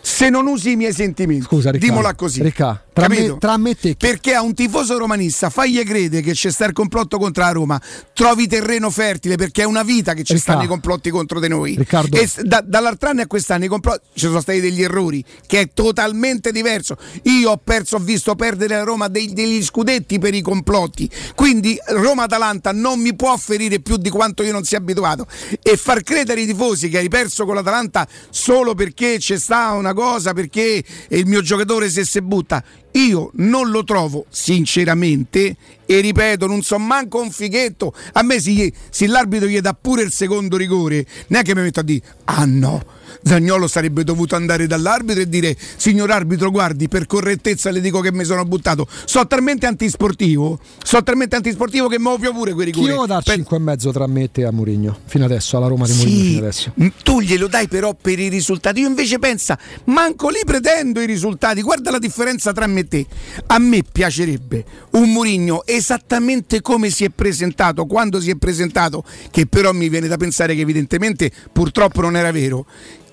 Se non usi i miei sentimenti, Scusa, Ricca, dimola così. Ricca, tra me- tra me te Perché a un tifoso romanista fagli credere che c'è sta il complotto contro la Roma, trovi terreno fertile perché è una vita che ci stanno i complotti contro di noi. Riccardo. E da- dall'altro anno a quest'anno i complotti ci sono stati degli errori, che è totalmente diverso. Io ho perso, ho visto perdere la Roma dei- degli scudetti per i complotti. Quindi Roma-Atalanta non mi può ferire più di quanto io non sia abituato. E far credere ai tifosi che hai perso con l'Atalanta solo perché c'è sta una cosa, perché il mio giocatore se si butta. Io non lo trovo sinceramente e ripeto, non so manco un fighetto. A me se, se l'arbitro gli dà pure il secondo rigore, neanche mi metto a dire ah no, Zagnolo sarebbe dovuto andare dall'arbitro e dire signor arbitro guardi per correttezza le dico che mi sono buttato so talmente antisportivo so talmente antisportivo che mi ovvio pure quei rigori io Per- 5 e mezzo tra me e te a Murigno fino adesso alla Roma di Murigno Sì, fino adesso tu glielo dai però per i risultati. Io invece pensa, manco lì pretendo i risultati. Guarda la differenza tra me e te. A me piacerebbe un Murigno esattamente come si è presentato, quando si è presentato, che però mi viene da pensare che evidentemente purtroppo non era vero.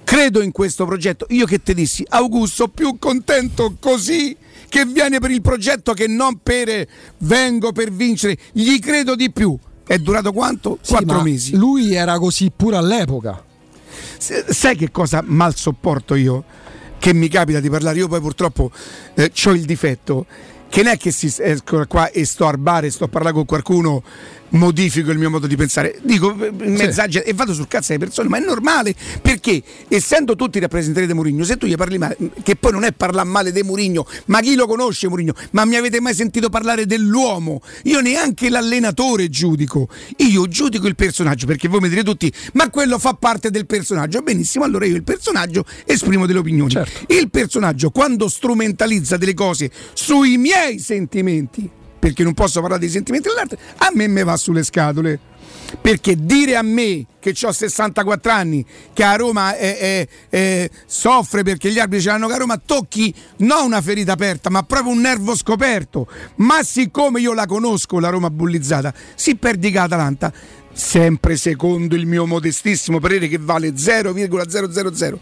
Credo in questo progetto. Io che ti dissi, Augusto, più contento così che viene per il progetto che non per eh, vengo per vincere. Gli credo di più. È durato quanto? Sì, Quattro mesi. Lui era così pure all'epoca. Sai che cosa mal sopporto io? Che mi capita di parlare, io poi purtroppo ho il difetto che non è che si esco qua e sto al bar e sto a parlare con qualcuno modifico il mio modo di pensare. Dico eh, messaggi e vado sul cazzo alle persone ma è normale perché essendo tutti rappresentanti di Mourinho se tu gli parli male che poi non è parlare male di Mourinho ma chi lo conosce Mourinho? Ma mi avete mai sentito parlare dell'uomo? Io neanche l'allenatore giudico. Io giudico il personaggio perché voi mi direte tutti ma quello fa parte del personaggio. Benissimo allora io il personaggio esprimo delle opinioni. Il personaggio quando strumentalizza delle cose sui miei sentimenti perché non posso parlare dei sentimenti dell'arte, a me me va sulle scatole. Perché dire a me che ho 64 anni, che a Roma è- è- è- soffre perché gli arbitri ce l'hanno che a Roma, tocchi non una ferita aperta, ma proprio un nervo scoperto. Ma siccome io la conosco, la Roma bullizzata, si perdi che Atalanta, sempre secondo il mio modestissimo parere che vale 0,000.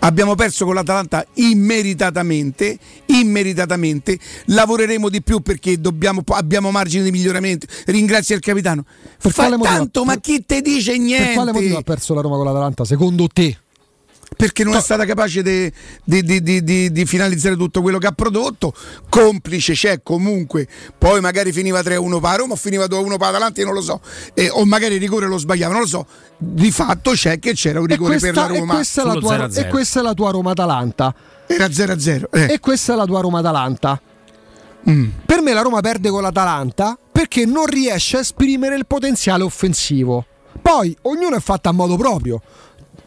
Abbiamo perso con l'Atalanta immeritatamente, immeritatamente. Lavoreremo di più perché dobbiamo- abbiamo margini di miglioramento. Ringrazio il capitano. Per Fa tanto, ma chi te dice Per niente? quale motivo ha perso la Roma con l'Atalanta secondo te? Perché non è stata capace di, di- di- di- di- di finalizzare tutto quello che ha prodotto. Complice c'è comunque, poi magari finiva 3-1 per Roma o finiva 2-1 per l'Atalanta, io non lo so, Eh, o magari il rigore lo sbagliava, non lo so. Di fatto c'è che c'era un E rigore questa, per la e Roma. questa è la tua, e questa è la tua Roma-Atalanta. Era 0-0. E questa è la tua Roma-Atalanta. Mm. Per me la Roma perde con l'Atalanta perché non riesce a esprimere il potenziale offensivo. Poi ognuno è fatto a modo proprio.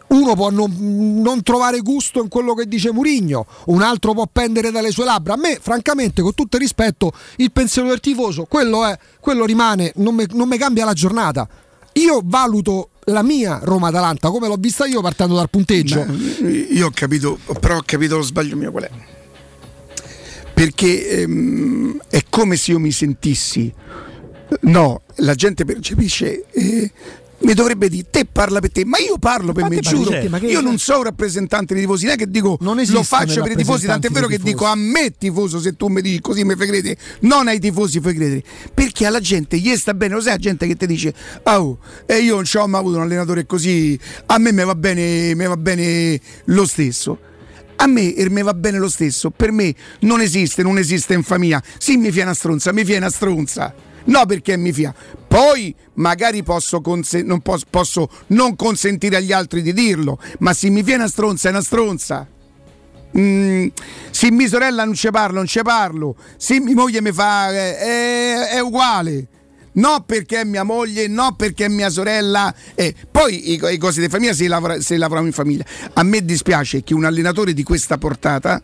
Uno può non, non trovare gusto in quello che dice Murigno, un altro può pendere dalle sue labbra. A me, francamente, con tutto il rispetto, il pensiero del tifoso, quello, è, quello rimane, non mi cambia la giornata. Io valuto la mia Roma-Atalanta come l'ho vista io partendo dal punteggio. Io ho capito, però ho capito lo sbaglio mio qual è. Perché ehm, è come se io mi sentissi. No, la gente percepisce. eh, mi dovrebbe dire te parla per te, ma io parlo per me, Infatti, ma giuro. che- io non sono un rappresentante dei tifosi, non è che dico lo faccio per i tifosi, tant'è vero che dei dico a me tifoso se tu mi dici così mi fai credere, non ai tifosi fai credere. Perché alla gente gli sta bene, lo sai la gente che ti dice "Oh, e io non ho mai avuto un allenatore così, a me mi va bene, mi va bene lo stesso". A me e mi va bene lo stesso, per me non esiste, non esiste infamia. Sì, mi fia una stronza, mi fia una stronza. No, perché mi fia. Poi magari posso, conse- non pos- posso non consentire agli altri di dirlo, ma se mi fia una stronza è una stronza. Mm, se mia sorella non ci parlo, non ci parlo. Se mia moglie mi fa, eh, è, uguale. No perché è mia moglie, no perché è mia sorella. eh, poi i, i cose di famiglia si, lavora, si lavorano in famiglia. A me dispiace che un allenatore di questa portata,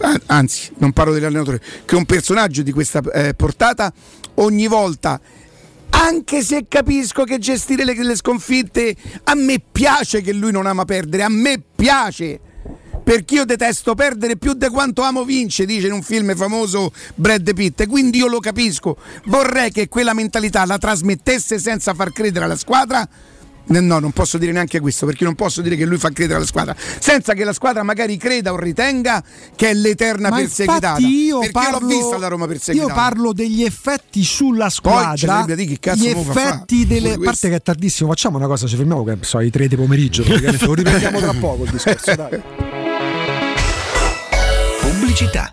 an- anzi non parlo dell'allenatore, che un personaggio di questa eh, portata ogni volta anche se capisco che gestire le, le sconfitte a me piace che lui non ama perdere, a me piace. Perché io detesto perdere più di quanto amo vincere, dice in un film famoso Brad Pitt. Quindi io lo capisco. Vorrei che quella mentalità la trasmettesse senza far credere alla squadra. No, no, non posso dire neanche questo perché non posso dire che lui fa credere alla squadra senza che la squadra magari creda o ritenga che è l'eterna Ma perseguitata. infatti io perché parlo, l'ho vista la Roma perseguitata. Io parlo degli effetti sulla Poi squadra. dire che cazzo gli effetti delle. A parte che è tardissimo, facciamo una cosa, ci fermiamo che sono i tre di pomeriggio. praticamente, Lo riprendiamo tra poco il discorso. Dai. Pubblicità.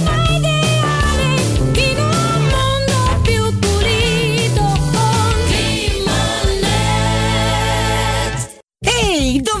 Ehi,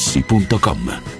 artigianamaterassi.com.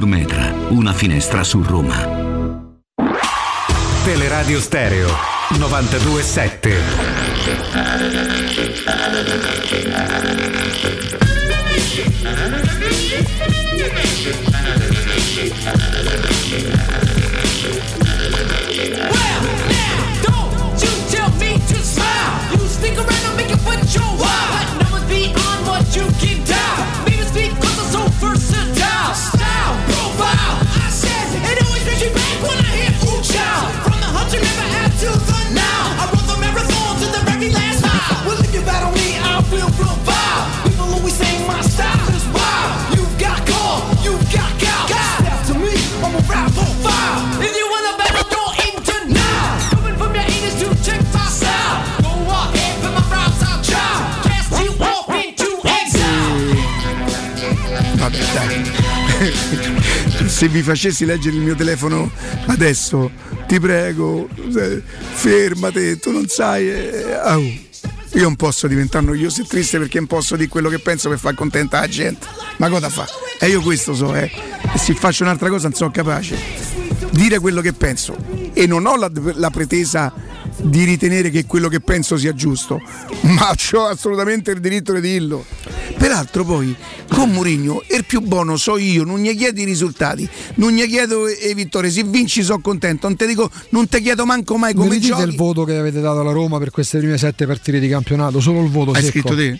Metra, una finestra su Roma. Teleradio Stereo 927. Don't Se vi facessi leggere il mio telefono adesso, ti prego, fermate, tu non sai. eh, au. Io non posso diventare noioso e triste perché non posso dire quello che penso per far contenta la gente. Ma cosa fa? E io questo so, eh. Se faccio un'altra cosa non sono capace. Dire quello che penso. E non ho la, la pretesa di ritenere che quello che penso sia giusto, ma ho assolutamente il diritto di dirlo. Peraltro poi con Mourinho il più buono so io, non gli chiedo i risultati, non gli chiedo le vittorie, se vinci sono contento, non ti dico, non ti chiedo manco mai Mi come dite giochi. il voto che avete dato alla Roma per queste prime sette partite di campionato? Solo il voto Hai secco. scritto te?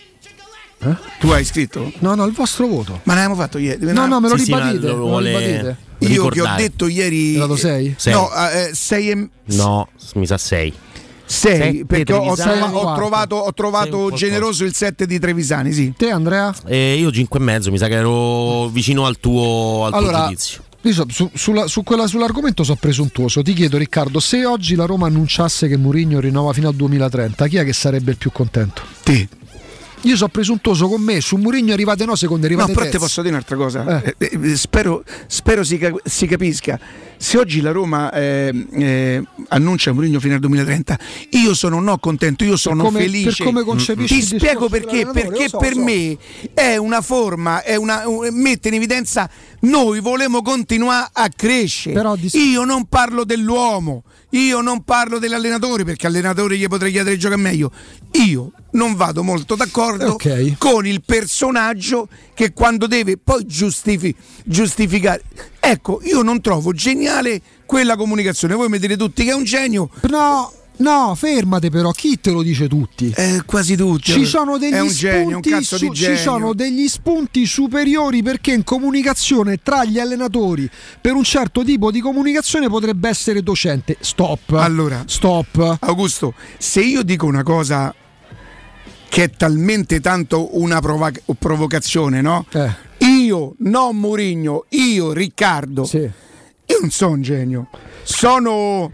Eh? Tu hai scritto? No, no, il vostro voto. Ma l'abbiamo fatto ieri. No, no, me lo Sì, sì, ribadite. lo me lo vuole ribadite. Io che ho detto ieri. Hai dato sei? Sei. No, eh, sei e. No, mi sa 6. sei, Sette perché ho, ho trovato, ho trovato generoso il 7 di Trevisani, sì. Te, Andrea? Eh, io 5 e mezzo, mi sa che ero vicino al tuo, al tuo Allora, giudizio. io so- su- sulla- su quella- sull'argomento sono presuntuoso. Ti chiedo, Riccardo, se oggi la Roma annunciasse che Mourinho rinnova fino al 2030, chi è che sarebbe il più contento? Te. Io sono presuntuoso con me, su Mourinho arrivate no, secondo No, arrivate però te terzi. posso dire un'altra cosa. Eh, eh, spero spero si, si capisca. Se oggi la Roma eh, eh, annuncia Mourinho fino al 2030, io sono no contento, io sono come- felice. per come concepisci Ti spiego perché. Perché so, per so. me è una forma, è una, un- mette in evidenza noi volemo continuare a crescere. Io non parlo dell'uomo, io non parlo dell'allenatore perché allenatore gli potrei chiedere gioca meglio. Io non vado molto d'accordo Ok. con il personaggio che quando deve poi giustifi- giustificare. Ecco, io non trovo geniale quella comunicazione. Voi mi dite tutti che è un genio. No, no, fermate però, chi te lo dice tutti? Eh, quasi tutti. Ci sono degli è un spunti genio, su- ci sono degli spunti superiori perché in comunicazione tra gli allenatori per un certo tipo di comunicazione potrebbe essere docente. Stop. Allora, stop. Augusto, se io dico una cosa che è talmente tanto una prova- provocazione, no? Eh. Io, non Mourinho, io, Riccardo. Io non sono un genio. Sono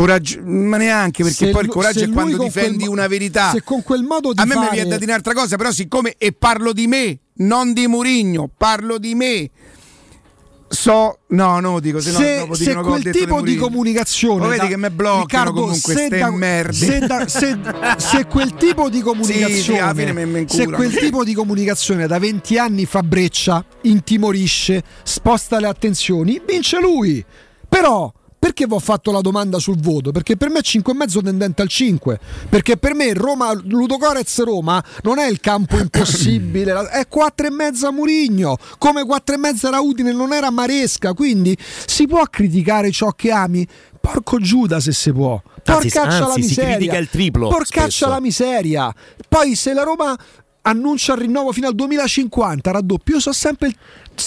coraggio, ma neanche perché Se poi il coraggio se è quando difendi una verità. se con quel modo di A me mi fare- viene da dire un'altra cosa, però siccome e parlo di me, non di Mourinho, parlo di me. So, no, no, dico se, no, se, dopo se quel tipo di comunicazione Lo vedi da- che mi bloccano Riccardo, comunque se da- se, da- se- se quel tipo di comunicazione Sì, sì, me- me se incurano. quel tipo di comunicazione da 20 anni fa breccia intimorisce sposta le attenzioni vince lui però perché vi ho fatto la domanda sul voto? Perché per me è 5,5 tendente al 5. Perché per me Roma, Ludogorez Roma non è il campo impossibile, la- è 4,5 Murigno, come 4,5 era Udine, non era Maresca. Quindi si può criticare ciò che ami? Porco Giuda se si può. Anzi, Porcaccia la anzi, si miseria. critica il triplo, Porcaccia spesso. la miseria. Poi se la Roma annuncia il rinnovo fino al 2050 raddoppio, io so sempre il-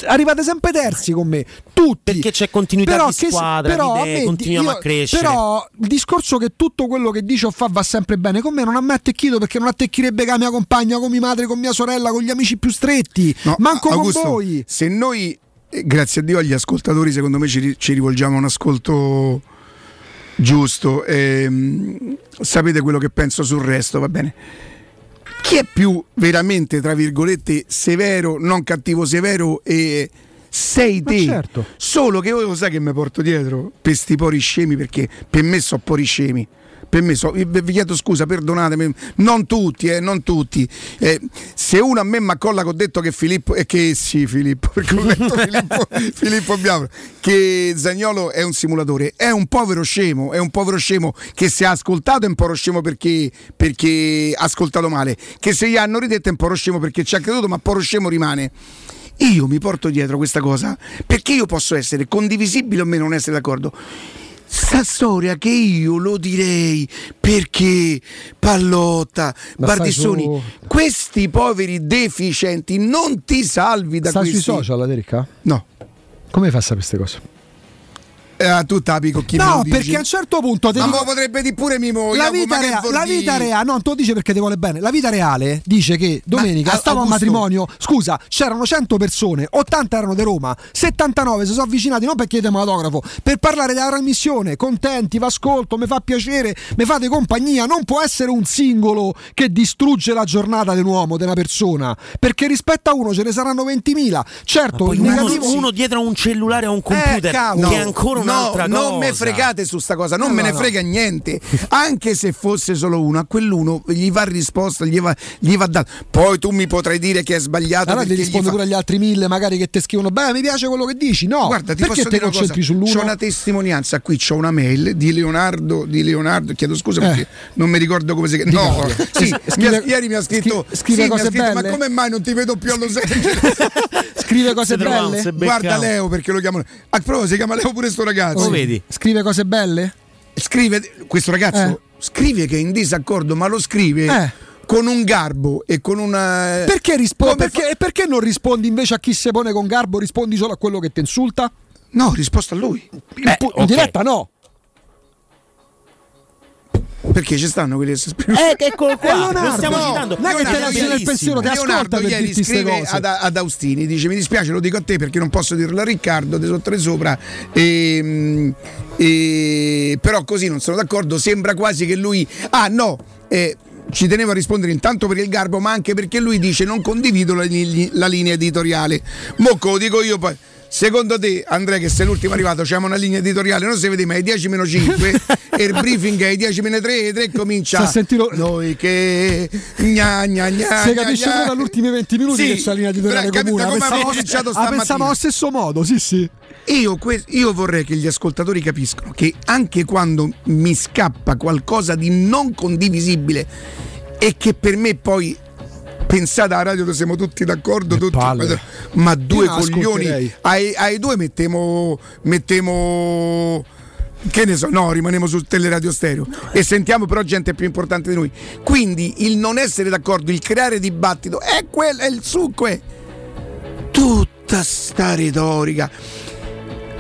arrivate sempre terzi con me, tutti. Perché c'è continuità Però di che- squadra, però di a idee, me- continuiamo io- a crescere. Però il discorso che tutto quello che dice o fa va sempre bene con me non a me attecchito perché non attecchirebbe con la mia compagna, con mia madre, con mia sorella, con gli amici più stretti, No, manco Augusto, con voi. Se noi, eh, grazie a Dio, agli ascoltatori, secondo me ci, ci rivolgiamo a un ascolto giusto. ehm, sapete quello che penso sul resto, va bene. Chi è più veramente, tra virgolette, severo, non cattivo severo e sei te. certo. Solo che io lo sai che mi porto dietro per sti pori scemi, perché per me sono pori scemi. Per me so, vi vi chiedo scusa, perdonatemi, non tutti, eh, non tutti. Eh, se uno a me mi accolla che ho detto che Filippo, e che sì, Filippo, perché ho detto Filippo, Filippo Biafra, che Zagnolo è un simulatore, è un povero scemo, è un povero scemo che se ha ascoltato è un povero scemo perché, perché ha ascoltato male, che se gli hanno ridetto è un povero scemo perché ci ha creduto, ma povero scemo rimane. io mi porto dietro questa cosa perché io posso essere condivisibile o meno non essere d'accordo. Sta storia che io lo direi perché Pallotta, Ma Bardissoni, stai questi poveri deficienti non ti salvi da Sta questi. sui social, la Dericca? No. Come fa a sapere queste cose? Eh, tu tapi con chi me No, perché a un certo punto Ma dico- mo potrebbe dire pure Mimo. la vita, rea- la vita reale, no, te lo dice perché ti vuole bene. La vita reale dice che domenica Ma, stavo a matrimonio. Scusa, c'erano 100 persone, 80 erano di Roma, 79 si sono avvicinati non per chiedere autografo, per parlare della trasmissione. Contenti, v'ascolto, mi fa piacere, mi fate compagnia. Non può essere un singolo che distrugge la giornata di un uomo, di una persona. Perché rispetto a uno ce ne saranno 20.000. Certo, uno, negativo uno dietro a un cellulare o a un computer cavolo. che è ancora no, un'altra cosa. non me fregate su sta cosa, non No, me ne no. frega niente. Anche se fosse solo uno, a quell'uno gli va risposta, gli va, gli va dato. Poi tu mi potrai dire che è sbagliato. Allora ti rispondo fa- pure agli altri mille magari che ti scrivono beh mi piace quello che dici no Guarda, ti perché posso te dire una cosa? concentri sull'uno C'ho una testimonianza qui, c'ho una mail di Leonardo, di Leonardo, chiedo scusa Eh. perché non mi ricordo come si chiama. No, sì, Scrive- mi ha- ieri mi ha scritto, scri- scrive sì, mi ha cose scritto, ma come mai non ti vedo più a Los Angeles? scrive cose belle. Guarda Leo perché lo chiamano. A prova si chiama Leo pure sto ragazzo. Lo vedi? scrive cose belle Scrive questo ragazzo Eh. scrive che è in disaccordo, ma lo scrive Eh. con un garbo e con una perché, rispo- perché, perché non rispondi invece a chi si pone con garbo rispondi solo a quello che ti insulta No, risposta a lui. in, pu- in ok. diretta no Perché ci stanno quelli che si esprimono. Eh, che eccolo qua, Leonardo, lo stiamo no, citando. non è che te Leonardo lasci nel pensiero, ti ascolta Leonardo per ieri scrive ad, ad Austini, dice mi dispiace lo dico a te perché non posso dirlo a Riccardo, di sotto e sopra, e, e- però così non sono d'accordo, sembra quasi che lui... Ah no, eh, ci tenevo a rispondere intanto per il garbo, ma anche perché lui dice non condivido la, la linea editoriale. Mocco, lo dico io poi. Secondo te, Andrea, che sei l'ultimo arrivato, c'è una linea editoriale, non si vede mai 10 meno 5 e il briefing è 10 meno 3 e 3 comincia. Sta a sentire- Noi che gna gna gna. si gna, capisce gna. dagli ultimi 20 minuti Sì, che c'è la linea editoriale bra- comune come pensavo, abbiamo cominciato stamattina. pensavo allo stesso modo sì sì Io, que- io vorrei che gli ascoltatori capiscano che anche quando mi scappa qualcosa di non condivisibile e che per me poi pensate alla radio dove siamo tutti d'accordo tutti, ma due Io coglioni ai, ai due mettiamo mettiamo che ne so, no, rimaniamo su teleradio stereo e sentiamo però gente più importante di noi. Quindi il non essere d'accordo, il creare dibattito, è quello, è il succo, è tutta sta retorica.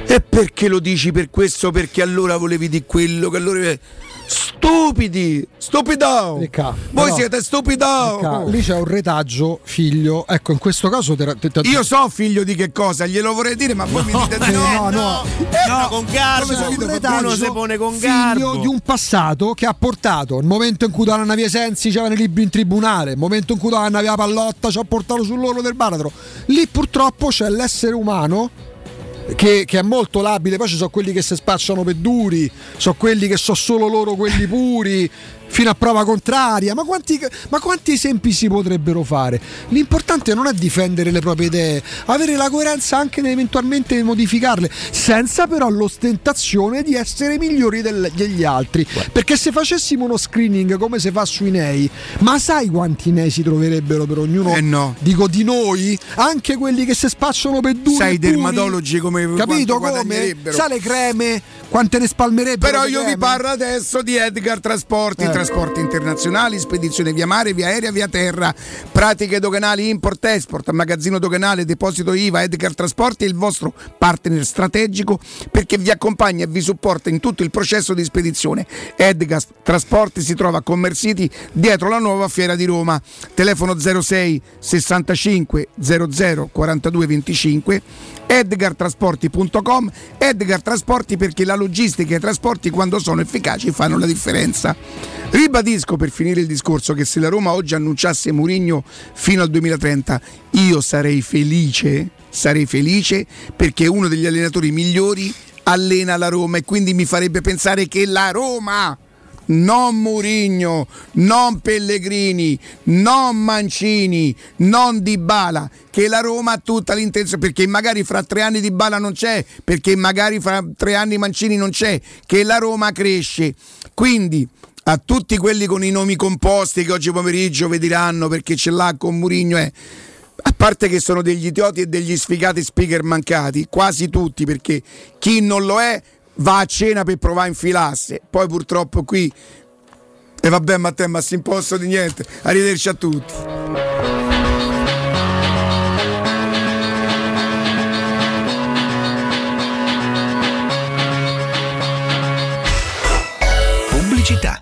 E perché lo dici per questo? Perché allora volevi di quello, che allora. Stupidi! Stupido! Ricca, Voi però- siete stupido! Ricca, lì c'è un retaggio figlio ecco in questo caso te, te- te- Io so figlio di che cosa, glielo vorrei dire, ma voi mi dite di no. no, no. No, con garbo. Come sono un Uno si pone con figlio garbo. di un passato che ha portato il momento in cui Donna Via Sensi c'erano i libri in tribunale, il momento in cui Donna Via Pallotta ci ha portato sull'orlo del baratro. Lì purtroppo c'è l'essere umano che, che è molto labile, poi ci sono quelli che si spacciano per duri, sono quelli che sono solo loro quelli puri, fino a prova contraria. Ma quanti, ma quanti esempi si potrebbero fare? L'importante non è difendere le proprie idee, avere la coerenza anche eventualmente modificarle, senza però l'ostentazione di essere migliori del- degli altri. Perché se facessimo uno screening come si fa sui nei, ma sai quanti nei si troverebbero per ognuno? Eh no. Dico di noi, anche quelli che si spacciano per duri. Sai, dermatologi come Capito come? Sai le creme? Quante ne spalmerebbero? Però io vi creme? parlo adesso di Edgar Trasporti, Eh. Trasporti internazionali, spedizione via mare, via aerea, via terra, pratiche doganali import-export, magazzino doganale, deposito IVA, Edgar Trasporti è il vostro partner strategico perché vi accompagna e vi supporta in tutto il processo di spedizione. Edgar Trasporti si trova a Commercity dietro la nuova fiera di Roma. Telefono 06 65 00 42 25 edgartrasporti.com Edgar Trasporti perché la logistica e i trasporti quando sono efficaci fanno la differenza. Ribadisco per finire il discorso che se la Roma oggi annunciasse Mourinho fino al 2030 io sarei felice, sarei felice perché uno degli allenatori migliori allena la Roma e quindi mi farebbe pensare che la Roma non Murigno, non Pellegrini, non Mancini, non Dybala, che la Roma ha tutta l'intenzione, perché magari fra tre anni Dybala non c'è, perché magari fra tre anni Mancini non c'è, che la Roma cresce. Quindi a tutti quelli con i nomi composti che oggi pomeriggio vi diranno perché ce l'ha con Murigno è... parte che sono degli idioti e degli sfigati speaker mancati, quasi tutti, perché chi non lo è va a cena per provare a infilarsi. Poi purtroppo qui. E vabbè, Matteo, ma si posso di niente. Arrivederci a tutti. Pubblicità.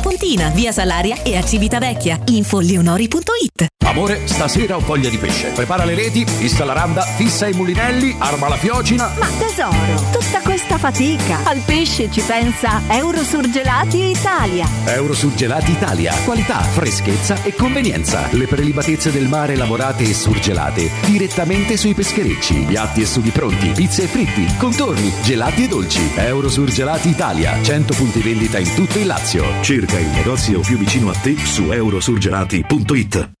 Pontina, via Salaria e a Civitavecchia. Info leonori.it Amore, stasera ho voglia di pesce. Prepara le reti, fissa la randa, fissa i mulinelli, arma la fiocina. Ma tesoro, tutta questa fatica. Al pesce ci pensa Eurosurgelati Italia. Eurosurgelati Italia. Qualità, freschezza e convenienza. Le prelibatezze del mare lavorate e surgelate direttamente sui pescherecci. Piatti e sughi pronti, pizze e fritti, contorni, gelati e dolci. Eurosurgelati Italia. 100 punti vendita in tutto il Lazio. Cerca il negozio più vicino a te su eurosurgelati.it.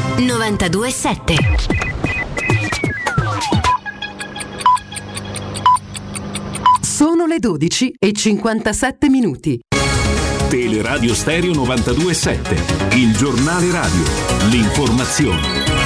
92.7. Sono le 12 e 57 minuti. Teleradio Stereo 92.7. Il giornale radio. L'informazione.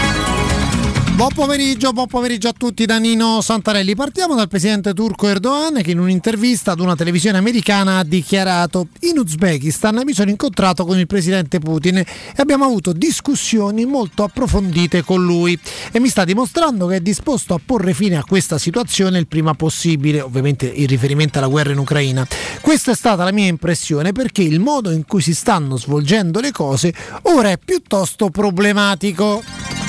Buon pomeriggio, buon pomeriggio a tutti da Nino Santarelli. Partiamo dal presidente turco Erdogan che in un'intervista ad una televisione americana ha dichiarato in Uzbekistan mi sono incontrato con il presidente Putin e abbiamo avuto discussioni molto approfondite con lui e mi sta dimostrando che è disposto a porre fine a questa situazione il prima possibile, ovviamente in riferimento alla guerra in Ucraina. Questa è stata la mia impressione perché il modo in cui si stanno svolgendo le cose ora è piuttosto problematico.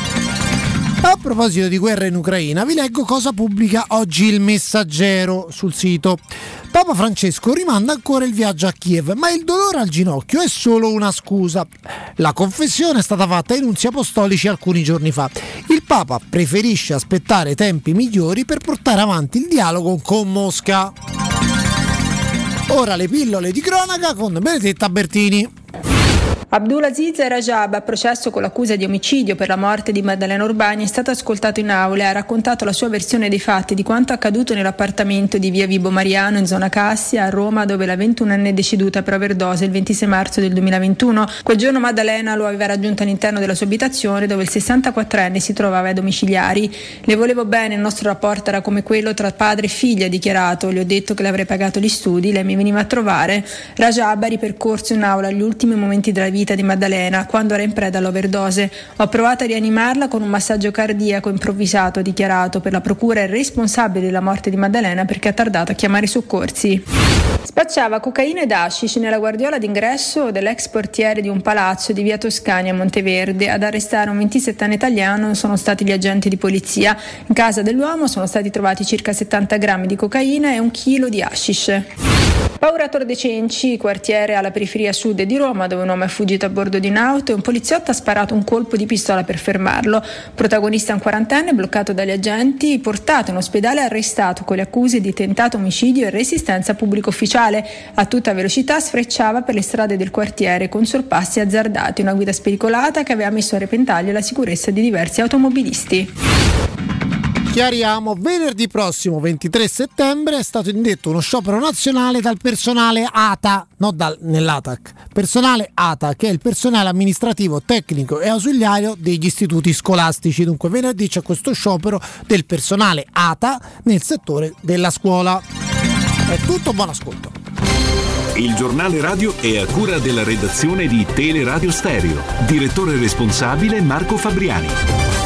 A proposito di guerra in Ucraina, vi leggo cosa pubblica oggi il messaggero sul sito. Papa Francesco rimanda ancora il viaggio a Kiev, ma il dolore al ginocchio è solo una scusa. La confessione è stata fatta ai nunzi apostolici alcuni giorni fa. Il Papa preferisce aspettare tempi migliori per portare avanti il dialogo con Mosca. Ora le pillole di cronaca con Benedetta Bertini. Abdulaziz Rajab, a processo con l'accusa di omicidio per la morte di Maddalena Urbani, è stato ascoltato in aula e ha raccontato la sua versione dei fatti di quanto accaduto nell'appartamento di via Vibo Mariano in zona Cassia a Roma, dove la 21enne è deceduta per overdose il 26 marzo del 2021. Quel giorno Maddalena lo aveva raggiunto all'interno della sua abitazione dove il 64enne si trovava ai domiciliari. Le volevo bene, il nostro rapporto era come quello tra padre e figlia, ha dichiarato. Le ho detto che le avrei pagato gli studi, lei mi veniva a trovare. Rajab ha ripercorso in aula gli ultimi momenti della vita di Maddalena quando era in preda all'overdose. Ho provato a rianimarla con un massaggio cardiaco improvvisato, dichiarato. Per la procura è responsabile della morte di Maddalena perché ha tardato a chiamare i soccorsi. Spacciava cocaina ed hashish nella guardiola d'ingresso dell'ex portiere di un palazzo di via Toscani a Monteverde. Ad arrestare un 27enne italiano sono stati gli agenti di polizia. In casa dell'uomo sono stati trovati circa 70 grammi di cocaina e un chilo di hashish. Paura Tor de Cenci, quartiere alla periferia sud di Roma, dove un uomo è fuggito a bordo di un'auto e un poliziotto ha sparato un colpo di pistola per fermarlo. Protagonista un quarantenne bloccato dagli agenti, portato in ospedale e arrestato con le accuse di tentato omicidio e resistenza pubblico ufficiale. A tutta velocità sfrecciava per le strade del quartiere con sorpassi azzardati, una guida spericolata che aveva messo a repentaglio la sicurezza di diversi automobilisti. Chiariamo, venerdì prossimo 23 settembre è stato indetto uno sciopero nazionale dal personale ATA, non dal, nell'ATAC, personale ATA che è il personale amministrativo, tecnico e ausiliario degli istituti scolastici. Dunque venerdì c'è questo sciopero del personale ATA nel settore della scuola. È tutto, buon ascolto. Il giornale radio è a cura della redazione di Teleradio Stereo. Direttore responsabile Marco Fabriani.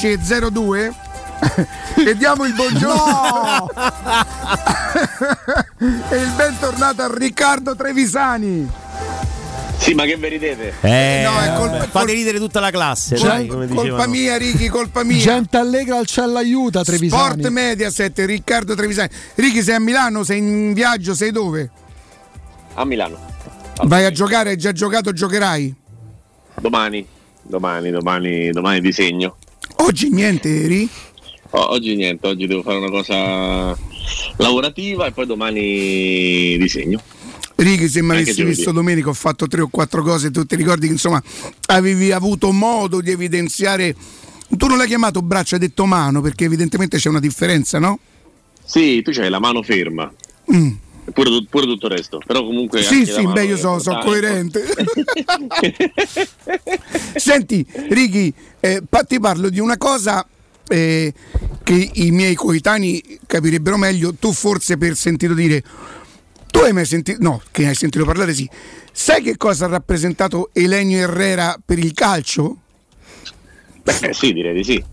Diretta 13.02 e diamo il buongiorno e il bentornato a Riccardo Trevisani. Sì, ma che vi ridete? Eh, No, è colpa- fate ridere tutta la classe, Col- dai, come colpa dicevano. mia, Ricky, colpa mia. Gente allegra al cielo aiuta Trevisani. Sport Mediaset, Riccardo Trevisani. Ricky, sei a Milano, sei in viaggio, sei dove? A Milano. Vai a giocare, hai già giocato, giocherai? Domani, domani, domani, domani disegno. Oggi niente, eri? O- oggi niente, oggi devo fare una cosa lavorativa e poi domani disegno. Ricky, se mi avessi visto domenica ho fatto tre o quattro cose, tu ti ricordi che insomma avevi avuto modo di evidenziare. Tu non l'hai chiamato braccio, hai detto mano, perché evidentemente c'è una differenza, no? Sì, tu c'hai la mano ferma. Mm. Pure, pure tutto il resto. Però comunque. Sì, sì, beh, io so- sono coerente. Senti, Ricky, eh, ti parlo di una cosa eh, che i miei coetanei capirebbero meglio. Tu forse per sentito dire, tu hai mai sentito, no, che hai sentito parlare, sì. Sai che cosa ha rappresentato Elenio Herrera per il calcio? Beh, sì, direi di sì.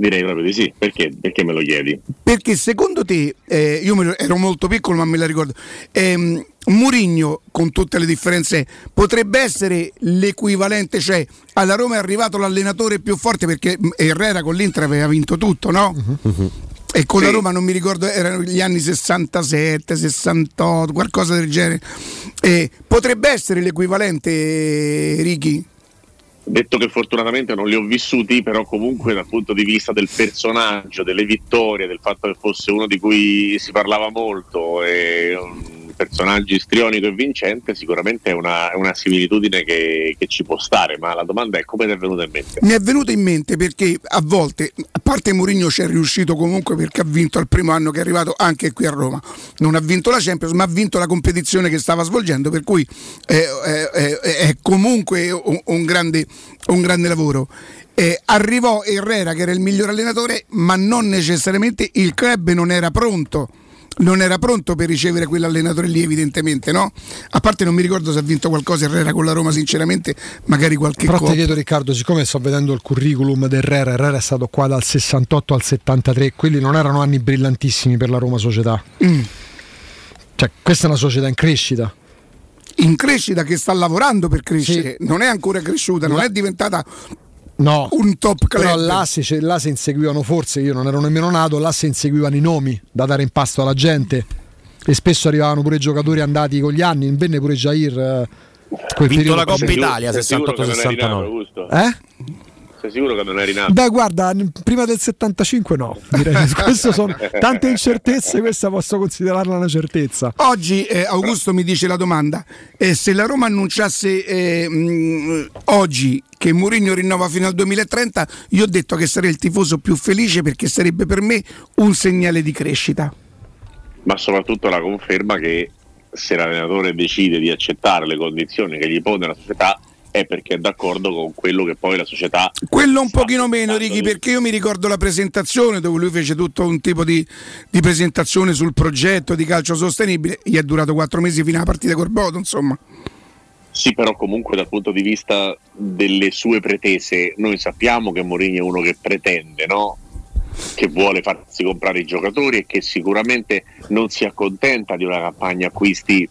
Direi proprio di sì. Perché? Perché me lo chiedi? Perché secondo te, eh, io me lo- ero molto piccolo ma me la ricordo, ehm, Murigno con tutte le differenze potrebbe essere l'equivalente, cioè alla Roma è arrivato l'allenatore più forte perché mm, Herrera con l'Inter aveva vinto tutto, no? E con la Roma non mi ricordo, erano gli anni 67, 68, qualcosa del genere. Eh, potrebbe essere l'equivalente, eh, Ricky? Detto che fortunatamente non li ho vissuti, però comunque dal punto di vista del personaggio, delle vittorie, del fatto che fosse uno di cui si parlava molto e un personaggio istrionico e vincente, sicuramente è una, è una similitudine che, che ci può stare, ma la domanda è come ti è venuta in mente? Mi è venuto in mente perché a volte, a parte Mourinho ci è riuscito comunque perché ha vinto al primo anno che è arrivato anche qui a Roma. Non ha vinto la Champions, ma ha vinto la competizione che stava svolgendo, per cui eh, eh, è comunque un, un grande, un grande lavoro. Eh, arrivò Herrera che era il miglior allenatore, ma non necessariamente il club non era pronto. Non era pronto per ricevere quell'allenatore lì, evidentemente, no? A parte non mi ricordo se ha vinto qualcosa Herrera con la Roma, sinceramente, magari qualche Però ti chiedo Riccardo, siccome sto vedendo il curriculum di Herrera, Herrera è stato qua dal 68 al 73, quelli non erano anni brillantissimi per la Roma Società. Mm. Cioè, questa è una società in crescita. in crescita che sta lavorando per crescere, Sì. non è ancora cresciuta, non è diventata No, un top club. però là si, cioè, là si inseguivano forse, io non ero nemmeno nato, là si inseguivano i nomi da dare in pasto alla gente e spesso arrivavano pure giocatori andati con gli anni, venne pure Jair. eh, quel Vinto la Coppa. Italia Sei sicuro che non eri nato, 68-69. Augusto? Eh? Sei sicuro che non eri nato? Beh, guarda, prima del 75 no, direi. Questo sono tante incertezze, questa posso considerarla una certezza. Oggi eh, Augusto mi dice la domanda, eh, se la Roma annunciasse eh, mh, oggi che Mourinho rinnova fino al 2030, io ho detto che sarei il tifoso più felice perché sarebbe per me un segnale di crescita. ma soprattutto la conferma che se l'allenatore decide di accettare le condizioni che gli pone la società è perché è d'accordo con quello che poi la società Quello un pochino meno, Ricky, perché io mi ricordo la presentazione dove lui fece tutto un tipo di, di presentazione sul progetto di calcio sostenibile, gli è durato quattro mesi fino alla partita col Bodo, insomma. sì però comunque dal punto di vista delle sue pretese noi sappiamo che Mourinho è uno che pretende no? che vuole farsi comprare i giocatori e che sicuramente non si accontenta di una campagna acquisti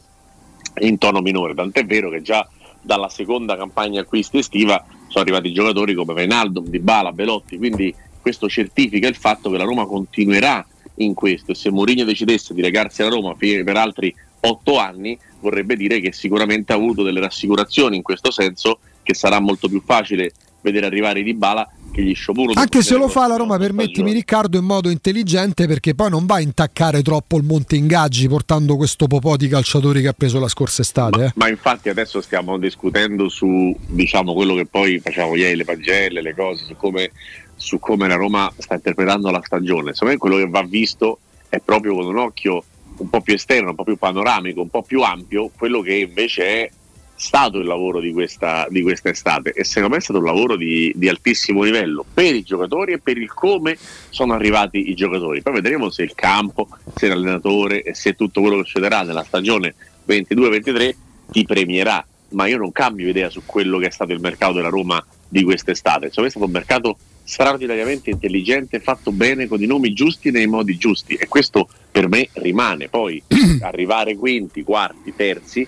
in tono minore tant'è vero che già dalla seconda campagna acquisti estiva sono arrivati giocatori come Reinaldo, Dybala, Belotti quindi questo certifica il fatto che la Roma continuerà in questo. E se Mourinho decidesse di legarsi alla Roma per altri otto anni vorrebbe dire che sicuramente ha avuto delle rassicurazioni in questo senso che sarà molto più facile vedere arrivare Dybala gli sciopero Anche se lo fa la Roma, permettimi Riccardo, in modo intelligente perché poi non va a intaccare troppo il monte ingaggi portando questo popò di calciatori che ha preso la scorsa estate. eh. Ma infatti adesso stiamo discutendo su diciamo, quello che poi facciamo ieri, le pagelle, le cose, su come, su come la Roma sta interpretando la stagione. Secondo me quello che va visto è proprio con un occhio un po' più esterno, un po' più panoramico, un po' più ampio, quello che invece è stato il lavoro di questa, di questa estate e secondo me è stato un lavoro di, di altissimo livello per i giocatori e per il come sono arrivati i giocatori. Poi vedremo se il campo, se l'allenatore e se tutto quello che succederà nella stagione 22-23 ti premierà. Ma io non cambio idea su quello che è stato il mercato della Roma di quest'estate. Secondo me è stato un mercato straordinariamente intelligente, fatto bene, con i nomi giusti nei modi giusti e questo per me rimane. Poi arrivare quinti, quarti, terzi,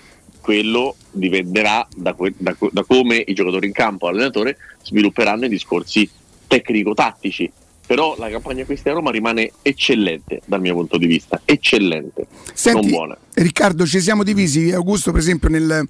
quello dipenderà da, que- da co- da come i giocatori in campo e l'allenatore svilupperanno i discorsi tecnico-tattici. Però la campagna acquisti a Roma rimane eccellente dal mio punto di vista, eccellente, Senti, non buona. Riccardo, ci siamo divisi, Augusto per esempio nel,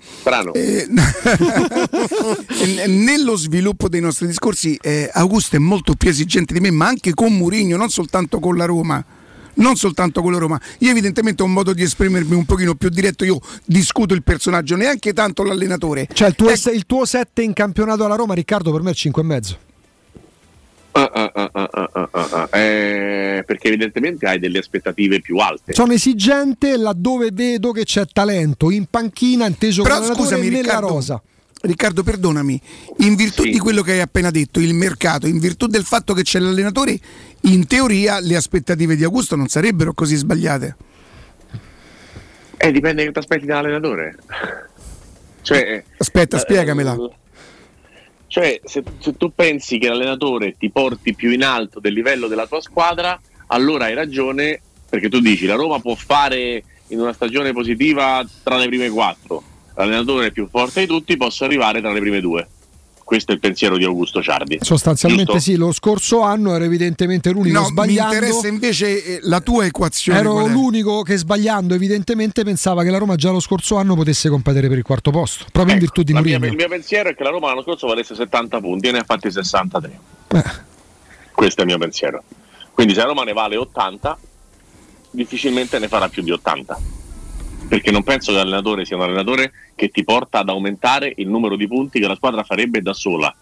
eh, nello sviluppo dei nostri discorsi, eh, Augusto è molto più esigente di me, ma anche con Murigno, non soltanto con la Roma. Non soltanto la Roma, io evidentemente ho un modo di esprimermi un pochino più diretto, io discuto il personaggio, neanche tanto l'allenatore. Cioè il tuo, il tuo 7 in campionato alla Roma, Riccardo, per me è 5,5. Ah, ah, ah, ah, ah, ah. Eh, perché evidentemente hai delle aspettative più alte. Sono esigente laddove vedo che c'è talento in panchina, inteso Però come allenatore scusami, nella Riccardo, rosa. Riccardo, perdonami, in virtù di quello che hai appena detto, il mercato, in virtù del fatto che c'è l'allenatore, in teoria le aspettative di Augusto non sarebbero così sbagliate. Eh, dipende che ti aspetti dall'allenatore. Cioè, Aspetta, eh, spiegamela. Cioè, se, se tu pensi che l'allenatore ti porti più in alto del livello della tua squadra, allora hai ragione, perché tu dici la Roma può fare in una stagione positiva tra le prime quattro, l'allenatore più forte di tutti possa arrivare tra le prime due. Questo è il pensiero di Augusto Ciardi. Sostanzialmente Giusto? sì, lo scorso anno ero evidentemente l'unico No, mi sbagliando. interessa invece eh, la tua equazione. Ero l'unico che sbagliando evidentemente pensava che la Roma già lo scorso anno potesse competere per il quarto posto, proprio in virtù di Mourinho. il mio pensiero è che la Roma l'anno scorso valesse 70 punti e ne ha fatti 63. Eh. Questo è il mio pensiero. Quindi se la Roma ne vale 80, difficilmente ne farà più di 80. Perché non penso che l'allenatore sia un allenatore che ti porta ad aumentare il numero di punti che la squadra farebbe da sola.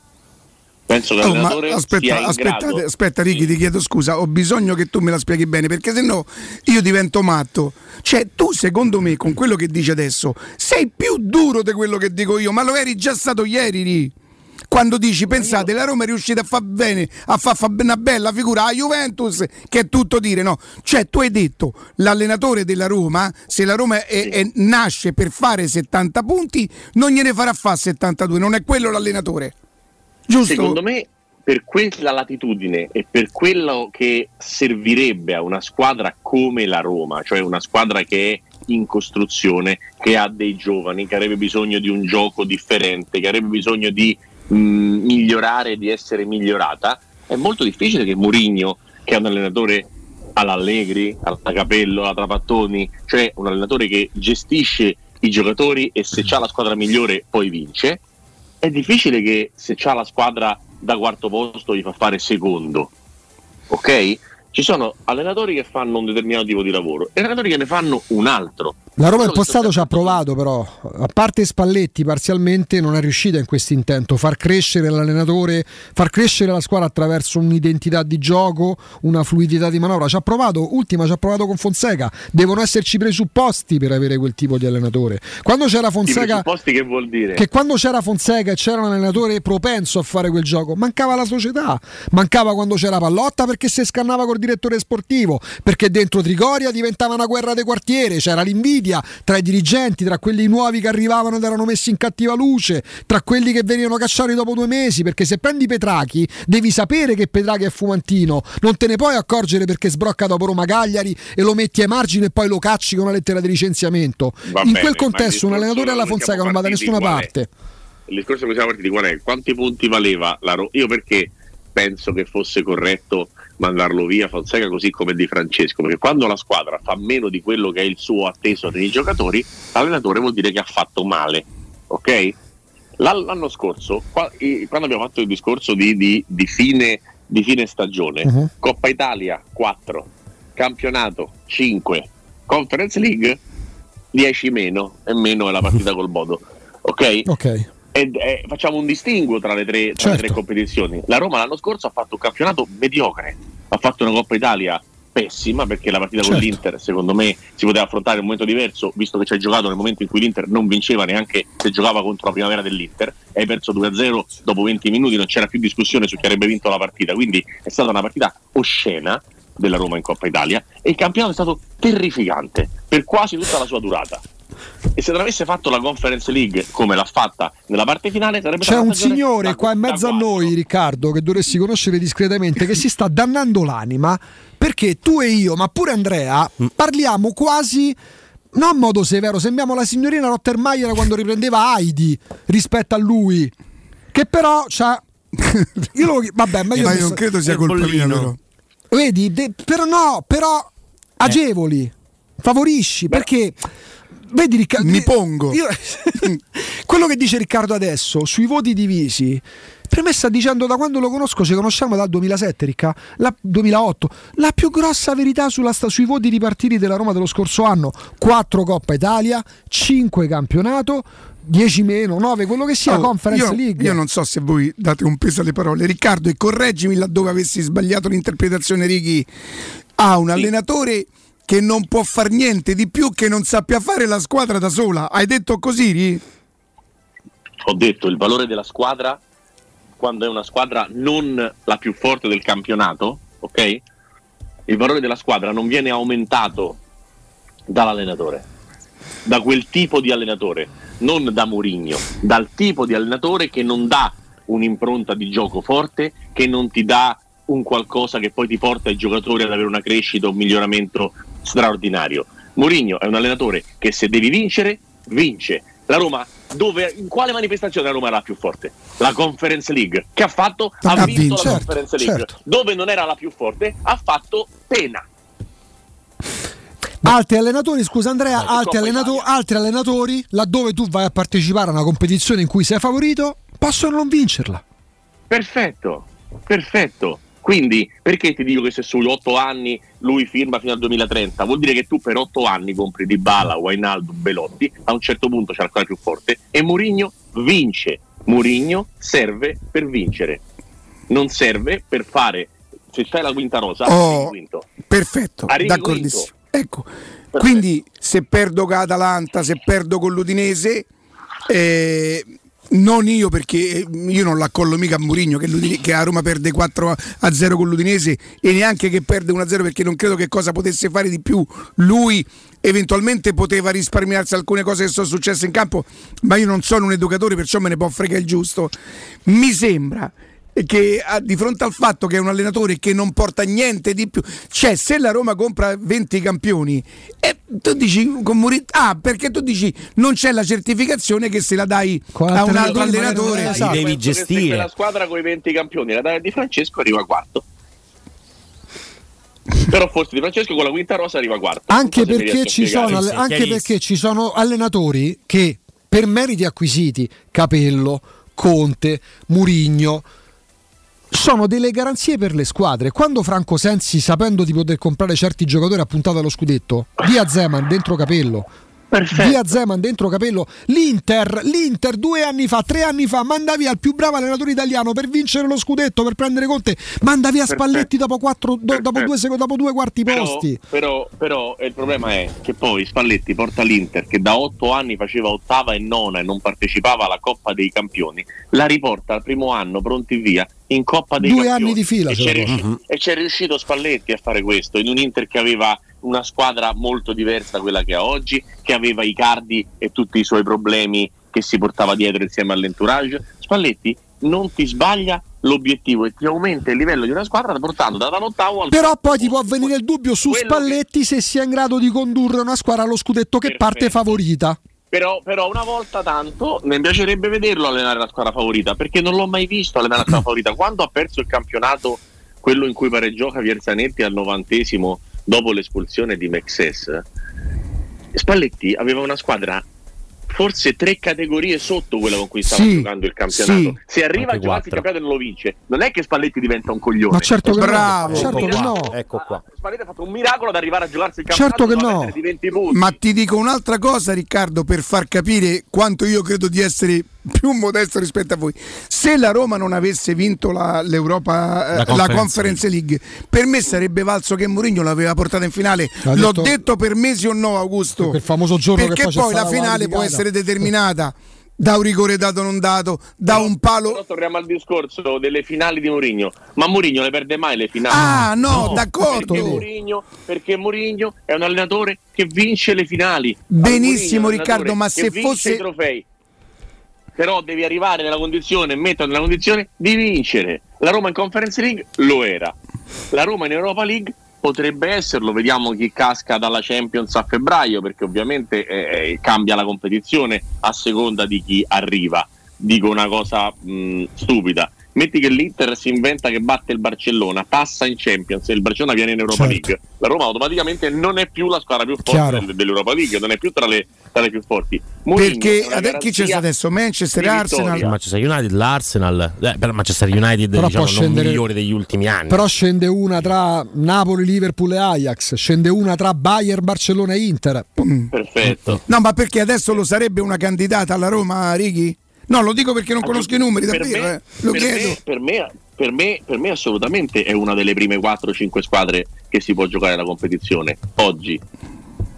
Penso che Oh, l'allenatore sia aspetta, aspettate, aspetta Ricky, ti chiedo scusa, ho bisogno che tu me la spieghi bene perché sennò io divento matto. Cioè, tu secondo me con quello che dici adesso sei più duro di quello che dico io, ma lo eri già stato ieri Ri. Quando dici, pensate, la Roma è riuscita a far bene, a far fa una bella figura a Juventus, che è tutto dire, no? Cioè, tu hai detto, l'allenatore della Roma, se la Roma è- è- nasce per fare 70 punti, non gliene farà fare 72, non è quello l'allenatore. Giusto? Secondo me, per quella latitudine e per quello che servirebbe a una squadra come la Roma, cioè una squadra che è in costruzione, che ha dei giovani, che avrebbe bisogno di un gioco differente, che avrebbe bisogno di mh, migliorare e di essere migliorata, è molto difficile che Mourinho, che è un allenatore all'Allegri, alla Capello, alla Trapattoni, cioè un allenatore che gestisce i giocatori e se c'ha la squadra migliore poi vince, è difficile che se c'ha la squadra da quarto posto gli fa fare secondo. Ok? Ci sono allenatori che fanno un determinato tipo di lavoro e allenatori che ne fanno un altro. La Roma in passato ci ha provato però, a parte Spalletti parzialmente non è riuscita in questo intento, far crescere l'allenatore, far crescere la squadra attraverso un'identità di gioco, una fluidità di manovra, ci ha provato, ultima ci ha provato con Fonseca, devono esserci presupposti per avere quel tipo di allenatore. Quando c'era Fonseca presupposti che vuol dire? che quando c'era Fonseca e c'era un allenatore propenso a fare quel gioco, mancava la società, mancava quando c'era Pallotta perché si scannava col direttore sportivo, perché dentro Trigoria diventava una guerra di quartiere, c'era l'invidia tra i dirigenti, tra quelli nuovi che arrivavano ed erano messi in cattiva luce, tra quelli che venivano cacciati dopo due mesi, perché se prendi Petrachi devi sapere che Petrachi è fumantino, non te ne puoi accorgere perché sbrocca dopo Roma Cagliari e lo metti ai margini e poi lo cacci con una lettera di licenziamento. Va in bene, quel contesto un allenatore alla Fonseca non va da nessuna parte. Il discorso che siamo partiti qual è? Quanti punti valeva la Roma? Io perché penso che fosse corretto mandarlo via Fonseca così come Di Francesco, perché quando la squadra fa meno di quello che è il suo atteso nei giocatori, l'allenatore vuol dire che ha fatto male, ok? L'anno scorso, quando abbiamo fatto il discorso di, di- di fine, di fine stagione, Mhm. Coppa Italia 4, campionato 5, Conference League 10 meno, e meno è la partita col Bodo, ok? Ok. Ed, eh, facciamo un distinguo tra, le tre, tra le Certo. tre competizioni. La Roma l'anno scorso ha fatto un campionato mediocre, ha fatto una Coppa Italia pessima perché la partita con Certo. l'Inter secondo me si poteva affrontare in un momento diverso visto che ci hai giocato nel momento in cui l'Inter non vinceva neanche se giocava contro la primavera dell'Inter hai perso 2-0 dopo 20 minuti non c'era più discussione su chi avrebbe vinto la partita quindi è stata una partita oscena della Roma in Coppa Italia e il campionato è stato terrificante per quasi tutta la sua durata E se non avesse fatto la Conference League come l'ha fatta nella parte finale, sarebbe C'è stata un signore da- qua in mezzo a noi, Riccardo, che dovresti conoscere discretamente, che si sta dannando l'anima perché tu e io, ma pure Andrea, parliamo quasi. Non in modo severo, sembriamo la signorina Rottermeier quando riprendeva Heidi rispetto a lui, che però c'ha. Io lo... Vabbè, ma io Ma io non credo sia colpa mia, però. Vedi, de- però no, però agevoli, favorisci, perché vedi Riccardo, Mi pongo. io- quello che dice Riccardo adesso sui voti divisi per me sta dicendo da quando lo conosco, ci conosciamo dal 2007, Ricca, la 2008, la più grossa verità sulla sui voti ripartiti della Roma dello scorso anno, 4 Coppa Italia, 5 campionato, 10 meno, 9, quello che sia, Oh, Conference io, League. io non so se voi date un peso alle parole. Riccardo, e correggimi laddove avessi sbagliato l'interpretazione, Righi. Ha un allenatore che non può far niente di più che non sappia fare la squadra da sola. Hai detto così, Ri? Ho detto il valore della squadra quando è una squadra non la più forte del campionato, ok? Il valore della squadra non viene aumentato dall'allenatore, da quel tipo di allenatore, non da Mourinho, dal tipo di allenatore che non dà un'impronta di gioco forte, che non ti dà un qualcosa che poi ti porta i giocatori ad avere una crescita, un miglioramento straordinario. Mourinho è un allenatore che se devi vincere, vince. La Roma, dove, in quale manifestazione la Roma era la più forte? La Conference League. Che ha fatto? Ha, Ha vinto vinto, la certo, Conference League. certo. Dove non era la più forte, ha fatto pena. Altri allenatori, scusa Andrea, altri, allenato- altri allenatori, laddove tu vai a partecipare a una competizione in cui sei favorito, possono non vincerla. Perfetto, perfetto. Quindi perché ti dico che se sui otto anni lui firma fino al 2030, vuol dire che tu per otto anni compri Di Bala, Wainaldo, Belotti, a un certo punto c'è squadra più forte e Mourinho vince. Mourinho serve per vincere, non serve per fare, se c'è la quinta rosa, Oh, quinto. Perfetto, Arrivi d'accordissimo. Ecco, quindi se perdo con Atalanta, se perdo con l'Udinese, eh, non io perché eh, io non l'accollo mica a Mourinho che, che a Roma perde 4 a 0 con l'Udinese e neanche che perde 1 a 0 perché non credo che cosa potesse fare di più lui. Eventualmente poteva risparmiarsi alcune cose che sono successe in campo ma io non sono un educatore perciò me ne può fregare il giusto. Mi sembra che a- di fronte al fatto che è un allenatore che non porta niente di più, cioè se la Roma compra 20 campioni, e tu dici con Muri- ah, perché tu dici non c'è la certificazione che se la dai a un altro allenatore. Io penso che se quella squadra con i 20 campioni la dai a Di Francesco arriva quarto. Però forse Di Francesco con la quinta rosa arriva quarto. Anche so perché, ci sono, alle- anche perché ci sono allenatori che per meriti acquisiti, Capello, Conte, Murigno, sono delle garanzie per le squadre. Quando Franco Sensi, sapendo di poter comprare certi giocatori, ha puntato allo scudetto, via Zeman dentro Capello. Via Zeman dentro Capello, l'Inter, l'Inter due anni fa, tre anni fa, manda via il più bravo allenatore italiano per vincere lo scudetto, per prendere Conte, manda via Perfetto. Spalletti dopo, quattro, do- dopo, due, dopo due quarti Però, posti. però, però eh, il problema è che poi Spalletti porta l'Inter che da otto anni faceva ottava e nona e non partecipava alla Coppa dei Campioni, la riporta al primo anno pronti via in Coppa dei Due Campioni. anni di fila E c'è, lo riusci- porta. e c'è riuscito Spalletti a fare questo in un Inter che aveva una squadra molto diversa da quella che ha oggi, che aveva i cardi e tutti i suoi problemi che si portava dietro insieme all'entourage. Spalletti non ti sbaglia l'obiettivo e ti aumenta il livello di una squadra portando dall'ottavo al Però poi ti può venire il dubbio su Spalletti se sia in grado di condurre una squadra allo scudetto che parte favorita. Però, però una volta tanto mi piacerebbe vederlo allenare la squadra favorita perché non l'ho mai visto allenare la squadra favorita. Quando ha perso il campionato, quello in cui pareggiò Javier Zanetti al novantesimo dopo l'espulsione di Mexes, Spalletti aveva una squadra forse tre categorie sotto quella con cui stava Sì, giocando il campionato. sì. Se arriva a giocarsi il campionato e non lo vince, non è che Spalletti diventa un coglione. Ma certo che no, Bravo. certo Un che no. Ecco qua. Spalletti ha fatto un miracolo ad arrivare a giocarsi il campionato Certo che e no. perdere di 20 punti. Ma ti dico un'altra cosa, Riccardo, per far capire quanto io credo di essere più modesto rispetto a voi. Se la Roma non avesse vinto la, l'Europa, eh, La la, Conference Conference League, per me sarebbe valso che Mourinho l'aveva portata in finale. Ha L'ho detto- detto per mesi o no, Augusto. Quel famoso giorno che Perché poi c'è poi la finale può essere determinata da un rigore dato non dato, da un palo. Però torniamo al discorso delle finali di Mourinho. Ma Mourinho le perde mai le finali? Ah, no, d'accordo. Perché Mourinho, perché Mourinho è un allenatore che vince le finali. Benissimo, Riccardo, ma se che vince fosse- i trofei. Però devi arrivare nella condizione, metterti nella condizione di vincere. La Roma in Conference League lo era. La Roma in Europa League potrebbe esserlo. Vediamo chi casca dalla Champions a febbraio, perché ovviamente eh, cambia la competizione a seconda di chi arriva. Dico una cosa mh, stupida. Metti che l'Inter si inventa che batte il Barcellona, passa in Champions e il Barcellona viene in Europa Certo. League. La Roma automaticamente non è più la squadra più forte del- dell'Europa League, non è più tra le, tra le più forti. Mourinho Perché è adesso chi c'è adesso? Manchester e Arsenal. Manchester United, l'Arsenal, eh, però Manchester United Però diciamo, può non scendere- migliore degli ultimi anni. Però scende una tra Napoli, Liverpool e Ajax, scende una tra Bayern, Barcellona e Inter. Perfetto. No, ma perché adesso lo sarebbe una candidata alla Roma, Righi? No, lo dico perché non conosco i numeri, per davvero. me, eh. Lo per chiedo. me- per me- per me- per me assolutamente è una delle prime 4-5 squadre che si può giocare la competizione oggi.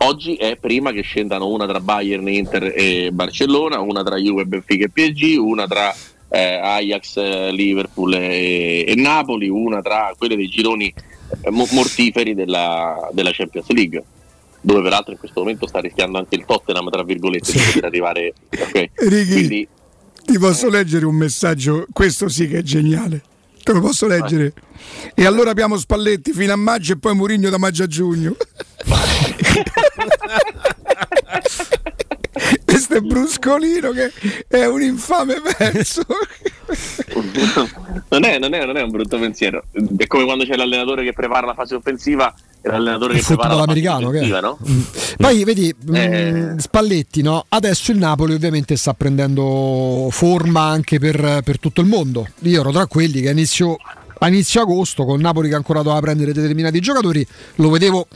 Oggi è prima che scendano una tra Bayern, Inter e Barcellona, una tra Juve, Benfica e PSG, una tra eh, Ajax, eh, Liverpool e, e Napoli, una tra quelle dei gironi eh, mo- mortiferi della, della Champions League dove peraltro in questo momento sta rischiando anche il Tottenham tra virgolette di poter arrivare ok. Righi, Quindi ti posso leggere un messaggio? Questo sì che è geniale. Te lo posso leggere? E allora abbiamo Spalletti fino a maggio e poi Murigno da maggio a giugno. È Bruscolino che è un infame verso. non è, non, è, non è un brutto pensiero. È come quando c'è l'allenatore che prepara la fase offensiva e l'allenatore che prepara football la fase americano, che no? Poi vedi, Eh. mh, Spalletti, no? adesso il Napoli ovviamente sta prendendo forma anche per, per tutto il mondo. Io ero tra quelli che a inizio, a inizio agosto, con Napoli che ancora doveva prendere determinati giocatori, lo vedevo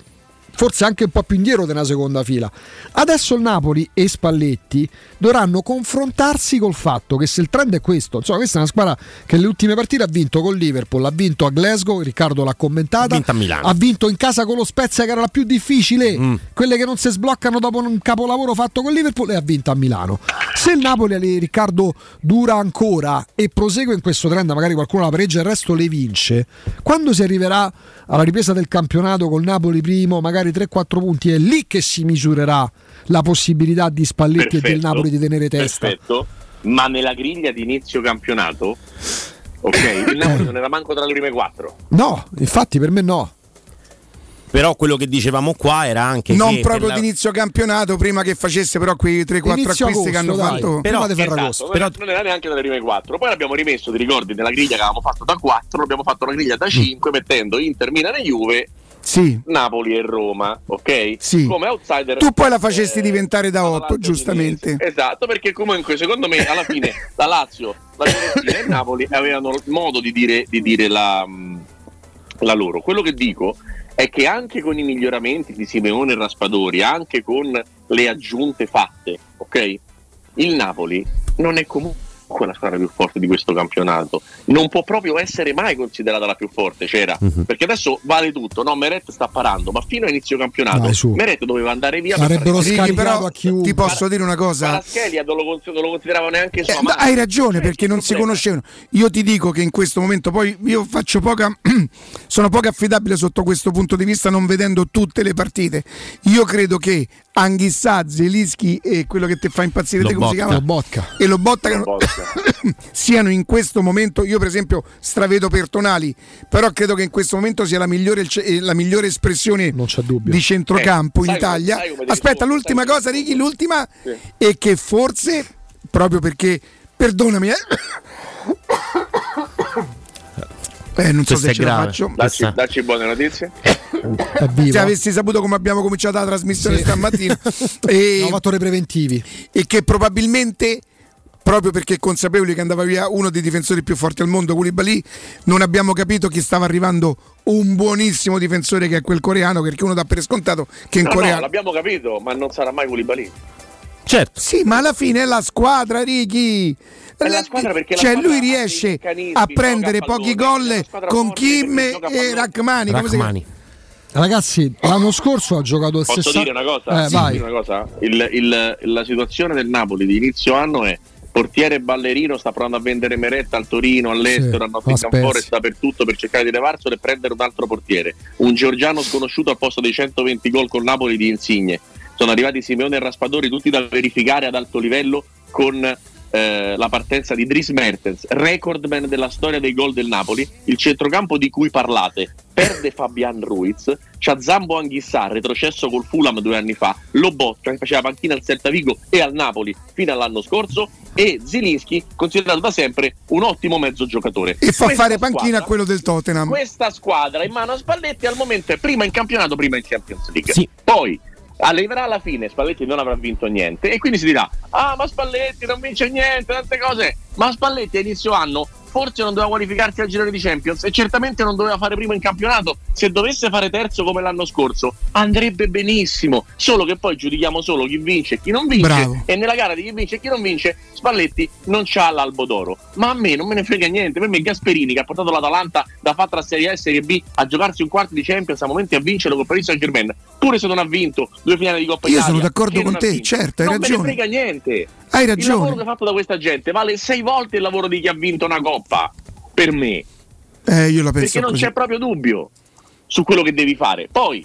forse anche un po' più indietro della seconda fila. Adesso il Napoli e Spalletti dovranno confrontarsi col fatto che se il trend è questo, insomma, questa è una squadra che le ultime partite ha vinto con Liverpool, ha vinto a Glasgow, Riccardo l'ha commentata, Ha vinto a Milano. ha vinto in casa con lo Spezia che era la più difficile, Mm. quelle che non si sbloccano dopo un capolavoro fatto con Liverpool e ha vinto a Milano. Se il Napoli Riccardo dura ancora e prosegue in questo trend, magari qualcuno la pareggia e il resto le vince, quando si arriverà alla ripresa del campionato col Napoli primo, magari 3-4 punti, è lì che si misurerà la possibilità di Spalletti e del Perfetto, Napoli di tenere testa. Perfetto, ma nella griglia di inizio campionato, ok, il Napoli non era manco tra le prime quattro. No, infatti per me no. Però quello che dicevamo qua era anche non che proprio la- d'inizio campionato, prima che facesse però quei 3-4 Inizio acquisti che hanno agosto, dai. fatto. Però- Prima di Ferragosto. Esatto, non, non era neanche nelle prime quattro. Poi l'abbiamo rimesso, ti ricordi, nella griglia che avevamo fatto da 4, abbiamo fatto una griglia da 5 mettendo Inter, Milan e Juve, Sì. Napoli e Roma, ok? Sì. Come outsider. Tu poi la facesti diventare da alla 8, Lazio giustamente. Esatto, perché comunque secondo me alla fine la Lazio, la Fiorentina e il Napoli avevano modo di dire, di dire la, mh, la loro. Quello che dico è che anche con i miglioramenti di Simeone e Raspadori, anche con le aggiunte fatte, ok? Il Napoli non è comunque la squadra più forte di questo campionato. Non può proprio essere mai considerata la più forte, c'era. Mhm. Perché adesso vale tutto. No, Meret sta parando, ma fino a inizio campionato. Meret doveva andare via Sarebbero scaricato però a chiunque. ti posso dire una cosa. Kvaratskhelia non lo, cons- non lo considerava neanche sua Eh, madre. hai ragione perché non si conoscevano. Io ti dico che in questo momento poi io faccio poca sono poco affidabile sotto questo punto di vista non vedendo tutte le partite. Io credo che Anghissà, Zelischi e quello che ti fa impazzire te come si chiama? Lobotka. E Lobotka che- Lobotka. siano in questo momento, io per esempio stravedo Pertonali, però credo che in questo momento sia la migliore, eh, la migliore espressione Non c'è dubbio. di centrocampo Eh, in sai Italia. sai Aspetta, l'ultima cosa, Righi, l'ultima Sì. è che forse, proprio perché, perdonami, eh. Eh, non so Questo se è ce la grave. faccio. Dacci, dacci buone notizie. Se avessi saputo come abbiamo cominciato la trasmissione Sì. stamattina e, Abbiamo fatto le preventivi. e che probabilmente proprio perché consapevoli che andava via uno dei difensori più forti al mondo, Koulibaly, non abbiamo capito che stava arrivando un buonissimo difensore che è quel coreano, perché uno dà per scontato che in No, no, coreano... l'abbiamo capito, ma non sarà mai Koulibaly. Certo. Sì, ma alla fine è la squadra, Ricky. È la squadra perché la cioè squadra lui riesce a prendere pochi gol con Kim e. Rachmani. Rachmani. Ragazzi, l'anno scorso ha giocato il Posso 60 dire una cosa? Eh, Sì, vai. dire una cosa? Il- il- la situazione del Napoli di inizio anno è portiere ballerino sta provando a vendere Meretta al Torino, all'estero, Sì, a Nottingham dappertutto per cercare di levarselo e prendere un altro portiere. Un georgiano sconosciuto al posto dei 120 gol con Napoli di Insigne. Sono arrivati Simeone e Raspadori, tutti da verificare ad alto livello con eh, la partenza di Dries Mertens, recordman della storia dei gol del Napoli, il centrocampo di cui parlate. Perde Fabian Ruiz, c'ha Zambo Anghissà, retrocesso col Fulham due anni fa, Lobotka che faceva panchina al Celta Vigo e al Napoli fino all'anno scorso e Zilinski considerato da sempre un ottimo mezzo giocatore. E fa Questa fare panchina squadra- a quello del Tottenham. questa squadra in mano a Spalletti al momento è prima in campionato, prima in Champions League. Poi arriverà alla fine, Spalletti non avrà vinto niente e quindi si dirà: Ah, ma Spalletti non vince niente, tante cose. Ma Spalletti a inizio anno forse non doveva qualificarsi al girone di Champions e certamente non doveva fare primo in campionato. Se dovesse fare terzo come l'anno scorso, andrebbe benissimo. Solo che poi giudichiamo solo chi vince e chi non vince. Bravo. E nella gara di chi vince e chi non vince, Spalletti non c'ha l'albo d'oro. Ma a me non me ne frega niente. Per me Gasperini, che ha portato l'Atalanta da fatta la Serie A e Serie B a giocarsi un quarto di Champions, a momenti a vincere con Paris Saint Germain, pure se non ha vinto due finali di Coppa Io Italia. sono d'accordo con non te, vinto. certo, hai non ragione. me ne frega niente. Hai Il ragione. lavoro che fatto da questa gente vale sei volte il lavoro di chi ha vinto una Coppa. Per me. Eh, io la penso Perché non così. c'è proprio dubbio su quello che devi fare. Poi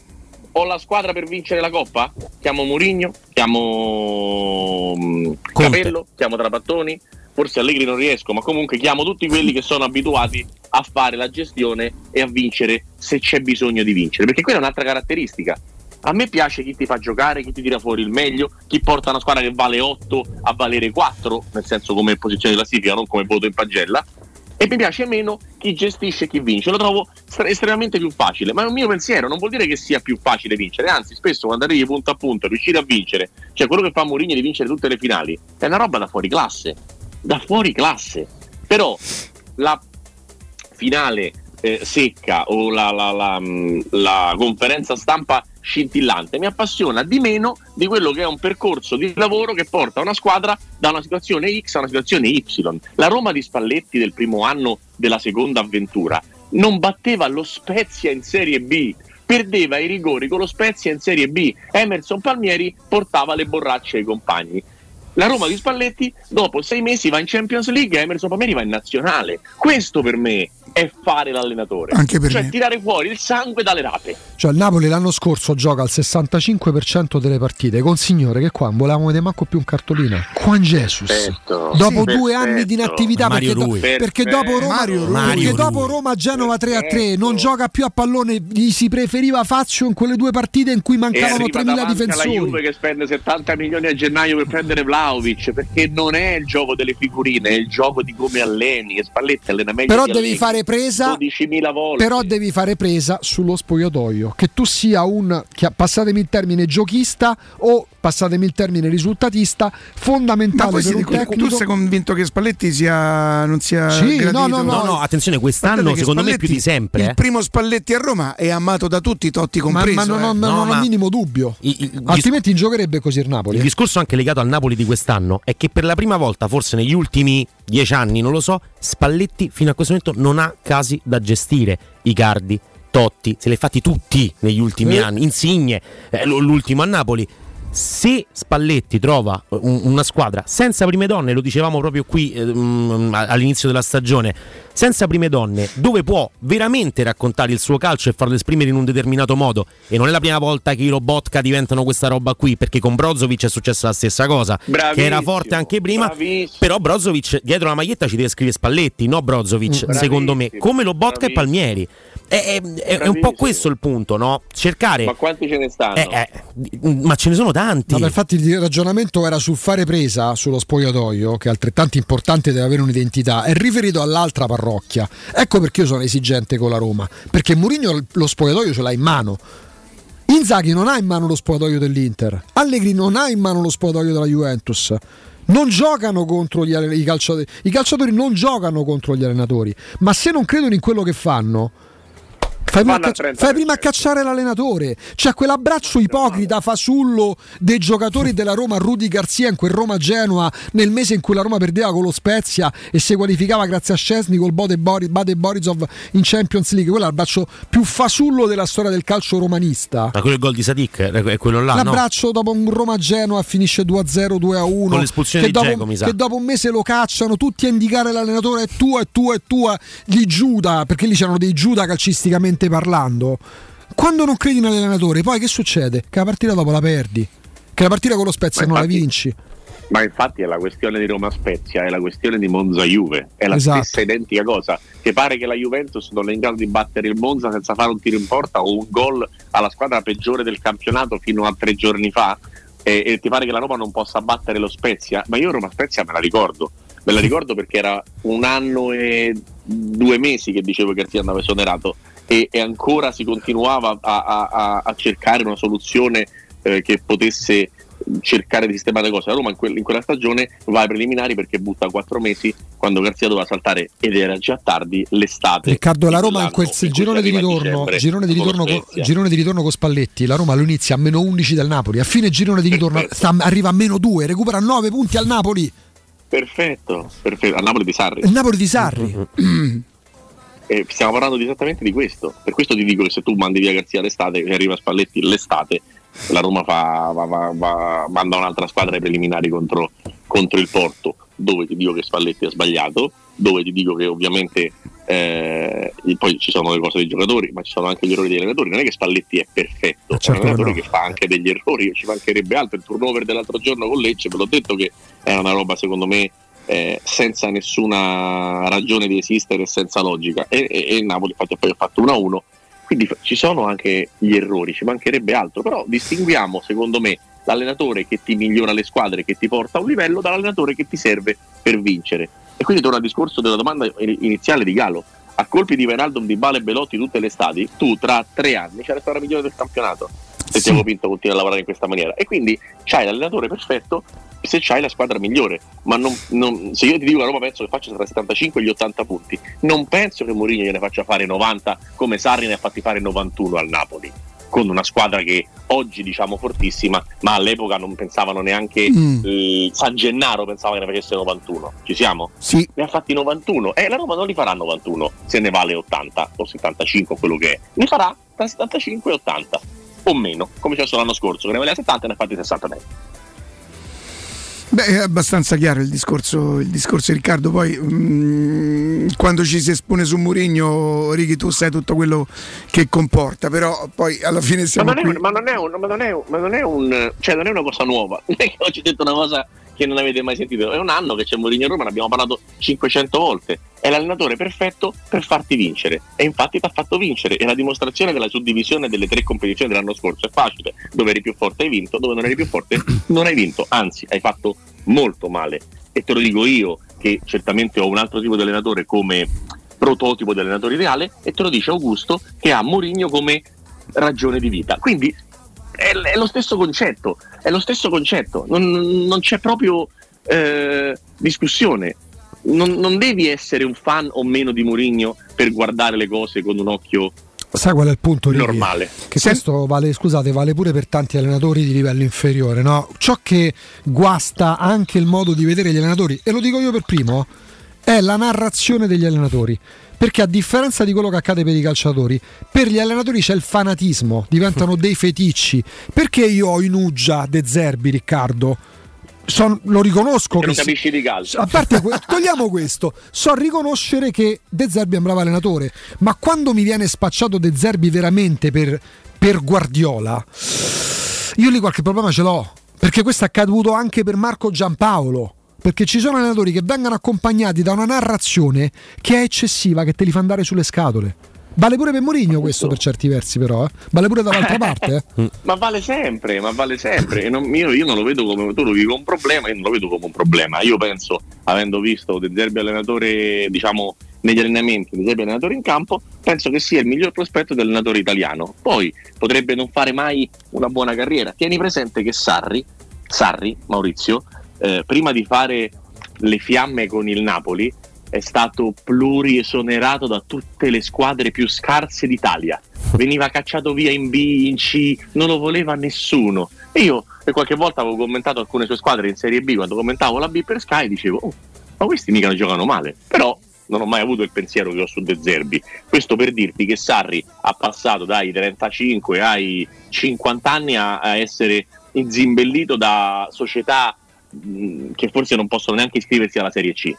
ho la squadra per vincere la Coppa? Chiamo Mourinho, chiamo mm, Capello, chiamo Trapattoni. Forse Allegri non riesco, ma comunque chiamo tutti quelli che sono abituati a fare la gestione e a vincere se c'è bisogno di vincere. Perché quella è un'altra caratteristica. A me piace chi ti fa giocare, chi ti tira fuori il meglio, chi porta una squadra che vale 8 a valere 4, nel senso come posizione classifica, non come voto in pagella. E mi piace meno chi gestisce e chi vince. Lo trovo estremamente più facile. Ma è un mio pensiero, non vuol dire che sia più facile vincere. Anzi, spesso quando arrivi punto a punto riuscire a vincere, cioè quello che fa Mourinho di vincere tutte le finali, è una roba da fuori classe. Da fuori classe. Però la finale eh, secca o la, la- la, la conferenza stampa scintillante mi appassiona di meno di quello che è un percorso di lavoro che porta una squadra da una situazione X a una situazione Y. La Roma di Spalletti del primo anno della seconda avventura non batteva lo Spezia in Serie B, perdeva i rigori con lo Spezia in Serie B. Emerson Palmieri portava le borracce ai compagni. La Roma di Spalletti dopo sei mesi va in Champions League e Emerson Palmieri va in nazionale. Questo per me è fare l'allenatore. Anche per cioè me. tirare fuori il sangue dalle rape. Cioè il Napoli l'anno scorso gioca al 65% delle partite con signore che qua non volevamo vedere manco più un cartolina. Juan Jesus. Perfetto. Dopo Sì, due perfetto. anni di inattività Mario perché, do- perché dopo Roma, Mario Rui. perché dopo. Roma Genova 3 a 3 non gioca più a pallone, gli si preferiva Fazio in quelle due partite in cui E mancavano arriva 3.000 davanti alla difensori. Juve che spende 70 milioni a gennaio per prendere Vlaovic perché non è il gioco delle figurine, è il gioco di come alleni. E Spalletti allena meglio Però devi Allegri fare presa 12.000 volte. Però devi fare presa sullo spogliatoio, che tu sia un, passatemi il termine, giochista o passatemi il termine risultatista, fondamentale per un tecnico. tu sei convinto che Spalletti sia, non sia Sì, gradito? no, no, No, no, attenzione, quest'anno secondo me più di sempre. Il eh. primo Spalletti a Roma è amato da tutti, Totti compreso. ma non, ho, eh. non No, ho minimo dubbio. I- i- il Altrimenti giocherebbe così il Napoli. Il eh. discorso anche legato al Napoli di quest'anno è che per la prima volta, forse negli ultimi dieci anni, non lo so, Spalletti fino a questo momento non ha casi da gestire. Icardi, Totti, se li ha fatti tutti negli ultimi Eh. anni. Insigne, eh, l'ultimo a Napoli. Se Spalletti trova un- una squadra senza prime donne, lo dicevamo proprio qui eh, mm, all'inizio della stagione, senza prime donne, dove può veramente raccontare il suo calcio e farlo esprimere in un determinato modo, e non è la prima volta che i Robotka diventano questa roba qui, perché con Brozovic è successa la stessa cosa, che era Bravissimo, forte anche prima, bravissimo. però Brozovic dietro la maglietta ci deve scrivere Spalletti, no Brozovic, Mm. secondo me, Bravissimo, come Lobotka e bravissimo. Palmieri. È, è- è un po' Bravissimo. questo il punto, no? Cercare... Ma quanti ce ne stanno? Eh, eh, ma ce ne sono tanti. No, ma infatti il ragionamento era sul fare presa sullo spogliatoio, che è altrettanto importante deve avere un'identità, è riferito all'altra parrocchia. Ecco perché io sono esigente con la Roma, perché Mourinho lo spogliatoio ce l'ha in mano. Inzaghi non ha in mano lo spogliatoio dell'Inter, Allegri non ha in mano lo spogliatoio della Juventus. Non giocano contro gli i i calciatori non giocano contro gli allenatori, ma se non credono in quello che fanno, Fai prima, cacci- 30%. fai prima a cacciare l'allenatore. C'è quell'abbraccio ipocrita fasullo dei giocatori della Roma, Rudy Garzia in quel Roma-Genoa, nel mese in cui la Roma perdeva con lo Spezia e si qualificava grazie a Scesni col Bode, Bori- Bade Borisov in Champions League. Quello è l'abbraccio più fasullo della storia del calcio romanista. Ma quello è il gol di Sadik, è quello là, no? L'abbraccio dopo un Roma-Genoa finisce 2-0, 2-1. Con l'espulsione che di dopo, Dzeko, mi sa. che dopo un mese lo cacciano tutti a indicare l'allenatore è tua, è tua, è tua. Gli Giuda, perché lì c'erano dei Giuda calcisticamente parlando. Quando non credi nell'allenatore, poi che succede? Che la partita dopo la perdi. Che la partita con lo Spezia Ma non la infatti- vinci. Ma infatti è la questione di Roma Spezia, è la questione di Monza Juve, è la Esatto. stessa identica cosa. Che pare che la Juventus non è in grado di battere il Monza senza fare un tiro in porta o un gol alla squadra peggiore del campionato fino a tre giorni fa. E, e ti pare che la Roma non possa battere lo Spezia? Ma io Roma Spezia me la ricordo. Me la ricordo perché era un anno e due mesi che dicevo che Garzia andava esonerato e, e ancora si continuava a, a- a- a cercare una soluzione eh, che potesse cercare di sistemare le cose. La Roma in, quel- in quella stagione va ai preliminari perché butta quattro mesi quando Garzia doveva saltare ed era già tardi l'estate. Riccardo, la Roma in quel in girone di, ritorno, dicembre girone, di ritorno con, girone di ritorno con Spalletti, la Roma lo inizia a meno 11 dal Napoli, a fine girone di ritorno sta- arriva a meno 2, recupera 9 punti al Napoli. Perfetto, perfetto. A Napoli di Sarri. Il Napoli di Sarri. Eh, stiamo parlando esattamente di questo. Per questo ti dico che se tu mandi via Garzia l'estate e arriva Spalletti l'estate, la Roma fa, va- va- va- manda un'altra squadra ai preliminari contro, contro il Porto, dove ti dico che Spalletti ha sbagliato, dove ti dico che ovviamente eh, poi ci sono le cose dei giocatori, ma ci sono anche gli errori degli allenatori. Non è che Spalletti è perfetto, certo è un allenatore che che fa anche degli errori, ci mancherebbe altro. Il turnover dell'altro giorno con Lecce, ve l'ho detto che è una roba secondo me eh, senza nessuna ragione di esistere senza logica. E, e- e il Napoli infatti poi ha fatto 1-1. Quindi f- ci sono anche gli errori, ci mancherebbe altro, però distinguiamo secondo me l'allenatore che ti migliora le squadre, che ti porta a un livello, dall'allenatore che ti serve per vincere. E quindi torno al discorso della domanda in- iniziale di Galo. A colpi di Venaldum, di Bale e Belotti tutte le estati, tu tra tre anni c'è la squadra migliore del campionato. Se Tiago Pinto continua a lavorare in questa maniera. E quindi c'hai l'allenatore perfetto se c'hai la squadra migliore. Ma non- non- se io ti dico la Roma penso che faccia tra i 75 e gli 80 punti, non penso che Mourinho gliene faccia fare 90 come Sarri ne ha fatti fare 91 al Napoli. Con una squadra che oggi diciamo fortissima, ma all'epoca non pensavano neanche Mm. eh, San Gennaro pensava che ne facesse 91. Ci siamo? Sì. Ne ha fatti 91 e la Roma non li farà 91 se ne vale 80 o 75 quello che è. Ne farà tra 75 e 80 o meno, come c'è stato l'anno scorso, che ne valeva 70 e ne ha fatti 69. Beh, è abbastanza chiaro il discorso, il discorso Riccardo. Poi mm, quando ci si espone su Mourinho, Righi, tu sai tutto quello che comporta, però poi alla fine Ma siamo non, è, qui. un- ma non è un- ma non è un- ma non è un cioè non è una cosa nuova. Non è che oggi ho detto una cosa che non avete mai sentito. È un anno che c'è Mourinho a Roma, ne abbiamo parlato 500 volte. È l'allenatore perfetto per farti vincere. E infatti ti ha fatto vincere. E la dimostrazione della suddivisione delle tre competizioni dell'anno scorso è facile. Dove eri più forte hai vinto, dove non eri più forte non hai vinto. Anzi, hai fatto molto male. E te lo dico io, che certamente ho un altro tipo di allenatore come prototipo di allenatore ideale, e te lo dice Augusto, che ha Mourinho come ragione di vita. Quindi è, è lo stesso concetto, è lo stesso concetto, non, non c'è proprio eh, discussione. Non, non devi essere un fan o meno di Mourinho per guardare le cose con un occhio Sai qual è il punto? Righi? normale. Che questo vale, scusate, vale pure per tanti allenatori di livello inferiore, no? Ciò che guasta anche il modo di vedere gli allenatori, e lo dico io per primo, è la narrazione degli allenatori. Perché a differenza di quello che accade per i calciatori, per gli allenatori c'è il fanatismo, diventano dei feticci. Perché io ho in Uggia De Zerbi, Riccardo? Son- lo riconosco Che non capisci di calcio. a parte que- togliamo questo, so riconoscere che De Zerbi è un bravo allenatore, ma quando mi viene spacciato De Zerbi veramente per, per Guardiola, io lì qualche problema ce l'ho, perché questo è accaduto anche per Marco Giampaolo. Perché ci sono allenatori che vengono accompagnati da una narrazione che è eccessiva, che te li fa andare sulle scatole. Vale pure per Mourinho questo per certi versi, però, eh. vale pure dall'altra parte. eh. Ma vale sempre, ma vale sempre. E non- io, io non lo vedo come tu lo vivi come un problema, io non lo vedo come un problema. Io penso, avendo visto De Zerbi allenatore, diciamo, negli allenamenti, De Zerbi allenatore in campo, penso che sia il miglior prospetto dell'allenatore italiano. Poi potrebbe non fare mai una buona carriera. Tieni presente che Sarri, Sarri Maurizio, eh, prima di fare le fiamme con il Napoli, è stato pluriesonerato da tutte le squadre più scarse d'Italia. Veniva cacciato via in B, in C, non lo voleva nessuno. E io per qualche volta avevo commentato alcune sue squadre in Serie B, quando commentavo la B per Sky, dicevo, oh, ma questi mica giocano male. Però non ho mai avuto il pensiero che ho su De Zerbi. Questo per dirti che Sarri ha passato dai 35 ai 50 anni a, a essere inzimbellito da società che forse non possono neanche iscriversi alla Serie C.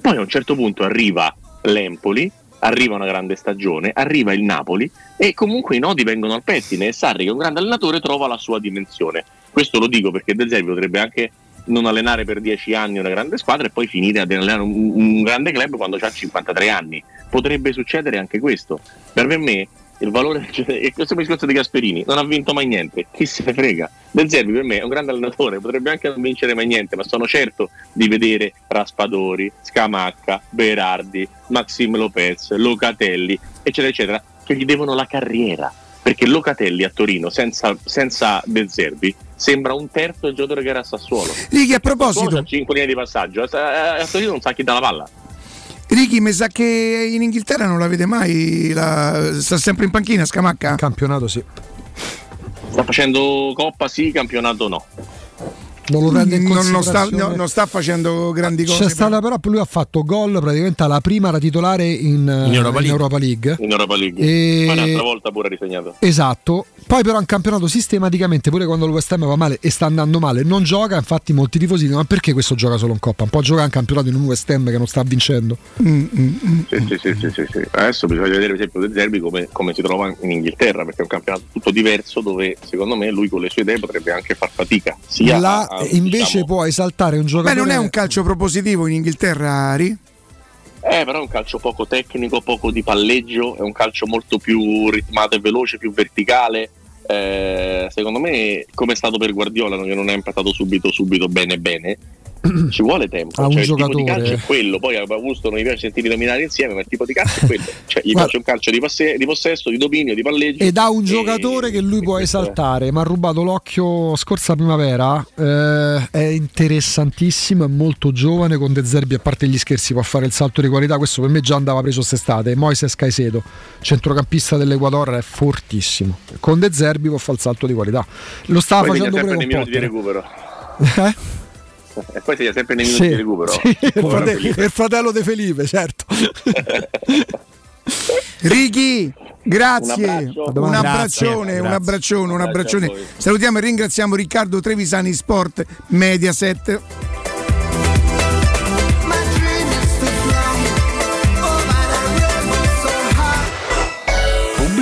Poi a un certo punto arriva l'Empoli, arriva una grande stagione, arriva il Napoli e comunque i nodi vengono al pettine e Sarri che è un grande allenatore trova la sua dimensione. Questo lo dico perché De Zerbi potrebbe anche non allenare per 10 anni una grande squadra e poi finire ad allenare un, un grande club quando ha 53 anni. Potrebbe succedere anche questo. Per me il valore è questo è il discorso di Gasperini, non ha vinto mai niente, chi se ne frega. Del Zerbi per me è un grande allenatore, potrebbe anche non vincere mai niente, ma sono certo di vedere Raspadori, Scamacca, Berardi, Maxim Lopez, Locatelli, eccetera, eccetera, che gli devono la carriera. Perché Locatelli a Torino senza, senza De Zerbi sembra un terzo del giocatore che era a Sassuolo. Righi, a proposito, Ha 5 linee di passaggio, a Torino non sa chi dà la palla. Righi, mi sa che in Inghilterra non la vede mai, la- sta sempre in panchina Scamacca? Campionato sì. Sta facendo Coppa sì, campionato no. Non lo prende in Non, non sta, considerazione. no, non sta facendo grandi cose. C'è stata però lui ha fatto gol praticamente alla prima era titolare in, In Europa in League. Europa League. In Europa League. E- Poi un'altra volta pure risegnato. Esatto. Poi però in campionato sistematicamente, pure quando il West Ham va male e sta andando male, non gioca. Infatti molti tifosi dicono ma perché questo gioca solo in Coppa? Un po' gioca in campionato in un West Ham che non sta vincendo. Mm, Sì, sì, sì, sì, sì, sì. Adesso bisogna vedere per esempio De Zerbi come, come si trova in Inghilterra, perché è un campionato tutto diverso dove secondo me lui con le sue idee potrebbe anche far fatica. Sia Là a- a- invece diciamo- può esaltare un giocatore. non è un calcio propositivo in Inghilterra, Ari? Eh, però è un calcio poco tecnico, poco di palleggio, è un calcio molto più ritmato e veloce, più verticale. Eh, secondo me, come è stato per Guardiola, che non è impattato subito, subito bene bene, ci vuole tempo. A un Cioè, il tipo di giocatore. calcio è quello. Poi a Augusto non mi piace sentire nominare insieme, ma il tipo di calcio è quello. Cioè, gli Guarda. piace un calcio di, passe- di possesso, di dominio, di palleggio. Ed ha un E- giocatore che lui può esaltare. Mi ha rubato l'occhio scorsa primavera. eh, è interessantissimo, è molto giovane. Con De Zerbi, a parte gli scherzi, può fare il salto di qualità. Questo per me già andava preso quest'estate. Moises Caicedo, centrocampista dell'Equador, è fortissimo. Con De Zerbi può fare il salto di qualità. Lo stava Poi facendo pure con Potter. recupero. Eh? E poi segna sempre nei minuti Sì, di recupero. sì, il, frate- il fratello di Felipe, certo. Righi, grazie. Un abbraccio. Un abbraccione, Grazie, un abbraccione, un abbraccione. Salutiamo e ringraziamo Riccardo Trevisani Sport Mediaset.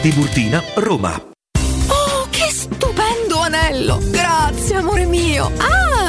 Tiburtina, Roma. Oh, che stupendo anello! Grazie, amore mio! Ah,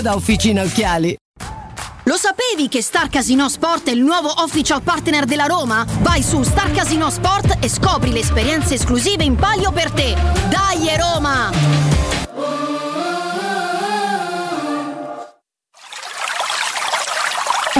da Officina Occhiali. Lo sapevi che Star Casino Sport è il nuovo official partner della Roma? Vai su Star Casino Sport e scopri le esperienze esclusive in palio per te. Dai Roma!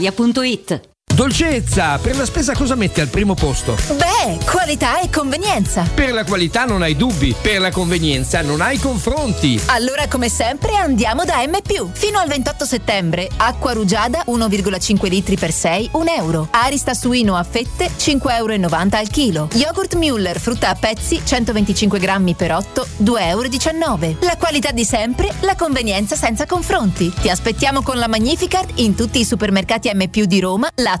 brispalitalia.it. Dolcezza, per la spesa cosa metti al primo posto? Beh, qualità e convenienza. Per la qualità non hai dubbi, per la convenienza non hai confronti. Allora, come sempre, andiamo da M. Fino al 28 settembre, acqua rugiada 1,5 litri per 6, 1 euro. Arista suino a fette 5,90 euro al chilo. Yogurt Müller, frutta a pezzi 125 grammi per 8, 2,19 euro. La qualità di sempre, la convenienza senza confronti. Ti aspettiamo con la Magnificard in tutti i supermercati M. di Roma, Lazio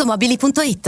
Automobili.it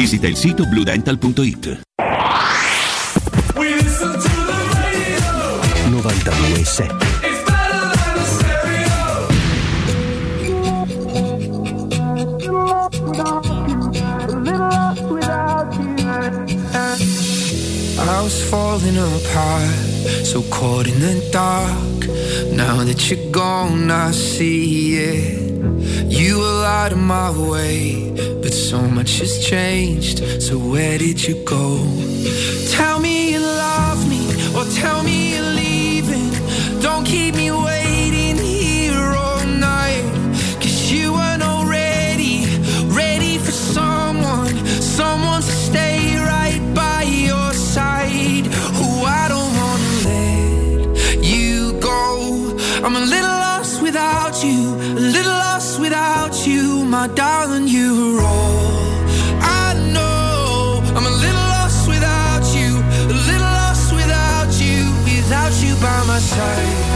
visita il sito bluedental.it. 92.7 I was falling apart, so caught in the dark. Now that you're gone, I see it. You were out of my way, but so much has changed. So where did you go? Tell me you love me, or tell me you're leaving. Don't keep me I'm a little lost without you, a little lost without you, my darling. You are all I know. I'm a little lost without you, a little lost without you, without you by my side.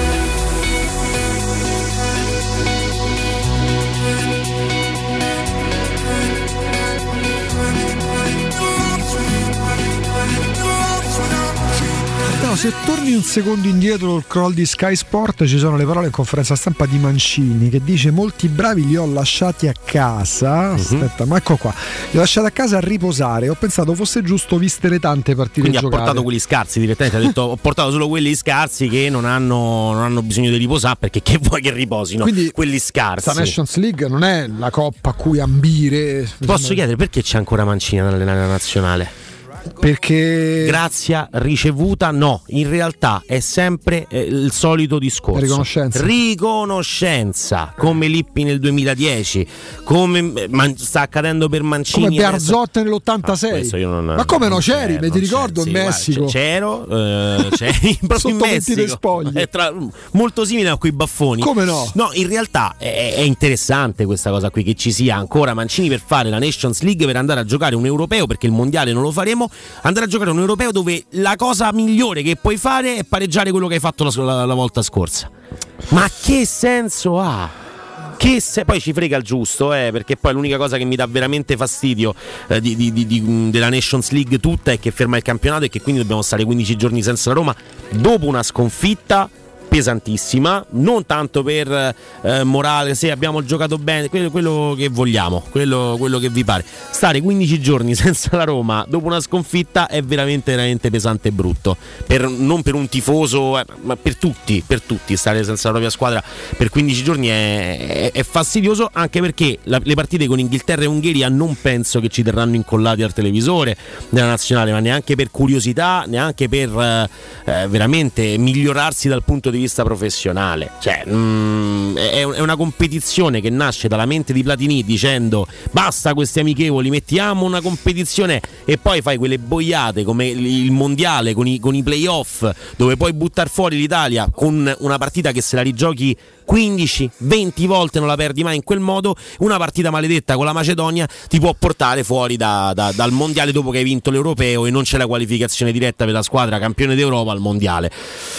Se torni un secondo indietro il crawl di Sky Sport ci sono le parole in conferenza stampa di Mancini che dice molti bravi li ho lasciati a casa Mhm. aspetta ma ecco qua li ho lasciati a casa a riposare ho pensato fosse giusto viste le tante partite Quindi ha giocate portato quelli scarsi direttamente. Ha detto: Ho portato solo quelli scarsi che non hanno, non hanno bisogno di riposare perché che vuoi che riposino? Quindi quelli scarsi. questa Nations League non è la coppa a cui ambire Posso chiedere perché c'è ancora Mancini nell'allenare nazionale? Perché Grazia ricevuta no, in realtà è sempre eh, il solito discorso. Riconoscenza. Riconoscenza, come Lippi nel 2010, come Man- sta accadendo per Mancini. come adesso. Bearzot nell'86 Ah, non- ma come no non c'eri me ti ricordo in sì, guarda, Messico c'ero, eh, c'eri proprio in Messico. tra- molto simile a quei baffoni. Come no? No, in realtà è, è interessante questa cosa qui, che ci sia ancora Mancini per fare la Nations League, per andare a giocare un europeo, perché il mondiale non lo faremo, andare a giocare un europeo dove la cosa migliore che puoi fare è pareggiare quello che hai fatto la, la- la volta scorsa. Ma che senso ha? che se poi ci frega il giusto, eh, perché poi l'unica cosa che mi dà veramente fastidio eh, di, di, di, della Nations League tutta è che ferma il campionato e che quindi dobbiamo stare 15 giorni senza la Roma dopo una sconfitta pesantissima, non tanto per eh, morale, se abbiamo giocato bene, quello, quello che vogliamo, quello, quello, che vi pare. Stare 15 giorni senza la Roma dopo una sconfitta è veramente, veramente pesante e brutto. Per, non per un tifoso, eh, ma per tutti, per tutti, stare senza la propria squadra per 15 giorni è, è, è fastidioso, anche perché la, le partite con Inghilterra e Ungheria non penso che ci terranno incollati al televisore della nazionale, ma neanche per curiosità, neanche per eh, eh veramente migliorarsi dal punto di vista vista professionale. Cioè, mm, è, è, una competizione che nasce dalla mente di Platini dicendo basta questi amichevoli, mettiamo una competizione e poi fai quelle boiate come il mondiale con i, con i playoff dove puoi buttare fuori l'Italia con una partita che se la rigiochi 15, 20 volte non la perdi mai in quel modo, una partita maledetta con la Macedonia ti può portare fuori da, da, dal mondiale dopo che hai vinto l'europeo e non c'è la qualificazione diretta per la squadra campione d'Europa al mondiale.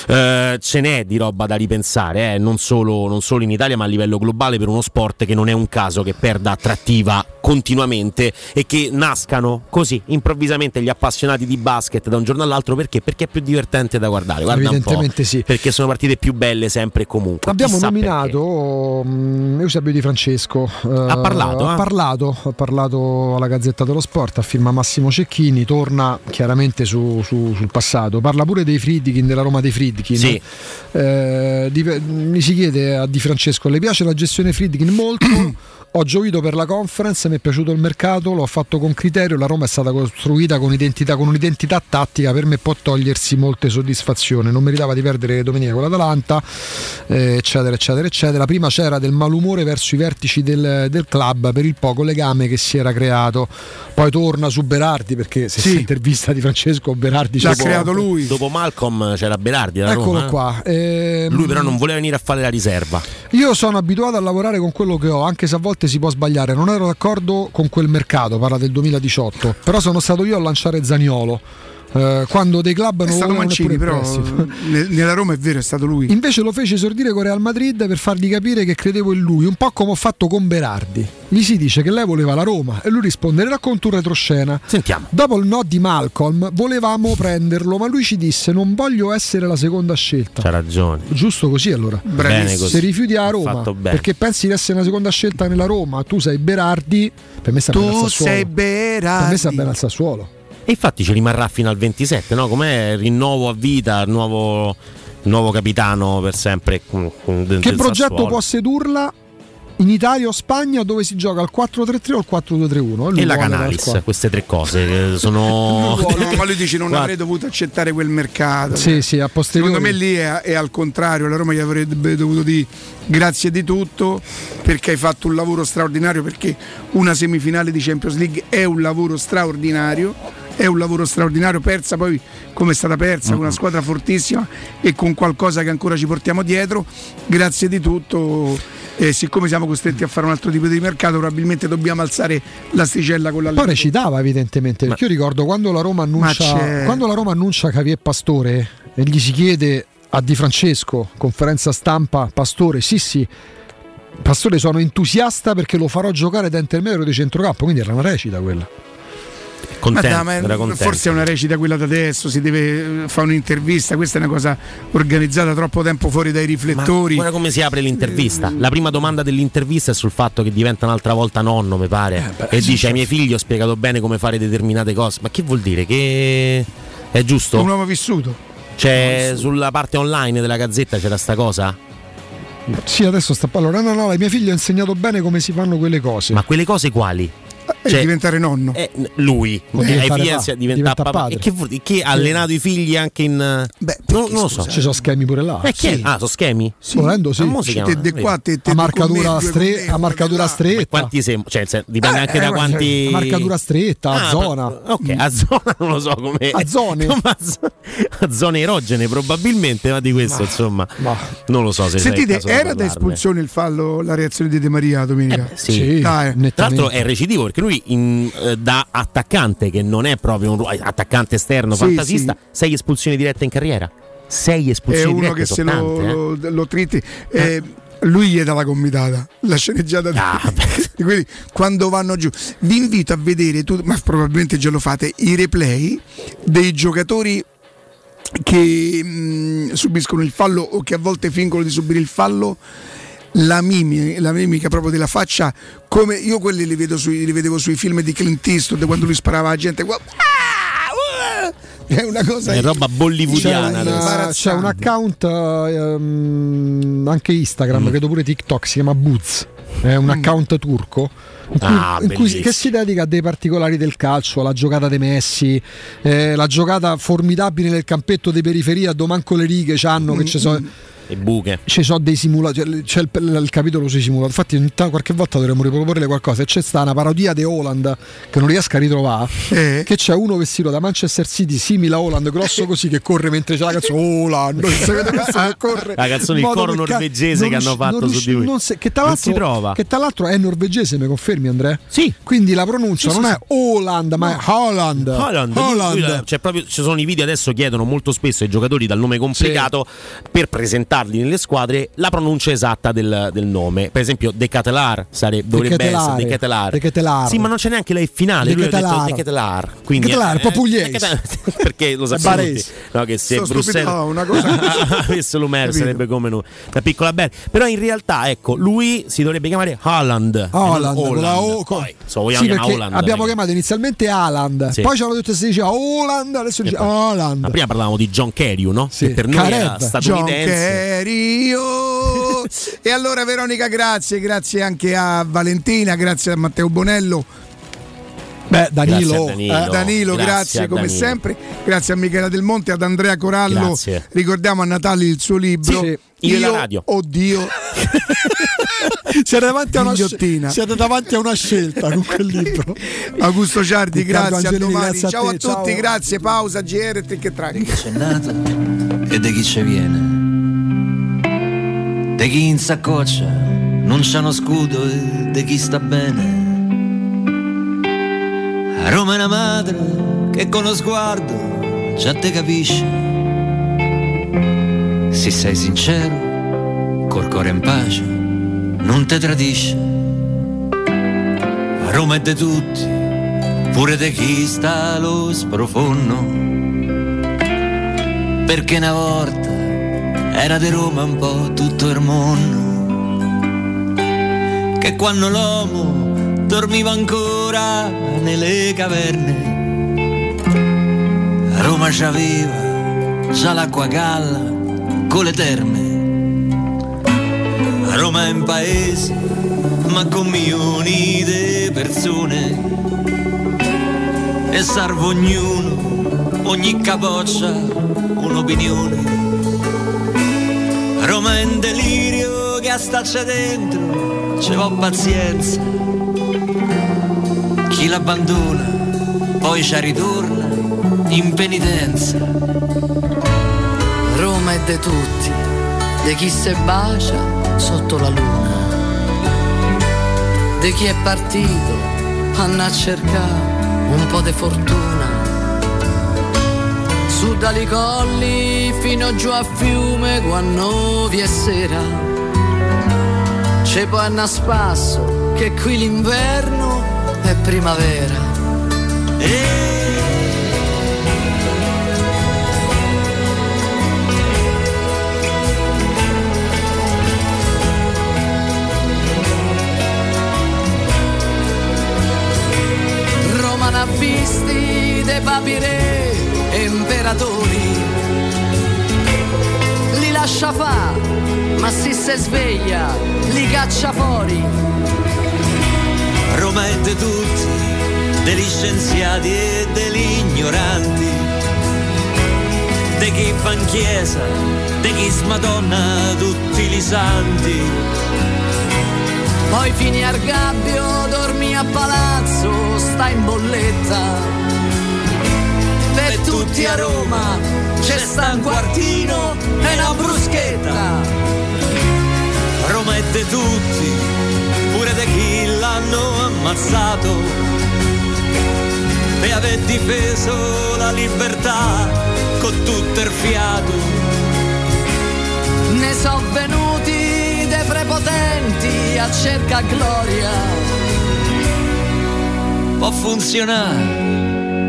Eh, ce n'è di roba da ripensare, eh, non, solo, non solo in Italia ma a livello globale per uno sport che non è un caso che perda attrattiva continuamente e che nascano così improvvisamente gli appassionati di basket da un giorno all'altro perché? Perché è più divertente da guardare. Guarda Evidentemente sì. Perché sono partite più belle sempre e comunque. Abbiamo Chissà nominato um, Eusebio Di Francesco. Ha parlato, ha eh? parlato, ha parlato alla Gazzetta dello Sport, a firma Massimo Cecchini, torna chiaramente su, su, sul passato, parla pure dei Friedkin, della Roma dei Friedkin. Sì. Eh, di, mi si chiede a Di Francesco, le piace la gestione Friedkin? Molto. Ho gioito per la conference, mi è piaciuto il mercato, l'ho fatto con criterio, la Roma è stata costruita con, identità, con un'identità tattica, per me può togliersi molte soddisfazioni, non meritava di perdere domenica con l'Atalanta, eh, eccetera, eccetera, eccetera. Prima c'era del malumore verso i vertici del, del, club per il poco legame che si era creato, poi torna su Berardi perché se sì. si intervista di Francesco Berardi l'ha creato lui. Dopo Malcolm c'era Berardi, eccolo Roma, qua. Eh. Lui però non voleva venire a fare la riserva. Io sono abituato a lavorare con quello che ho, anche se a volte si può sbagliare. Non ero d'accordo con quel mercato, parla del 2018, però sono stato io a lanciare Zaniolo. Eh, quando dei club non è stato Mancini, però nella Roma è vero, è stato lui. Invece lo fece esordire con Real Madrid per fargli capire che credevo in lui, un po' come ho fatto con Berardi. Gli si dice che lei voleva la Roma e lui risponde: Le racconto un retroscena. Sentiamo. Dopo il no di Malcolm, volevamo prenderlo, ma lui ci disse: Non voglio essere la seconda scelta. C'ha ragione. Giusto così allora. Bene così. Se rifiuti a Roma perché pensi di essere una seconda scelta nella Roma, tu sei Berardi. Per me sta tu bene al Sassuolo. sei Berardi. Per me sta bene al Sassuolo. E infatti ci rimarrà fino al 27, no? Com'è rinnovo a vita, nuovo, nuovo capitano per sempre. Del, che del progetto Sassuolo. può sedurla? In Italia o Spagna dove si gioca al 4-3-3 o al 4-2-3-1 e la Canalis, queste tre cose sono. no, ma lui dice non Guarda. avrei dovuto accettare quel mercato. Sì, sì, a posteriori. Secondo me lì è, è al contrario, la Roma gli avrebbe dovuto dire grazie di tutto perché hai fatto un lavoro straordinario, perché una semifinale di Champions League è un lavoro straordinario è un lavoro straordinario, persa poi come è stata persa, con una squadra fortissima e con qualcosa che ancora ci portiamo dietro. Grazie di tutto. E siccome siamo costretti a fare un altro tipo di mercato, probabilmente dobbiamo alzare l'asticella con la Poi recitava evidentemente, perché io ricordo quando la Roma annuncia, quando la Roma annuncia Javier Pastore e gli si chiede a Di Francesco, conferenza stampa, Pastore, sì sì, Pastore sono entusiasta perché lo farò giocare da intermedio di centrocampo, quindi era una recita quella. Contento, ma era contento. forse è una recita quella da adesso, si deve eh, fare un'intervista, questa è una cosa organizzata troppo tempo fuori dai riflettori. Ma guarda come si apre l'intervista. La prima domanda dell'intervista è sul fatto che diventa un'altra volta nonno, mi pare. Eh, beh, e dice ai sì. miei figli ho spiegato bene come fare determinate cose. Ma che vuol dire? Che è giusto? Un uomo vissuto. C'è sulla parte online della gazzetta c'era sta cosa? Sì, adesso sta allora, no, no, ai miei figli ho insegnato bene come si fanno quelle cose. Ma quelle cose quali? E diventare nonno. Eh, lui Vuol Eh, diventa diventa papà. padre. E che, vuol dire? Che ha allenato i figli anche in. Beh, non, non lo so. Ci sono schemi pure là. Eh, che- Ah, sono schemi? Volendo sì. Ma mo si chiama- Te qua, te- te a marcatura, stre- a marcatura Ma stretta. quanti sem- cioè, se- dipende Eh, anche eh, da ma- quanti. Marcatura stretta, a Ah, zona. ma- Ok, a zona non lo so come. A zone. a, zo- a zone erogene, probabilmente, ma di questo, insomma. Non lo so se Sentite, era da espulsione il fallo, la reazione di De Maria domenica? Eh, Sì, Dai. tra l'altro è recidivo perché lui in- eh, da attaccante che non è proprio un ru- attaccante esterno Sì, fantasista, sei espulsioni dirette in carriera. Sei è espulsioni uno dirette che sono se lo, tante, eh. lo, lo tritti. Eh, Lui gli dà la gomitata, la sceneggiata di, di quelli quando vanno giù. Vi invito a vedere, tu, ma probabilmente già lo fate, i replay dei giocatori che mh, subiscono il fallo o che a volte fingono di subire il fallo. La mimica, la mimica proprio della faccia, come io quelli li, vedo sui, li vedevo sui film di Clint Eastwood quando lui sparava la gente. Guarda, ah, uh, è una cosa È roba bollywoodiana. C'è, adesso. una- c'è un account ehm, anche Instagram, Mm. credo pure TikTok, si chiama Boots. È un account turco. In cui, Ah, in cui che si dedica a dei particolari del calcio, alla giocata dei Messi, eh, la giocata formidabile nel campetto di periferia, dove manco le righe c'hanno, che ci sono E buche. ci sono dei simulatori, c'è il, il capitolo sui simulatori. Infatti, ogni tanto- qualche volta dovremmo riproporre qualcosa. E c'è sta una parodia di Holland che non riesco a ritrovare. Eh. Che c'è uno vestito da Manchester City, simile a Holland, grosso così, che corre mentre c'è la canzone Holland. Non si vede questo che corre. La canzone, in il coro norvegese che hanno fatto su di lui. non si- che, tra Non l'altro, si trova. che tra l'altro è norvegese, mi confermi, Andrea? Sì. Quindi la pronuncia Sì, non sì, è Holland, ma è Holland. Holland, lui la- c'è proprio- ci sono i video adesso chiedono molto spesso ai giocatori dal nome complicato per presentarli nelle squadre la pronuncia esatta del, del nome. Per esempio, De Catelar sare- dovrebbe Ketelar. essere De Catelar. Sì, ma non c'è neanche lei finale. De lui ha detto Ketelar. De Catelar. Quindi, Ketelar, eh, proprio pugliese. Ketelar- perché lo sappiamo tutti. No, che se Sto Bruxelles stupido, no, una cosa- avesse l'Umer sarebbe come noi. La piccola bella. Però in realtà, ecco, lui si dovrebbe chiamare la O- Poi, con- so, vogliamo Sì, chiamare Holland, abbiamo perché- chiamato inizialmente Haaland, Sì. poi ci hanno detto che si diceva Holland, adesso dice Holland. Ma prima parlavamo di John Carrew, no? Sì. Che per noi era Karev. John statunitense. Cario. e allora Veronica, grazie, grazie anche a Valentina, grazie a Matteo Bonello. Beh, Danilo, Grazie Danilo. Eh, Danilo, Grazie grazie, come Danilo. sempre. Grazie a Michela Del Monte, ad Andrea Corallo. Grazie. Ricordiamo a Natale il suo libro. Sì, io e la radio. Oddio. siete davanti, a una, Ghigliottina. siete davanti a una scelta con quel libro. Augusto Ciardi, grazie Angelini, a domani. grazie a ciao a, te, tutti, ciao. grazie. Pausa GR e che track. c'è nato e di chi ci viene. Di chi in saccoccia non c'ha uno scudo e di chi sta bene. Roma è una madre che con lo sguardo già te capisce. Se sei sincero, col cuore in pace, non te tradisce. Roma è di tutti, pure di chi sta allo sprofondo perché una volta era di Roma un po' tutto il mondo, che quando l'uomo dormiva ancora nelle caverne, Roma c'aveva già l'acqua galla con le terme, Roma è un paese ma con milioni di persone e serve ognuno, ogni capoccia un'opinione. Roma è in delirio che a dentro ci va pazienza. Chi l'abbandona poi ci ritorna in penitenza. Roma è de tutti, di chi se bacia sotto la luna, di chi è partito a cercare un po' di fortuna. Su dali colli fino giù a fiume quando vi è sera. C'è poi a spasso che qui l'inverno è primavera. Roma n'ha visti dei papire imperatori. Li lascia fa, ma se se sveglia li caccia fuori. Roma è di tutti, degli scienziati e degli ignoranti, di chi fa in chiesa, di chi smadonna tutti i santi. Poi fini al gabbio, dormi a palazzo, sta in bolletta. Tutti a Roma c'è sta un quartino e una bruschetta. Roma è di tutti, pure di chi l'hanno ammazzato, e aver difeso la libertà con tutto il fiato. Ne so venuti dei prepotenti a cerca gloria può funzionare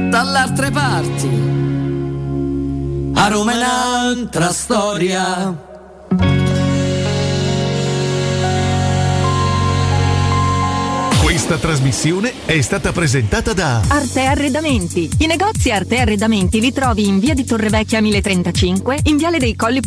dall'altre parti. A Roma è un'altra storia. Questa trasmissione è stata presentata da Arte Arredamenti. I negozi Arte Arredamenti li trovi in via di Torrevecchia 1035, in viale dei Colli Por-